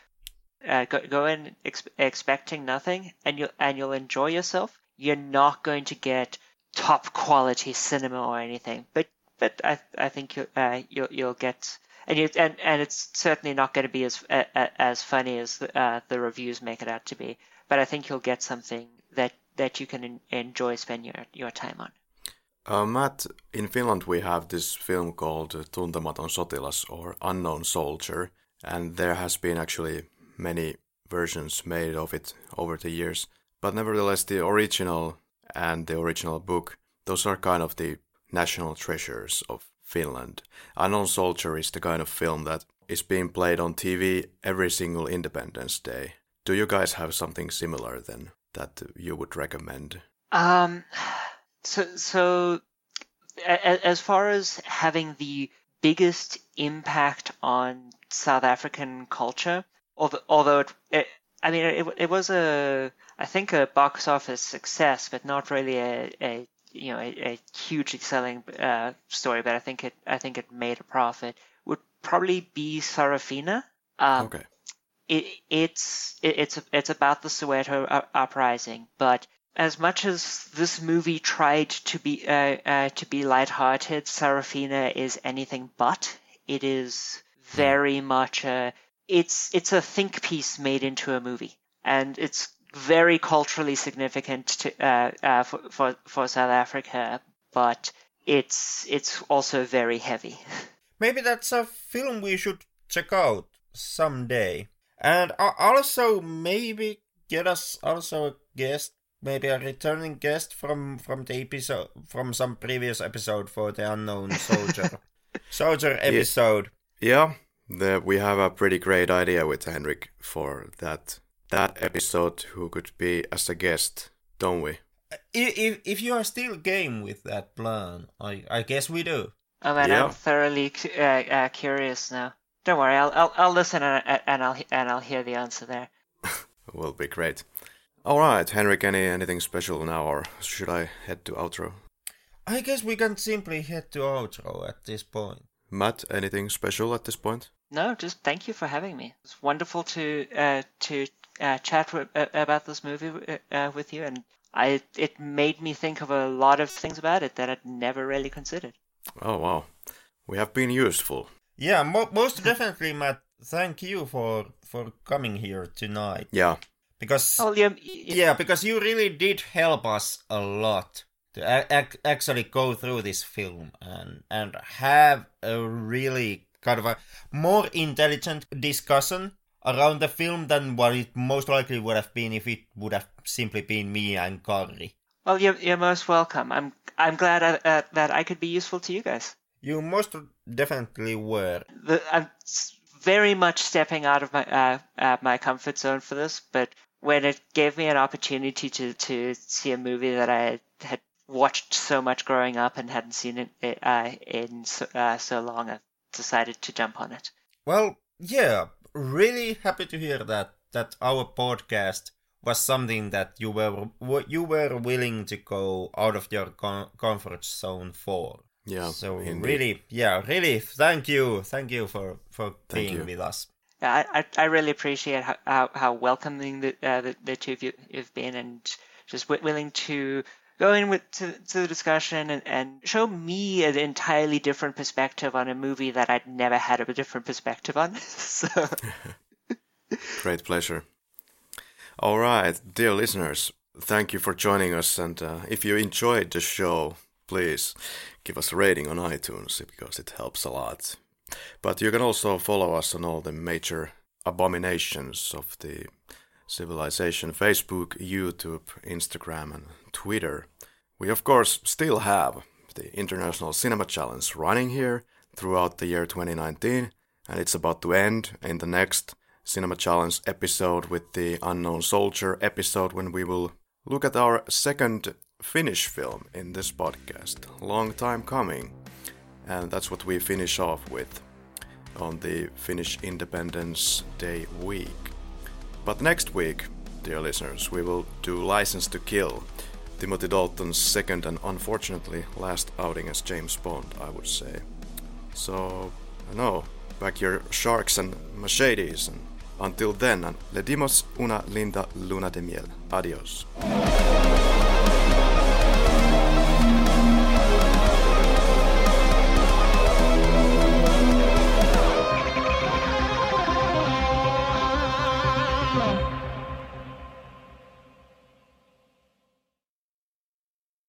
Speaker 3: uh, go, go in ex- expecting nothing, and you and you'll enjoy yourself. You're not going to get top quality cinema or anything, but but I I think you uh, you'll you'll get and you and and it's certainly not going to be as uh, as funny as the, uh, the reviews make it out to be but I think you'll get something that that you can enjoy spend your your time on.
Speaker 1: Uh, Matt, in Finland we have this film called Tuntematon sotilas or Unknown Soldier, and there has been actually many versions made of it over the years. But nevertheless, the original and the original book, those are kind of the national treasures of Finland. Unknown Soldier is the kind of film that is being played on TV every single Independence Day. Do you guys have something similar then that you would recommend?
Speaker 3: Um, so so as far as having the biggest impact on South African culture, although although it, it, I mean, it, it was a, I think a box office success, but not really a, a you know, a, a hugely selling uh, story. But I think it, I think it made a profit. Would probably be Sarafina. Um,
Speaker 1: okay.
Speaker 3: It, it's it, it's it's about the Soweto uprising, but as much as this movie tried to be uh, uh, to be lighthearted, Sarafina is anything but. It is very much a it's it's a think piece made into a movie, and it's very culturally significant to, uh, uh, for, for for South Africa, but it's it's also very heavy.
Speaker 2: Maybe that's a film we should check out someday, and also maybe get us also a guest maybe a returning guest from from the episode from some previous episode for the unknown soldier soldier episode.
Speaker 1: Yeah, the, we have a pretty great idea with Henrik for that that episode. Who could be as a guest, don't we?
Speaker 2: If if you are still game with that plan, I I guess we do.
Speaker 3: Oh man, yeah. I'm thoroughly uh, uh, curious now. Don't worry, I'll I'll, I'll listen and, and I'll and I'll hear the answer there.
Speaker 1: will be great. All right, Henrik, any anything special now, or should I head to outro?
Speaker 2: I guess we can simply head to outro at this point.
Speaker 1: Matt, anything special at this point?
Speaker 3: No, just thank you for having me. It's wonderful to uh, to uh, chat w- uh, about this movie uh, uh, with you, and I it made me think of a lot of things about it that I'd never really considered.
Speaker 1: Oh wow, we have been useful.
Speaker 2: Yeah, mo- most definitely, Matt. Thank you for for coming here tonight.
Speaker 1: Yeah,
Speaker 2: because
Speaker 3: oh, yeah,
Speaker 2: yeah, because you really did help us a lot to ac- actually go through this film and and have a really kind of a more intelligent discussion around the film than what it most likely would have been if it would have simply been me and Karri.
Speaker 3: Well, you're, you're most welcome. I'm I'm glad I, uh, that I could be useful to you guys.
Speaker 2: You most definitely were.
Speaker 3: The, I'm very much stepping out of my uh, uh, my comfort zone for this, but when it gave me an opportunity to, to see a movie that I had watched so much growing up and hadn't seen it uh, in so, uh, so long, I decided to jump on it.
Speaker 2: Well, yeah, really happy to hear that that our podcast was something that you were you were willing to go out of your com- comfort zone for.
Speaker 1: Yeah.
Speaker 2: So indeed. really, yeah, really, thank you, thank you for for thank being you. with us.
Speaker 3: Yeah, I, I really appreciate how, how, how welcoming the, uh, the, the two of you have been and just willing to go in with to, to the discussion and, and show me an entirely different perspective on a movie that I'd never had a different perspective on. so.
Speaker 1: Great pleasure. All right, dear listeners, thank you for joining us. And uh, if you enjoyed the show, please give us a rating on iTunes because it helps a lot. But you can also follow us on all the major abominations of the civilization Facebook, YouTube, Instagram, and Twitter. We, of course, still have the International Cinema Challenge running here throughout the year 2019, and it's about to end in the next Cinema Challenge episode with the Unknown Soldier episode when we will look at our second Finnish film in this podcast. Long time coming and that's what we finish off with on the Finnish Independence Day week. But next week, dear listeners, we will do License to Kill, Timothy Dalton's second and unfortunately last outing as James Bond, I would say. So, no, back your sharks and machetes, and until then, le dimos una linda luna de miel. Adios.